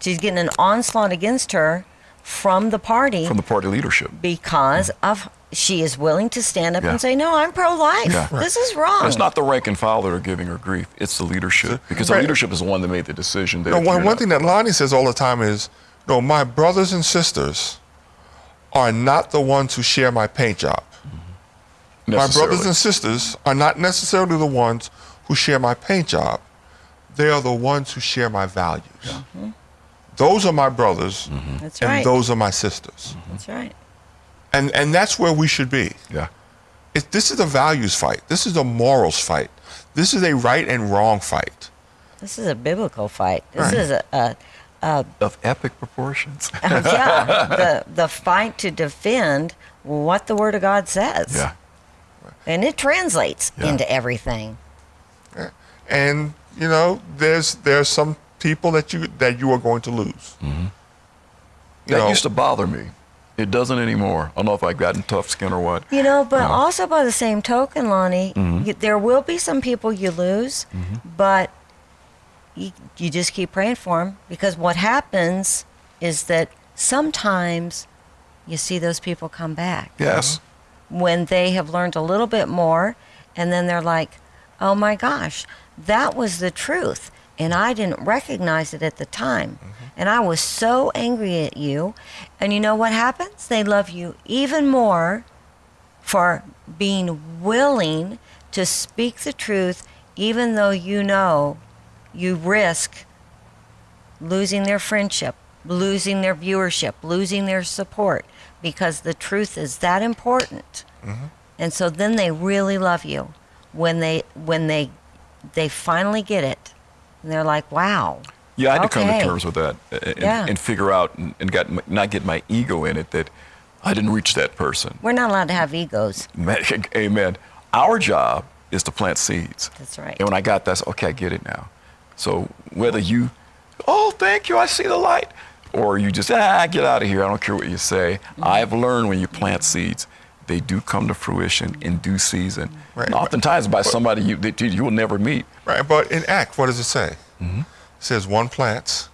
[SPEAKER 4] she's getting an onslaught against her from the party
[SPEAKER 2] from the party leadership.
[SPEAKER 4] because of she is willing to stand up
[SPEAKER 2] Yeah.
[SPEAKER 4] and say, No, I'm pro life.
[SPEAKER 2] Yeah.
[SPEAKER 4] This is wrong.
[SPEAKER 2] It's not the rank and file that are giving her grief. It's the leadership because the leadership is the one that made the decision. That
[SPEAKER 3] No, one, one thing that Lonnie says all the time is, no, my brothers and sisters are not the ones who share my paint job. Mm-hmm. My brothers and sisters are not necessarily the ones who share my paint job. They are the ones who share my values. Mm-hmm. Those are my brothers, mm-hmm.
[SPEAKER 4] That's
[SPEAKER 3] and
[SPEAKER 4] right.
[SPEAKER 3] those are my sisters.
[SPEAKER 4] That's right.
[SPEAKER 3] And, and that's where we should be.
[SPEAKER 2] yeah.
[SPEAKER 3] It, this is a values fight. This is a morals fight. This is a right and wrong fight.
[SPEAKER 4] This is a biblical fight. This
[SPEAKER 3] Right.
[SPEAKER 4] is a, a
[SPEAKER 2] Of epic proportions. [LAUGHS]
[SPEAKER 4] yeah, the the fight to defend what the Word of God says.
[SPEAKER 2] yeah.
[SPEAKER 4] And it translates
[SPEAKER 2] Yeah.
[SPEAKER 4] into everything.
[SPEAKER 3] and you know there's there's some people that you that you are going to lose mm-hmm. You
[SPEAKER 2] That
[SPEAKER 3] know,
[SPEAKER 2] used to bother me. It doesn't anymore. I don't know if I've gotten tough skin or what.
[SPEAKER 4] You know, but
[SPEAKER 2] Uh-huh.
[SPEAKER 4] also by the same token, Lonnie,
[SPEAKER 2] Mm-hmm.
[SPEAKER 4] you, there will be some people you lose, but you, you just keep praying for them because what happens is that sometimes you see those people come back
[SPEAKER 2] Yes.
[SPEAKER 4] when they have learned a little bit more, and then they're like, oh my gosh, that was the truth. And I didn't recognize it at the time. And I was so angry at you. And you know what happens? They love you even more for being willing to speak the truth, even though you know you risk losing their friendship, losing their viewership, losing their support, because the truth is that important. Mm-hmm. And so then they really love you when they when they they finally get it, and they're like, "Wow."
[SPEAKER 2] Yeah, I had to come to terms with that and,
[SPEAKER 4] Yeah.
[SPEAKER 2] and figure out and, and got my, not get my ego in it that I didn't reach that person.
[SPEAKER 4] We're not allowed to have egos. [LAUGHS]
[SPEAKER 2] Amen. Our job is to plant seeds.
[SPEAKER 4] That's right.
[SPEAKER 2] And when I got that, I okay, I get it now. So whether you, oh, thank you, I see the light, or you just, ah, get out of here, I don't care what you say.
[SPEAKER 4] Mm-hmm.
[SPEAKER 2] I've learned when you plant seeds, they do come to fruition in due season.
[SPEAKER 3] Right.
[SPEAKER 2] And oftentimes by somebody you, that you will never meet.
[SPEAKER 3] right but in act what does it say
[SPEAKER 2] Mm-hmm.
[SPEAKER 3] It says one plants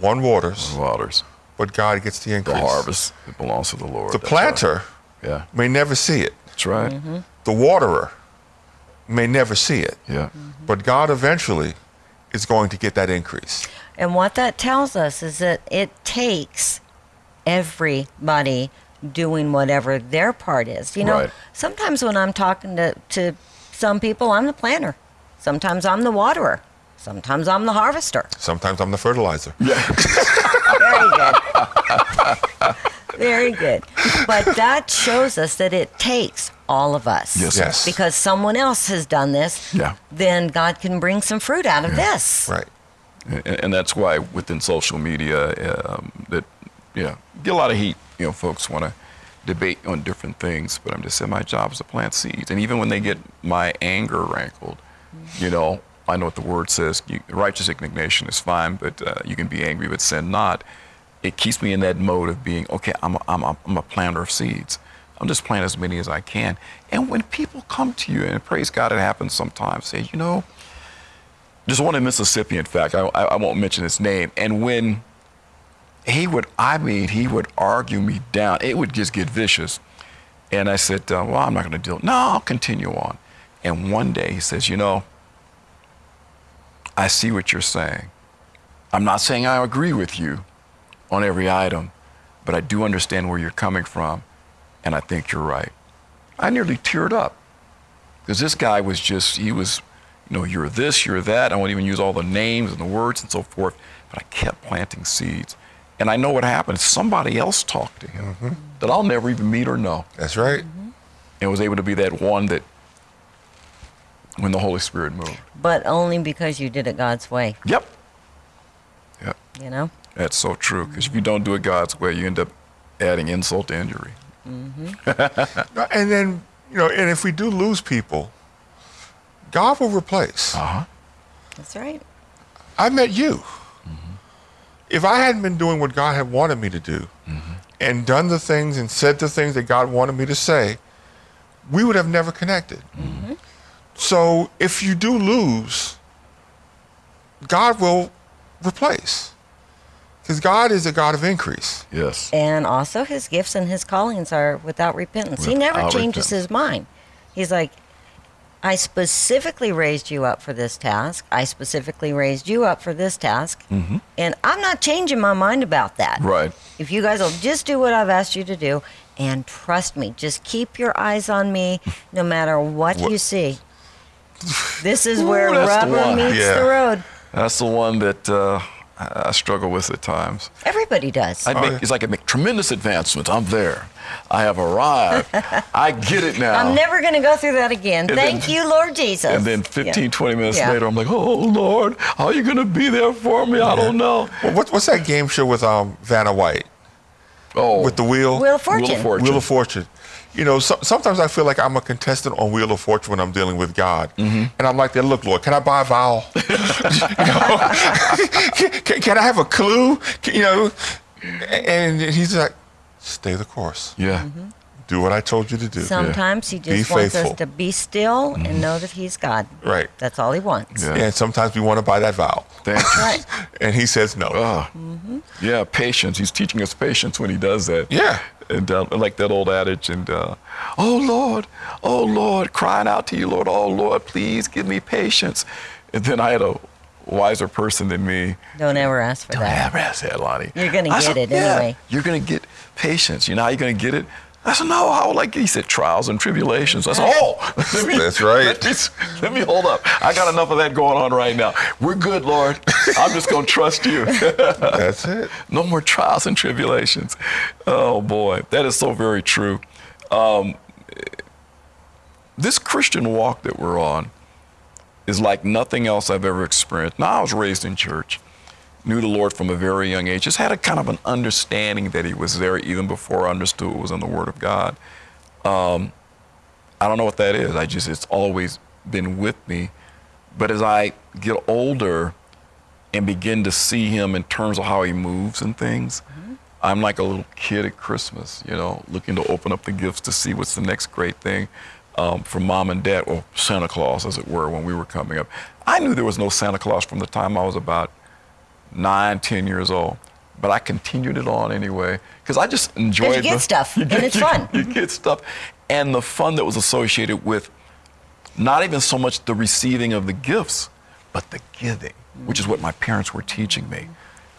[SPEAKER 3] one waters
[SPEAKER 2] Waters,
[SPEAKER 3] but god gets the increase.
[SPEAKER 2] the harvest, it belongs to the Lord.
[SPEAKER 3] the
[SPEAKER 2] That's right.
[SPEAKER 3] planter
[SPEAKER 2] Yeah,
[SPEAKER 3] may never see it
[SPEAKER 2] that's right.
[SPEAKER 4] Mm-hmm.
[SPEAKER 3] the waterer may never see it
[SPEAKER 2] Yeah.
[SPEAKER 3] but god eventually is going to get that increase
[SPEAKER 4] And what that tells us is that it takes everybody doing whatever their part is. You know,
[SPEAKER 2] Right.
[SPEAKER 4] sometimes when I'm talking to, to some people, I'm the planter. Sometimes I'm the waterer. Sometimes I'm the harvester.
[SPEAKER 3] sometimes i'm the fertilizer Yeah.
[SPEAKER 4] Very good. Very good. But that shows us that it takes all of us.
[SPEAKER 2] Yes.
[SPEAKER 3] yes
[SPEAKER 4] Because someone else has done this,
[SPEAKER 2] Yeah.
[SPEAKER 4] then God can bring some fruit out of this.
[SPEAKER 3] right
[SPEAKER 2] and, and that's why within social media um, that yeah get a lot of heat you know folks want to debate on different things but i'm just saying my job is to plant seeds and even when they get my anger rankled you know i know what the word says you, righteous indignation is fine but uh, you can be angry but sin not it keeps me in that mode of being okay i'm a, I'm a, I'm a planter of seeds i'm just planting as many as i can and when people come to you and praise god it happens sometimes say you know just one in Mississippi, in fact, I, I, I won't mention his name. And when he would, I mean, he would argue me down. It would just get vicious. And I said, uh, well, I'm not going to deal. No, I'll continue on. And one day he says, you know, I see what you're saying. I'm not saying I agree with you on every item, but I do understand where you're coming from, and I think you're right. I nearly teared up because this guy was just, he was, you know, you're this, you're that. I won't even use all the names and the words and so forth, but I kept planting seeds. And I know what happened. Somebody else talked to him mm-hmm. that I'll never even meet or know.
[SPEAKER 3] That's right.
[SPEAKER 2] And was able to be that one that, when the Holy Spirit moved.
[SPEAKER 4] But only because you did it God's way,
[SPEAKER 2] Yep. Yep.
[SPEAKER 4] you know?
[SPEAKER 2] That's so true. Because if you don't do it God's way, you end up adding insult to injury. Mm-hmm. [LAUGHS]
[SPEAKER 3] And then, you know, and if we do lose people, God will replace.
[SPEAKER 2] Uh huh.
[SPEAKER 4] That's right.
[SPEAKER 3] I met you. Mm-hmm. If I hadn't been doing what God had wanted me to do mm-hmm. and done the things and said the things that God wanted me to say, we would have never connected. So if you do lose, God will replace. Because God is a God of increase.
[SPEAKER 2] Yes.
[SPEAKER 4] And also, his gifts and his callings are without repentance. he never changes
[SPEAKER 2] repentance.
[SPEAKER 4] his mind. He's like, I specifically raised you up for this task. I specifically raised you up for this task. Mm-hmm. And I'm not changing my mind about that.
[SPEAKER 2] Right.
[SPEAKER 4] If you guys will just do what I've asked you to do and trust me, just keep your eyes on me no matter what,
[SPEAKER 3] What-
[SPEAKER 4] you see. This is where
[SPEAKER 2] Ooh, that's
[SPEAKER 4] rubber meets
[SPEAKER 3] Yeah.
[SPEAKER 4] the road.
[SPEAKER 2] That's the one that uh, I I struggle with at times.
[SPEAKER 4] Everybody does.
[SPEAKER 2] I make. It's like I make tremendous advancements. I'm there. I have arrived. [LAUGHS] I get it now.
[SPEAKER 4] I'm never going to go through that again.
[SPEAKER 2] And
[SPEAKER 4] Thank
[SPEAKER 2] then-
[SPEAKER 4] you, Lord Jesus.
[SPEAKER 2] and then 15,
[SPEAKER 4] Yeah.
[SPEAKER 2] 20 minutes
[SPEAKER 4] Yeah.
[SPEAKER 2] later, I'm like, oh, Lord, how are you going to be there for me? I don't know.
[SPEAKER 3] Well, what, what's that game show with um, Vanna White?
[SPEAKER 2] Oh,
[SPEAKER 3] With the wheel?
[SPEAKER 4] Wheel of Fortune.
[SPEAKER 2] Wheel of Fortune.
[SPEAKER 3] Wheel of Fortune. You know, so, sometimes I feel like I'm a contestant on Wheel of Fortune when I'm dealing with God,
[SPEAKER 2] Mm-hmm.
[SPEAKER 3] and I'm like, "That look, Lord, can I buy a vowel? [LAUGHS] [LAUGHS] you know, [LAUGHS] can, can I have a clue? Can- you know?" And he's like, "Stay the course.
[SPEAKER 2] Yeah.
[SPEAKER 3] Do what I told you to do."
[SPEAKER 4] Sometimes he
[SPEAKER 3] Be
[SPEAKER 4] just wants us to be still and know that he's God.
[SPEAKER 3] Right.
[SPEAKER 4] That's all he wants.
[SPEAKER 2] Mm-hmm. Yeah.
[SPEAKER 3] And sometimes we want to buy that vow.
[SPEAKER 2] Thank you.
[SPEAKER 4] Right. [LAUGHS]
[SPEAKER 3] and he says no.
[SPEAKER 2] Oh, yeah, patience. He's teaching us patience when he does that.
[SPEAKER 3] Yeah.
[SPEAKER 2] And uh, like that old adage, and uh, oh Lord, oh Lord, crying out to you, Lord, oh Lord, please give me patience. And then I had a wiser person than me.
[SPEAKER 4] Don't ever ask for that.
[SPEAKER 2] Don't ever ask that, Lonnie.
[SPEAKER 4] You're gonna get
[SPEAKER 2] said,
[SPEAKER 4] it
[SPEAKER 2] "Yeah,
[SPEAKER 4] anyway."
[SPEAKER 2] You're gonna get patience. You know how you're gonna get it? I said, no, how like he said, trials and tribulations. I said, oh, let me,
[SPEAKER 3] That's [LAUGHS] right.
[SPEAKER 2] Let me, let me hold up. I got enough of that going on right now. We're good, Lord. [LAUGHS] I'm just gonna trust you. [LAUGHS]
[SPEAKER 3] That's it.
[SPEAKER 2] no more trials and tribulations. Oh boy, that is so very true. Um, this Christian walk that we're on is like nothing else I've ever experienced. Now, I was raised in church, knew the Lord from a very young age, just had a kind of an understanding that He was there even before I understood what was in the Word of God. Um, I don't know what that is. I just, it's always been with me. But as I get older, and begin to see him in terms of how he moves and things. I'm like a little kid at Christmas, you know, looking to open up the gifts to see what's the next great thing um, from mom and dad, or Santa Claus, as it were, when we were coming up. I knew there was no Santa Claus from the time I was about nine, ten years old. But I continued it on anyway because I just enjoyed
[SPEAKER 4] you get
[SPEAKER 2] the-
[SPEAKER 4] stuff, [LAUGHS]
[SPEAKER 2] you
[SPEAKER 4] and
[SPEAKER 2] get-
[SPEAKER 4] it's
[SPEAKER 2] you-
[SPEAKER 4] fun. [LAUGHS]
[SPEAKER 2] You get stuff, and the fun that was associated with not even so much the receiving of the gifts, but the giving, which is what my parents were teaching me.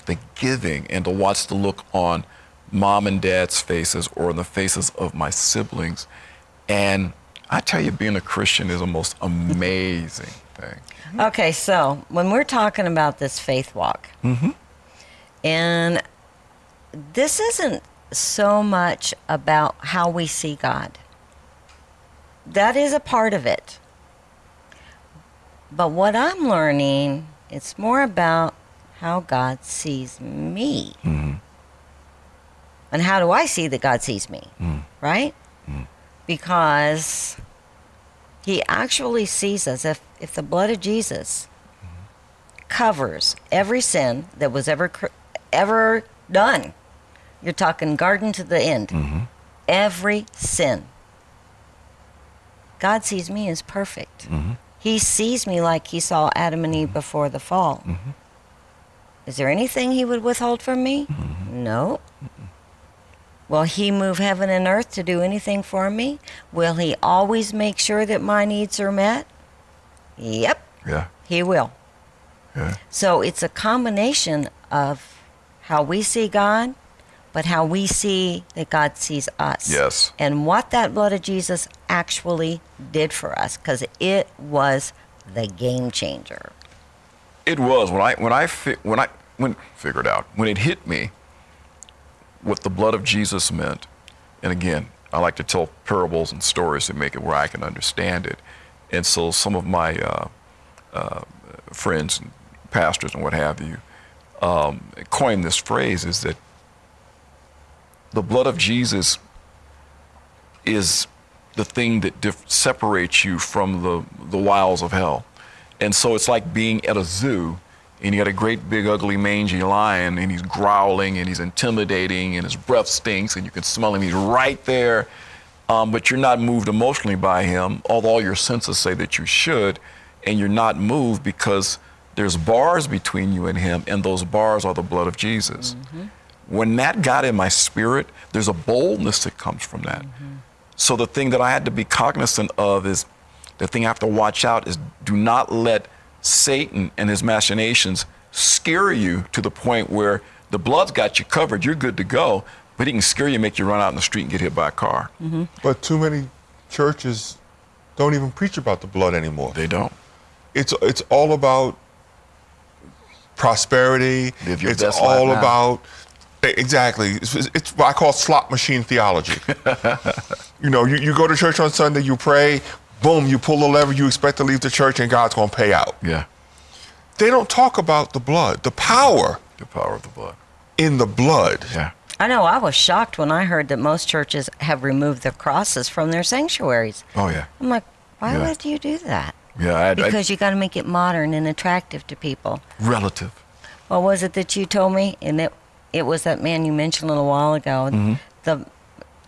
[SPEAKER 2] The giving and to watch the look on mom and dad's faces or in the faces of my siblings. And I tell you, being a Christian is a most [LAUGHS] amazing thing.
[SPEAKER 4] Okay, so when we're talking about this faith walk, mm-hmm. and this isn't so much about how we see God, that is a part of it. But what I'm learning, it's more about how God sees me. Mm-hmm. And how do I see that God sees me? Mm. Right? Mm. Because he actually sees us. If, if the blood of Jesus covers every sin that was ever ever done, you're talking garden to the end. Mm-hmm. Every sin. God sees me as perfect. Mm-hmm. He sees me like he saw Adam and Eve mm-hmm. before the fall. Is there anything he would withhold from me? No. Will he move heaven and earth to do anything for me? Will he always make sure that my needs are met? Yep,
[SPEAKER 2] Yeah.
[SPEAKER 4] he will.
[SPEAKER 2] Yeah.
[SPEAKER 4] So it's a combination of how we see God, but how we see that God sees us.
[SPEAKER 2] Yes.
[SPEAKER 4] And what that blood of Jesus actually did for us, because it was the game changer.
[SPEAKER 2] It was when I when I fi- when I when figured out when it hit me what the blood of Jesus meant. And again, I like to tell parables and stories to make it where I can understand it. And so some of my uh, uh, friends and pastors and what have you um, coined this phrase is that the blood of Jesus is the thing that dif- separates you from the, the wiles of hell. And so it's like being at a zoo and you got a great big ugly mangy lion and he's growling and he's intimidating and his breath stinks and you can smell him. He's right there, um, but you're not moved emotionally by him, although all your senses say that you should, and you're not moved because there's bars between you and him, and those bars are the blood of Jesus. When that got in my spirit, there's a boldness that comes from that. So the thing that I had to be cognizant of is the thing I have to watch out is do not let Satan and his machinations scare you to the point where the blood's got you covered, you're good to go, but he can scare you, make you run out in the street and get hit by a car. Mm-hmm.
[SPEAKER 3] But too many churches don't even preach about the blood anymore.
[SPEAKER 2] They don't.
[SPEAKER 3] It's it's all about prosperity.
[SPEAKER 2] Live your
[SPEAKER 3] it's
[SPEAKER 2] best life
[SPEAKER 3] all
[SPEAKER 2] now.
[SPEAKER 3] about exactly. It's, it's what I call slot machine theology. [LAUGHS] you know, you, you go to church on Sunday, you pray, boom, you pull the lever, you expect to leave the church, and God's going to pay out.
[SPEAKER 2] Yeah,
[SPEAKER 3] They don't talk about the blood, the power
[SPEAKER 2] the power of the blood.
[SPEAKER 3] in the blood.
[SPEAKER 2] Yeah.
[SPEAKER 4] I know I was shocked when I heard that most churches have removed their crosses from their sanctuaries.
[SPEAKER 2] Oh, yeah.
[SPEAKER 4] I'm like, why
[SPEAKER 2] Yeah.
[SPEAKER 4] would you do that?
[SPEAKER 2] Yeah, I, I,
[SPEAKER 4] Because you got to make it modern and attractive to people.
[SPEAKER 2] relative.
[SPEAKER 4] What was it that you told me? And it, it was that man you mentioned a little while ago.
[SPEAKER 2] Mm-hmm.
[SPEAKER 4] The,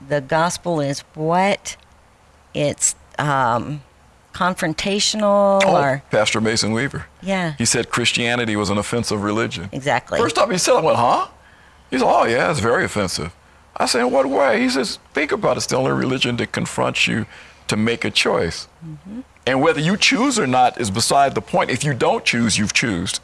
[SPEAKER 4] the gospel is what? It's um, confrontational
[SPEAKER 2] Oh,
[SPEAKER 4] or
[SPEAKER 2] Pastor Mason Weaver.
[SPEAKER 4] yeah,
[SPEAKER 2] He said Christianity was an offensive religion.
[SPEAKER 4] exactly.
[SPEAKER 2] First time he said, it, I went, huh? He said, oh, yeah, it's very offensive. I said, in what way? He says, think about it. It's the only religion that confronts you to make a choice.
[SPEAKER 4] Mm-hmm.
[SPEAKER 2] And whether you choose or not is beside the point. If you don't choose, you've choosed.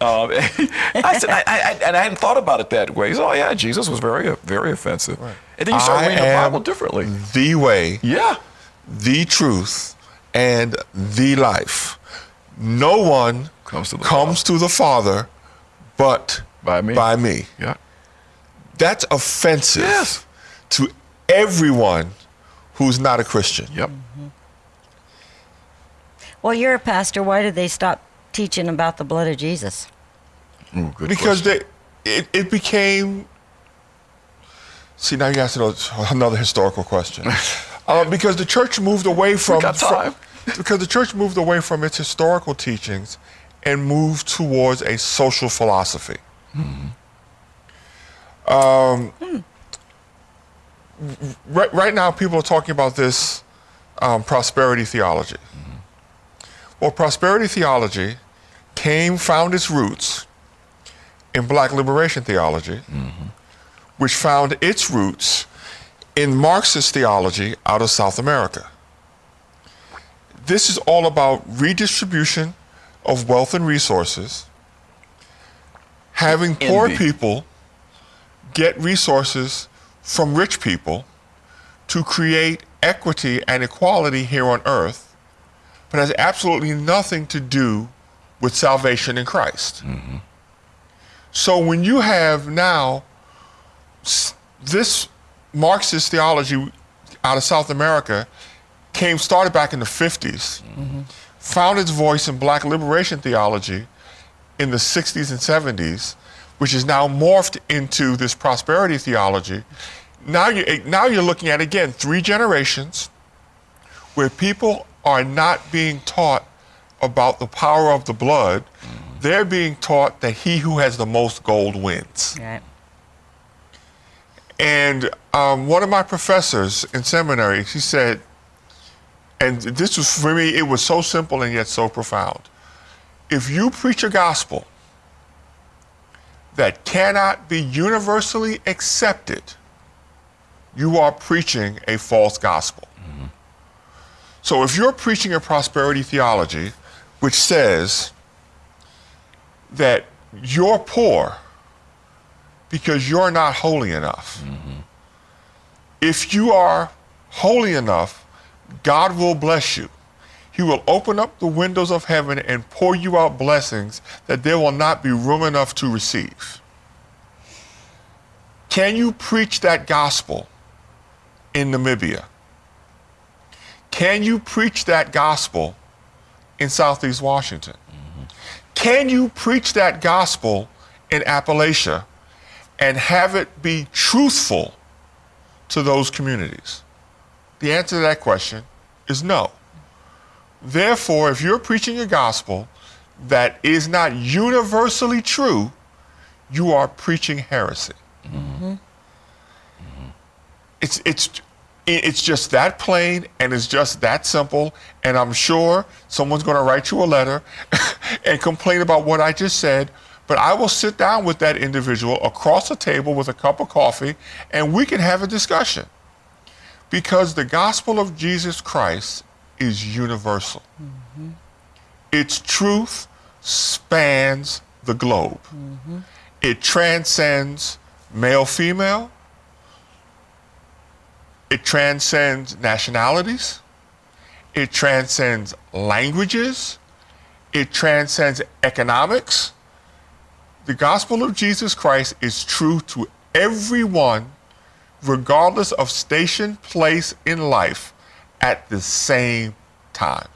[SPEAKER 2] Um, [LAUGHS] I said, I, I, and I hadn't thought about it that way. He said, oh, yeah, Jesus was very, very offensive. And then you start
[SPEAKER 3] I
[SPEAKER 2] reading the Bible differently.
[SPEAKER 3] The way,
[SPEAKER 2] Yeah.
[SPEAKER 3] The truth, and the life. No one
[SPEAKER 2] Comes to the
[SPEAKER 3] comes to the Father but
[SPEAKER 2] By me.
[SPEAKER 3] By me.
[SPEAKER 2] Yeah.
[SPEAKER 3] That's offensive
[SPEAKER 2] Yes.
[SPEAKER 3] to everyone who's not a Christian.
[SPEAKER 2] Yep. Mm-hmm.
[SPEAKER 4] well, you're a pastor. Why did they stop teaching about the blood of Jesus?
[SPEAKER 2] Ooh, good
[SPEAKER 3] because they, it, it became. See, now you're asking another historical question. [LAUGHS] uh, because the church moved away from, from- because the church moved away from its historical teachings and moved towards a social philosophy. Um, right, right now, people are talking about this um, prosperity theology. Well, prosperity theology came, found its roots in black liberation theology, which found its roots in Marxist theology out of South America. This is all about redistribution of wealth and resources, having poor
[SPEAKER 2] Envy.
[SPEAKER 3] people get resources from rich people to create equity and equality here on earth, but has absolutely nothing to do with salvation in Christ. Mm-hmm. So when you have now this Marxist theology out of South America came started back in the 50s, found its voice in black liberation theology in the 60s and 70s, which is now morphed into this prosperity theology. Now you now you're looking at again three generations where people are not being taught about the power of the blood. They're being taught that he who has the most gold wins.
[SPEAKER 4] Right.
[SPEAKER 3] And um, one of my professors in seminary, she said, and this was for me, it was so simple and yet so profound. If you preach a gospel that cannot be universally accepted, you are preaching a false gospel. So if you're preaching a prosperity theology which says that you're poor because you're not holy enough. If you are holy enough, God will bless you. He will open up the windows of heaven and pour you out blessings that there will not be room enough to receive. Can you preach that gospel in Namibia? Can you preach that gospel in Southeast Washington? Can you preach that gospel in Appalachia and have it be truthful to those communities? The answer to that question is no. Therefore, if you're preaching a gospel that is not universally true, you are preaching heresy. Mm-hmm. It's, it's, it's just that plain and it's just that simple. And I'm sure someone's going to write you a letter [LAUGHS] and complain about what I just said. But I will sit down with that individual across the table with a cup of coffee and we can have a discussion. Because the gospel of Jesus Christ is universal. Mm-hmm. Its truth spans the globe. Mm-hmm. It transcends male, female. It transcends nationalities. It transcends languages. It transcends economics. The gospel of Jesus Christ is true to everyone, regardless of station, place in life, at the same time.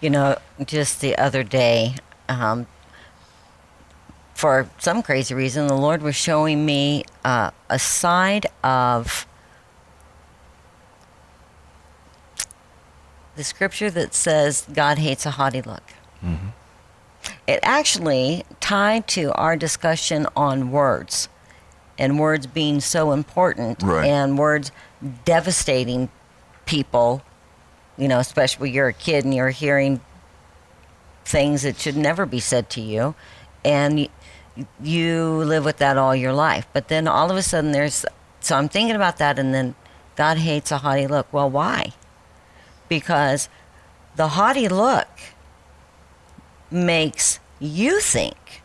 [SPEAKER 4] You know, just the other day, um, for some crazy reason, the Lord was showing me uh, a side of the scripture that says God hates a haughty look. It actually tied to our discussion on words and words being so important
[SPEAKER 2] Right.
[SPEAKER 4] and words devastating people, you know, especially when you're a kid and you're hearing things that should never be said to you and you live with that all your life. But then all of a sudden there's so i'm thinking about that and then god hates a haughty look. Well why? Because the haughty look makes you think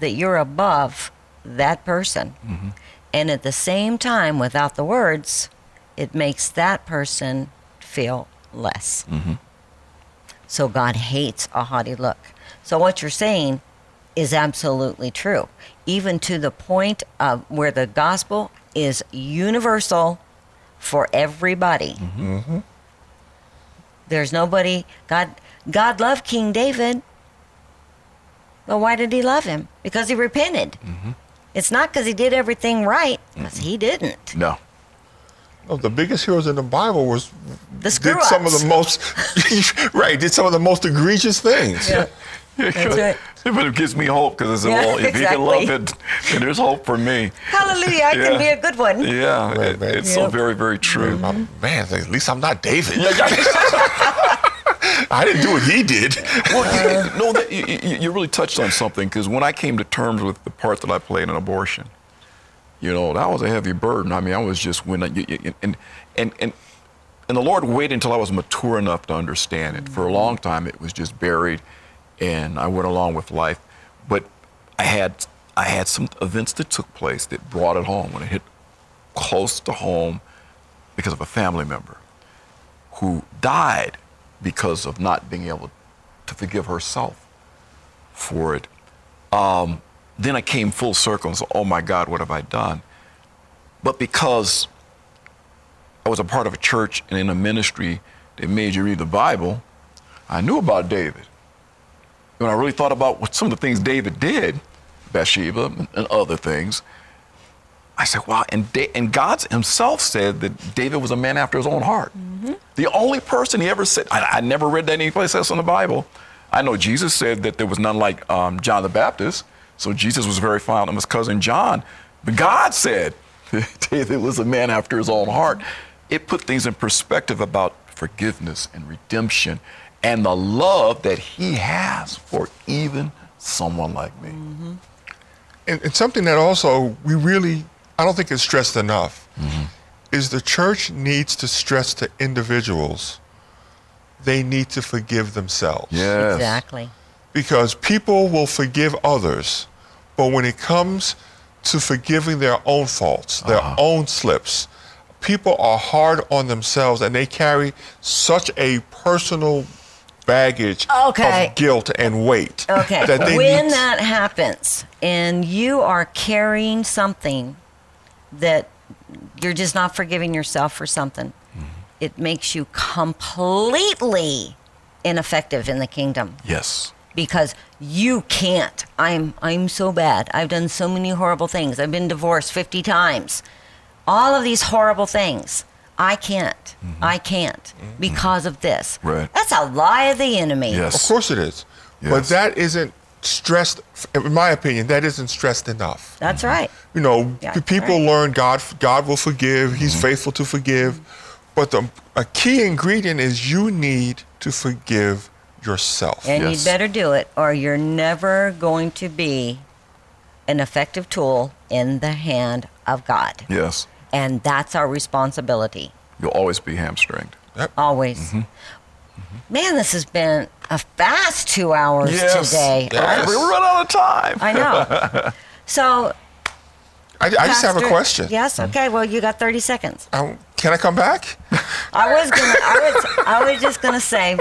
[SPEAKER 4] that you're above that person mm-hmm. and at the same time without the words it makes that person feel less mm-hmm. so God hates a haughty look. So what you're saying is absolutely true, even to the point of where the gospel is universal for everybody. Mm-hmm. There's nobody. God. God loved King David. Well, why did he love him? Because he repented. Mm-hmm. It's not because he did everything right, mm-hmm. because he didn't.
[SPEAKER 2] No.
[SPEAKER 3] No, the biggest heroes in the Bible was
[SPEAKER 4] The screw
[SPEAKER 3] did some of the most [LAUGHS] right did some of the most egregious things.
[SPEAKER 4] Yeah. [LAUGHS] That's right.
[SPEAKER 2] But it gives me hope because I said,
[SPEAKER 4] Yeah,
[SPEAKER 2] well, if he can love it, [LAUGHS] then there's hope for me.
[SPEAKER 4] Hallelujah! I can be a good one.
[SPEAKER 2] Yeah,
[SPEAKER 3] Right,
[SPEAKER 2] it-
[SPEAKER 3] right.
[SPEAKER 2] it's so very, very true.
[SPEAKER 3] Oh, man, at least I'm not David. I didn't do what he did. [LAUGHS]
[SPEAKER 2] Well, you, no, that, you, you really touched on something because when I came to terms with the part that I played in abortion, you know, that was a heavy burden. I mean, I was just when I, and and and and the Lord waited until I was mature enough to understand it. For a long time, it was just buried, and I went along with life. But I had I had some events that took place that brought it home when it hit close to home because of a family member who died because of not being able to forgive herself for it. Um, then I came full circle and said, oh my God, what have I done? But because I was a part of a church and in a ministry that made you read the Bible, I knew about David. When I really thought about what some of the things David did, Bathsheba and- other things, I said, wow. And, da- and God himself said that David was a man after his own heart. The only person he ever said, I, I never read that anyplace else in the Bible. I know Jesus said that there was none like um, John the Baptist. So Jesus was very fond of his cousin John. But God said [LAUGHS] David was a man after his own heart. It put things in perspective about forgiveness and redemption and the love that he has for even someone like me.
[SPEAKER 3] And, and something that also we really, I don't think is stressed enough, is the church needs to stress to individuals they need to forgive themselves.
[SPEAKER 2] Yes.
[SPEAKER 4] Exactly.
[SPEAKER 3] Because people will forgive others, but when it comes to forgiving their own faults, their uh-huh. own slips. People are hard on themselves and they carry such a personal baggage
[SPEAKER 4] Okay.
[SPEAKER 3] of guilt and weight.
[SPEAKER 4] Okay.
[SPEAKER 3] That they
[SPEAKER 4] when
[SPEAKER 3] need
[SPEAKER 4] that happens and you are carrying something that you're just not forgiving yourself for something,
[SPEAKER 3] Mm-hmm.
[SPEAKER 4] it makes you completely ineffective in the kingdom
[SPEAKER 2] Yes.
[SPEAKER 4] because you can't. I'm I'm so bad. I've done so many horrible things. I've been divorced 50 times. All of these horrible things. I can't. I can't because of this.
[SPEAKER 2] Right.
[SPEAKER 4] That's a lie of the enemy.
[SPEAKER 2] Yes.
[SPEAKER 3] Of course it is.
[SPEAKER 2] Yes.
[SPEAKER 3] But that isn't stressed, in my opinion, that isn't stressed enough.
[SPEAKER 4] That's right.
[SPEAKER 3] You know,
[SPEAKER 4] Yeah,
[SPEAKER 3] people
[SPEAKER 4] right.
[SPEAKER 3] learn God God will forgive, He's faithful to forgive. But the, a key ingredient is you need to forgive yourself.
[SPEAKER 4] And
[SPEAKER 2] Yes.
[SPEAKER 4] you better do it, or you're never going to be an effective tool in the hand of God.
[SPEAKER 2] Yes.
[SPEAKER 4] And that's our responsibility,
[SPEAKER 2] You'll always be hamstringed.
[SPEAKER 4] always.
[SPEAKER 3] Mm-hmm.
[SPEAKER 4] Man, this has been a fast two hours today.
[SPEAKER 3] Yes.
[SPEAKER 2] We run out of time.
[SPEAKER 4] I know. [LAUGHS] So,
[SPEAKER 3] I, I just have a question.
[SPEAKER 4] Yes. Okay. Well, you got 30 seconds.
[SPEAKER 3] Um, can I come back?
[SPEAKER 4] I was gonna. I was. I was just gonna say.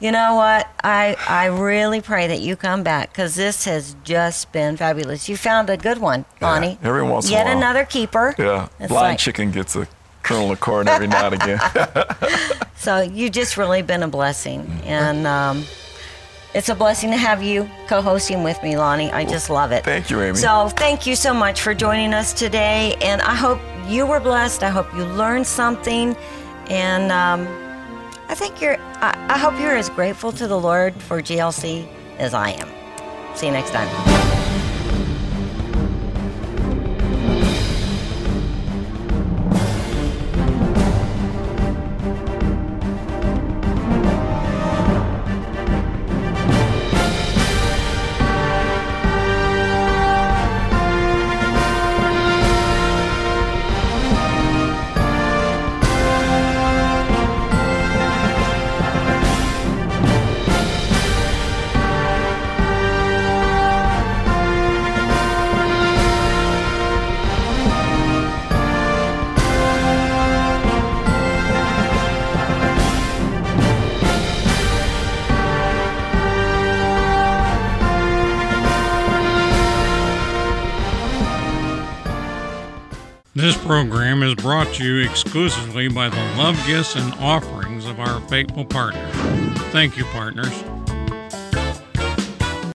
[SPEAKER 4] You know what? I I really pray that you come back because this has just been fabulous. You found a good one, Bonnie.
[SPEAKER 2] every once
[SPEAKER 4] Yet another keeper.
[SPEAKER 2] Yeah.
[SPEAKER 4] It's
[SPEAKER 2] Blind
[SPEAKER 4] like-
[SPEAKER 2] chicken gets a of corn every now and again. [LAUGHS]
[SPEAKER 4] So you've just really been a blessing, and um, it's a blessing to have you co-hosting with me, Lonnie. I just love it.
[SPEAKER 2] thank you, Amy.
[SPEAKER 4] So thank you so much for joining us today, and I hope you were blessed. I hope you learned something, and um, I think you're. I, I hope you're as grateful to the Lord for GLC as I am. See you next time.
[SPEAKER 5] Program is brought to you exclusively by the love gifts and offerings of our faithful partners. Thank you, partners.